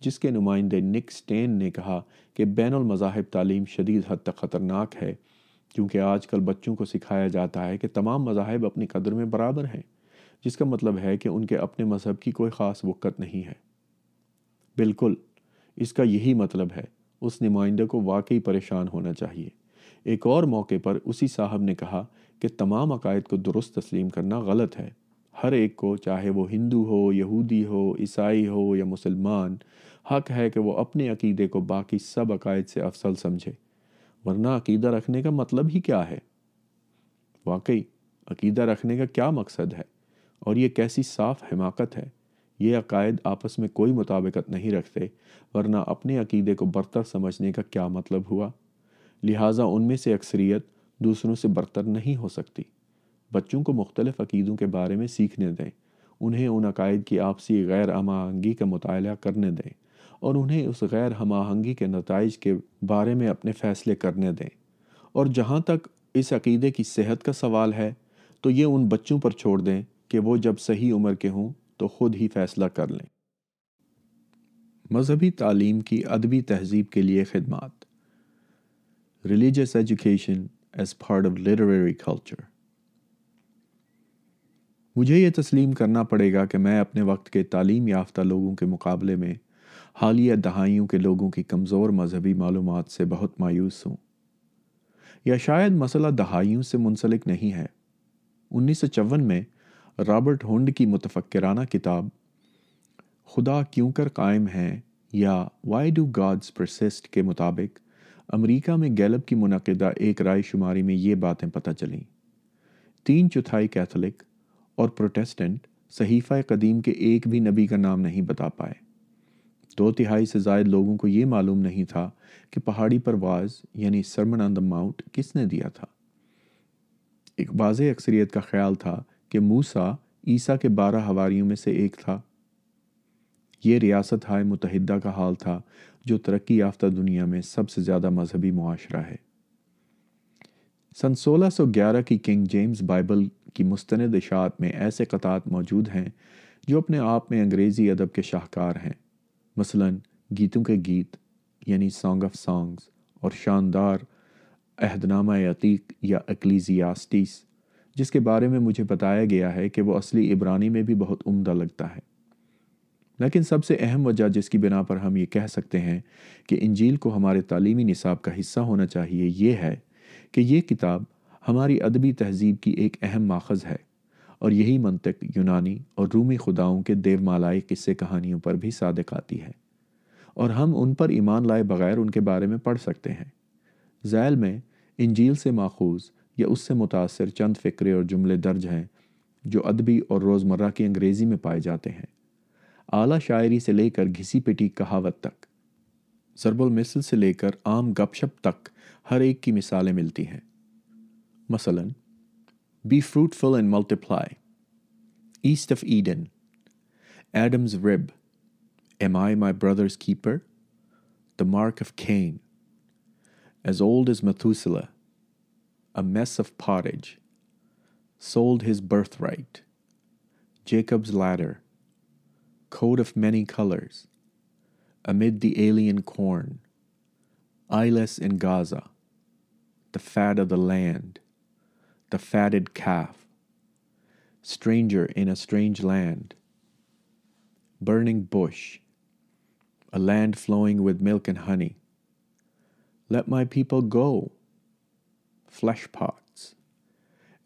[SPEAKER 1] جس کے نمائندے نک سٹین نے کہا کہ بین المذاہب تعلیم شدید حد تک خطرناک ہے کیونکہ آج کل بچوں کو سکھایا جاتا ہے کہ تمام مذاہب اپنی قدر میں برابر ہیں جس کا مطلب ہے کہ ان کے اپنے مذہب کی کوئی خاص وقت نہیں ہے بالکل اس کا یہی مطلب ہے اس نمائندہ کو واقعی پریشان ہونا چاہیے ایک اور موقع پر اسی صاحب نے کہا کہ تمام عقائد کو درست تسلیم کرنا غلط ہے ہر ایک کو چاہے وہ ہندو ہو یہودی ہو عیسائی ہو یا مسلمان حق ہے کہ وہ اپنے عقیدے کو باقی سب عقائد سے افسل سمجھے ورنہ عقیدہ رکھنے کا مطلب ہی کیا ہے واقعی عقیدہ رکھنے کا کیا مقصد ہے اور یہ کیسی صاف حماقت ہے یہ عقائد آپس میں کوئی مطابقت نہیں رکھتے ورنہ اپنے عقیدے کو برتر سمجھنے کا کیا مطلب ہوا لہٰذا ان میں سے اکثریت دوسروں سے برتر نہیں ہو سکتی بچوں کو مختلف عقیدوں کے بارے میں سیکھنے دیں انہیں ان عقائد کی آپسی غیر ہم آہنگی کا مطالعہ کرنے دیں اور انہیں اس غیر ہم آہنگی کے نتائج کے بارے میں اپنے فیصلے کرنے دیں اور جہاں تک اس عقیدے کی صحت کا سوال ہے تو یہ ان بچوں پر چھوڑ دیں کہ وہ جب صحیح عمر کے ہوں تو خود ہی فیصلہ کر لیں مذہبی تعلیم کی ادبی تہذیب کے لیے خدمات religious education as part of literary culture مجھے یہ تسلیم کرنا پڑے گا کہ میں اپنے وقت کے تعلیم یافتہ لوگوں کے مقابلے میں حالیہ دہائیوں کے لوگوں کی کمزور مذہبی معلومات سے بہت مایوس ہوں یا شاید مسئلہ دہائیوں سے منسلک نہیں ہے انیس سو چون میں رابرٹ ہونڈ کی متفکرانہ کتاب خدا کیوں کر قائم ہے یا وائی ڈو گاڈز پرسسٹ کے مطابق امریکہ میں گیلپ کی منعقدہ ایک رائے شماری میں یہ باتیں پتہ چلیں تین چوتھائی کیتھولک اور پروٹیسٹنٹ صحیفہ قدیم کے ایک بھی نبی کا نام نہیں بتا پائے دو تہائی سے زائد لوگوں کو یہ معلوم نہیں تھا کہ پہاڑی پرواز یعنی سرمن آن دا ماؤنٹ کس نے دیا تھا ایک واضح اکثریت کا خیال تھا کہ موسا عیسیٰ کے بارہ ہواریوں میں سے ایک تھا یہ ریاست ہائے متحدہ کا حال تھا جو ترقی یافتہ دنیا میں سب سے زیادہ مذہبی معاشرہ ہے سن سولہ سو گیارہ کی کنگ جیمز بائبل کی مستند اشاعت میں ایسے قطعات موجود ہیں جو اپنے آپ میں انگریزی ادب کے شاہکار ہیں مثلا گیتوں کے گیت یعنی سانگ آف سانگز اور شاندار عہد نامہ عتیق یا اکلیزیاسٹیس جس کے بارے میں مجھے بتایا گیا ہے کہ وہ اصلی عبرانی میں بھی بہت عمدہ لگتا ہے لیکن سب سے اہم وجہ جس کی بنا پر ہم یہ کہہ سکتے ہیں کہ انجیل کو ہمارے تعلیمی نصاب کا حصہ ہونا چاہیے یہ ہے کہ یہ کتاب ہماری ادبی تہذیب کی ایک اہم ماخذ ہے اور یہی منطق یونانی اور رومی خداؤں کے دیو مالائی قصے کہانیوں پر بھی صادق آتی ہے اور ہم ان پر ایمان لائے بغیر ان کے بارے میں پڑھ سکتے ہیں زیل میں انجیل سے ماخوذ یا اس سے متاثر چند فکرے اور جملے درج ہیں جو ادبی اور روزمرہ کی انگریزی میں پائے جاتے ہیں اعلیٰ شاعری سے لے کر گھسی پٹی کہاوت تک ضرب المثل سے لے کر عام گپ شپ تک ہر ایک کی مثالیں ملتی ہیں مثلا be fruitful and multiply east of Eden Adam's rib am I my brother's keeper the mark of Cain as old as Methuselah a mess of pottage, sold his birthright, Jacob's ladder, coat of many colors, amid the alien corn, eyeless in Gaza, the fat of the land, the fatted calf, stranger in a strange land, burning bush, a land flowing with milk and honey. Let my people go, flesh pots,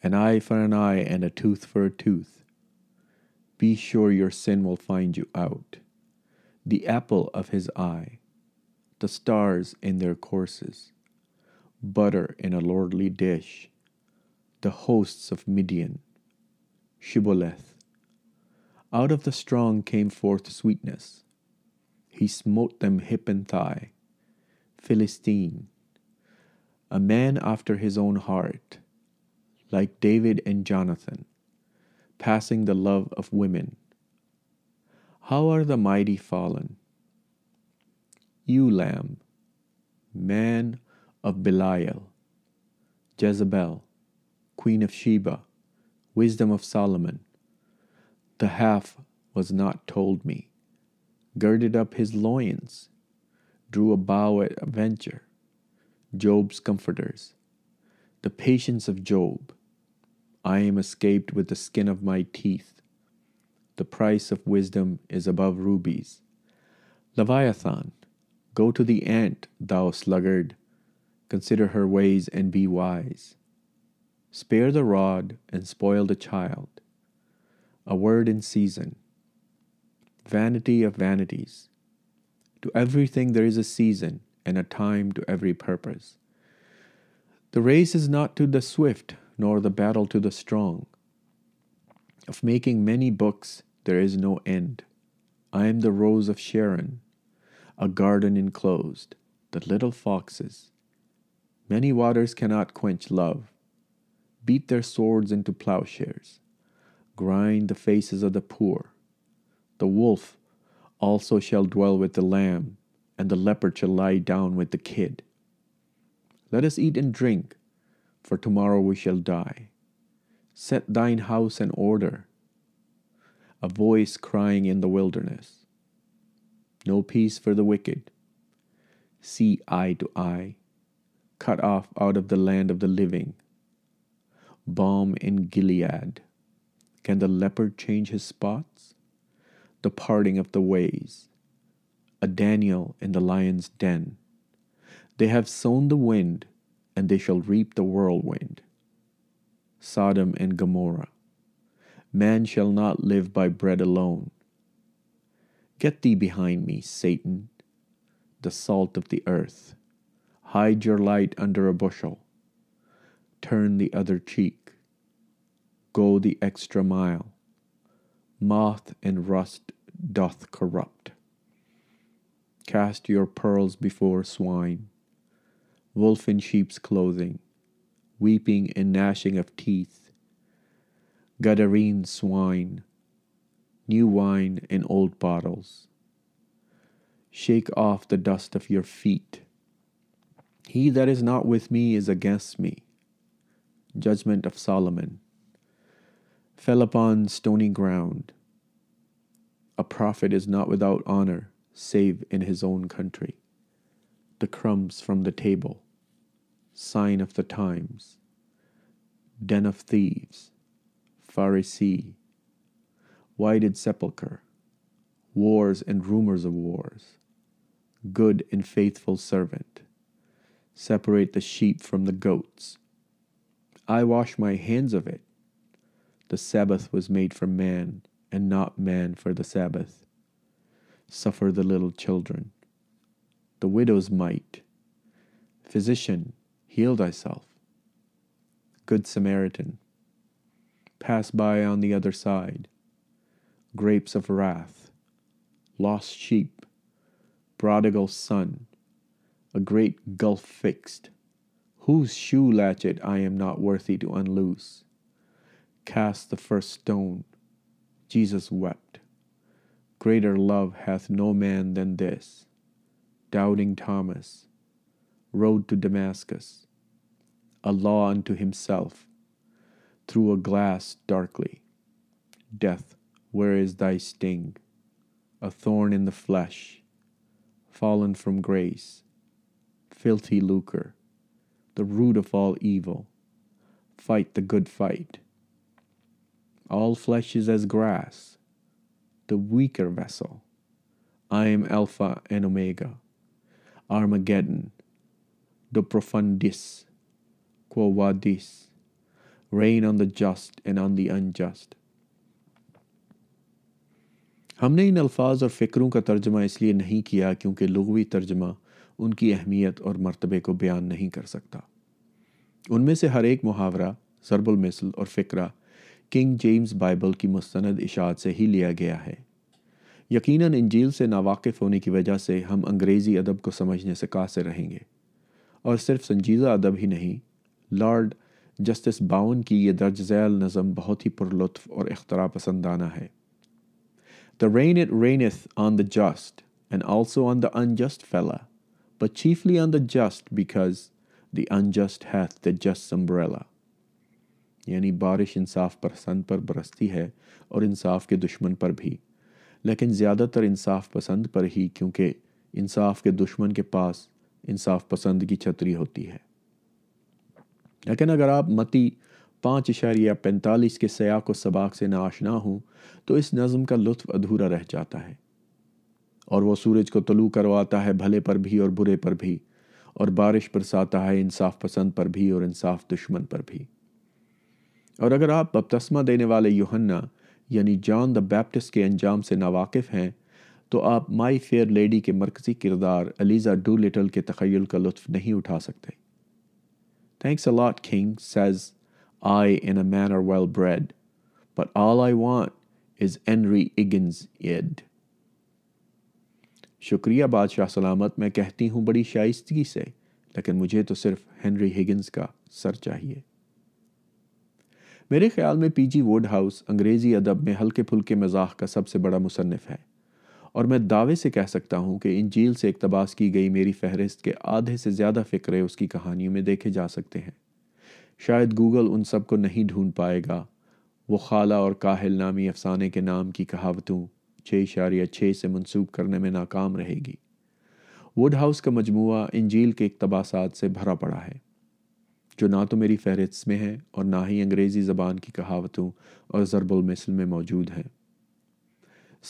[SPEAKER 1] an eye for an eye and a tooth for a tooth. Be sure your sin will find you out. The apple of his eye, the stars in their courses, butter in a lordly dish, the hosts of Midian, Shibboleth. Out of the strong came forth sweetness. He smote them hip and thigh, Philistine, a man after his own heart, like David and Jonathan, passing the love of women. How are the mighty fallen? You, Lamb, man of Belial, Jezebel, Queen of Sheba, wisdom of Solomon, the half was not told me, girded up his loins, drew a bow at a venture, Job's comforters, the patience of Job. I am escaped with the skin of my teeth. The price of wisdom is above rubies. Leviathan, go to the ant, thou sluggard. Consider her ways and be wise. Spare the rod and spoil the child. A word in season. Vanity of vanities. To everything there is a season and a time to every purpose. The race is not to the swift, nor the battle to the strong. Of making many books there is no end. I am the rose of Sharon, a garden enclosed, the little foxes. Many waters cannot quench love. Beat their swords into plowshares. Grind the faces of the poor. The wolf also shall dwell with the lamb, and the leopard shall lie down with the kid. Let us eat and drink, for tomorrow we shall die. Set thine house in order. A voice crying in the wilderness. No peace for the wicked. See eye to eye, cut off out of the land of the living. Balm in Gilead. Can the leopard change his spots? The parting of the ways a Daniel in the lion's den. They have sown the wind, and they shall reap the whirlwind. Sodom and Gomorrah. Man shall not live by bread alone. Get thee behind me, Satan, the salt of the earth. Hide your light under a bushel. Turn the other cheek. Go the extra mile. Moth and rust doth corrupt. Cast your pearls before swine, wolf in sheep's clothing, weeping and gnashing of teeth, Gadarene swine, new wine in old bottles. Shake off the dust of your feet. He that is not with me is against me. Judgment of Solomon. Fell upon stony ground. A prophet is not without honor, save in his own country. The crumbs from the table, sign of the times, den of thieves, Pharisee, whited sepulchre, wars and rumors of wars, good and faithful servant, separate the sheep from the goats. I wash my hands of it. The Sabbath was made for man, and not man for the Sabbath. Suffer the little children, the widow's mite. Physician, heal thyself. Good Samaritan, pass by on the other side. Grapes of wrath, lost sheep, prodigal son, a great gulf fixed, whose shoe latchet I am not worthy to unloose. Cast the first stone. Jesus wept. Greater love hath no man than this. Doubting Thomas. Road to Damascus. A law unto himself. Through a glass darkly. Death, where is thy sting? A thorn in the flesh. Fallen from grace. Filthy lucre. The root of all evil. Fight the good fight. All flesh is as grass. the weaker vessel. I am Alpha and Omega, Armageddon, the profundis, quo vadis, rain on the just and on the unjust. ہم نے ان الفاظ اور فکروں کا ترجمہ اس لیے نہیں کیا کیونکہ لغوی ترجمہ ان کی اہمیت اور مرتبے کو بیان نہیں کر سکتا ان میں سے ہر ایک محاورہ ضرب المثل اور فکرہ کنگ جیمز بائبل کی مستند اشاعت سے ہی لیا گیا ہے یقیناً انجیل سے ناواقف ہونے کی وجہ سے ہم انگریزی ادب کو سمجھنے سے قاصر رہیں گے اور صرف سنجیدہ ادب ہی نہیں لارڈ جسٹس باون کی یہ درج ذیل نظم بہت ہی پر لطف اور اختراع پسندانہ ہے the rain it raineth on the just and also on the unjust fella but chiefly on the just because the unjust the the umbrella یعنی بارش انصاف پسند پر برستی ہے اور انصاف کے دشمن پر بھی لیکن زیادہ تر انصاف پسند پر ہی کیونکہ انصاف کے دشمن کے پاس انصاف پسند کی چھتری ہوتی ہے لیکن اگر آپ متی پانچ اشاریہ یا پینتالیس کے سیاق و سباق سے ناشنا ہوں تو اس نظم کا لطف ادھورا رہ جاتا ہے اور وہ سورج کو طلوع کرواتا ہے بھلے پر بھی اور برے پر بھی اور بارش برساتا ہے انصاف پسند پر بھی اور انصاف دشمن پر بھی اور اگر آپ بپتسمہ دینے والے یوہنا یعنی جان دا بیپٹس کے انجام سے ناواقف ہیں تو آپ مائی فیئر لیڈی کے مرکزی کردار الیزا ڈو لٹل کے تخیل کا لطف نہیں اٹھا سکتے thanks a lot says I I a man are well bred but all want is اگنز add شکریہ بادشاہ سلامت میں کہتی ہوں بڑی شائستگی سے لیکن مجھے تو صرف ہنری ہگنز کا سر چاہیے میرے خیال میں پی جی ووڈ ہاؤس انگریزی ادب میں ہلکے پھلکے مزاح کا سب سے بڑا مصنف ہے اور میں دعوے سے کہہ سکتا ہوں کہ انجیل سے اقتباس کی گئی میری فہرست کے آدھے سے زیادہ فکرے اس کی کہانیوں میں دیکھے جا سکتے ہیں شاید گوگل ان سب کو نہیں ڈھونڈ پائے گا وہ خالہ اور کاہل نامی افسانے کے نام کی کہاوتوں چھ اشاریہ چھ سے منسوخ کرنے میں ناکام رہے گی ووڈ ہاؤس کا مجموعہ انجیل کے اقتباسات سے بھرا پڑا ہے جو نہ تو میری فہرست میں ہیں اور نہ ہی انگریزی زبان کی کہاوتوں اور ضرب المثل میں موجود ہیں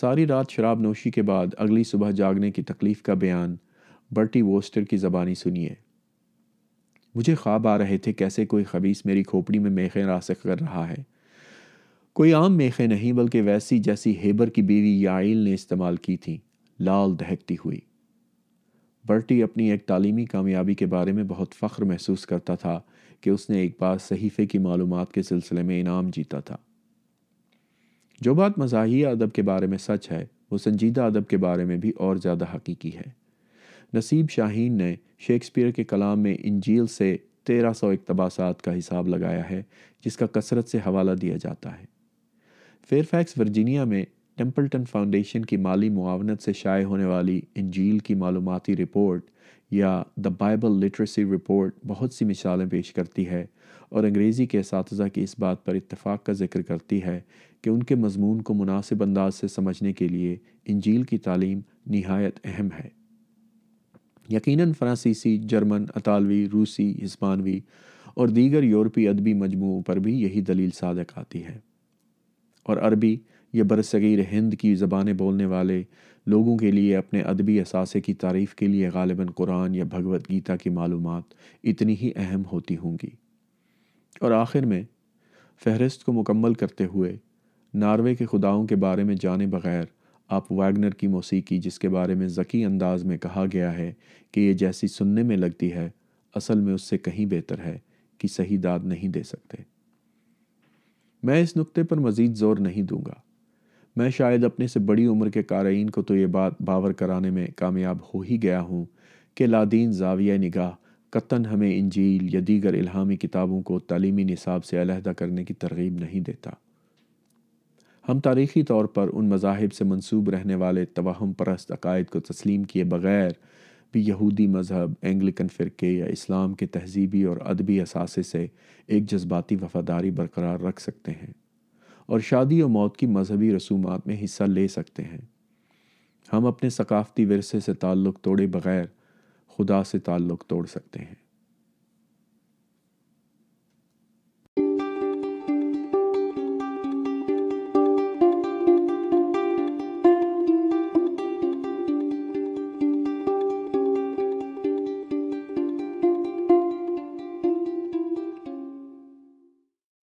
[SPEAKER 1] ساری رات شراب نوشی کے بعد اگلی صبح جاگنے کی تکلیف کا بیان برٹی ووسٹر کی زبانی سنیے مجھے خواب آ رہے تھے کیسے کوئی خبیص میری کھوپڑی میں میخیں راسخ کر رہا ہے کوئی عام میخیں نہیں بلکہ ویسی جیسی ہیبر کی بیوی یائل نے استعمال کی تھی لال دہکتی ہوئی برٹی اپنی ایک تعلیمی کامیابی کے بارے میں بہت فخر محسوس کرتا تھا کہ اس نے ایک بار صحیفے کی معلومات کے سلسلے میں انعام جیتا تھا جو بات مزاحیہ ادب کے بارے میں سچ ہے وہ سنجیدہ ادب کے بارے میں بھی اور زیادہ حقیقی ہے نصیب شاہین نے شیکسپیئر کے کلام میں انجیل سے تیرہ سو اقتباسات کا حساب لگایا ہے جس کا کثرت سے حوالہ دیا جاتا ہے فیئر فیکس ورجینیا میں ٹیمپلٹن فاؤنڈیشن کی مالی معاونت سے شائع ہونے والی انجیل کی معلوماتی رپورٹ یا دا بائبل لٹریسی رپورٹ بہت سی مثالیں پیش کرتی ہے اور انگریزی کے اساتذہ کی اس بات پر اتفاق کا ذکر کرتی ہے کہ ان کے مضمون کو مناسب انداز سے سمجھنے کے لیے انجیل کی تعلیم نہایت اہم ہے یقیناً فرانسیسی جرمن اطالوی روسی ہسپانوی اور دیگر یورپی ادبی مجموعوں پر بھی یہی دلیل صادق آتی ہے اور عربی یا برصغیر ہند کی زبانیں بولنے والے لوگوں کے لیے اپنے ادبی اثاثے کی تعریف کے لیے غالباً قرآن یا بھگوت گیتا کی معلومات اتنی ہی اہم ہوتی ہوں گی اور آخر میں فہرست کو مکمل کرتے ہوئے ناروے کے خداؤں کے بارے میں جانے بغیر آپ ویگنر کی موسیقی جس کے بارے میں ذکی انداز میں کہا گیا ہے کہ یہ جیسی سننے میں لگتی ہے اصل میں اس سے کہیں بہتر ہے کہ صحیح داد نہیں دے سکتے میں اس نقطے پر مزید زور نہیں دوں گا میں شاید اپنے سے بڑی عمر کے قارئین کو تو یہ بات باور کرانے میں کامیاب ہو ہی گیا ہوں کہ لادین زاویہ نگاہ قطن ہمیں انجیل یا دیگر الہامی کتابوں کو تعلیمی نصاب سے علیحدہ کرنے کی ترغیب نہیں دیتا ہم تاریخی طور پر ان مذاہب سے منصوب رہنے والے توہم پرست عقائد کو تسلیم کیے بغیر بھی یہودی مذہب اینگلکن فرقے یا اسلام کے تہذیبی اور ادبی اثاثے سے ایک جذباتی وفاداری برقرار رکھ سکتے ہیں اور شادی و موت کی مذہبی رسومات میں حصہ لے سکتے ہیں ہم اپنے ثقافتی ورثے سے تعلق توڑے بغیر خدا سے تعلق توڑ سکتے ہیں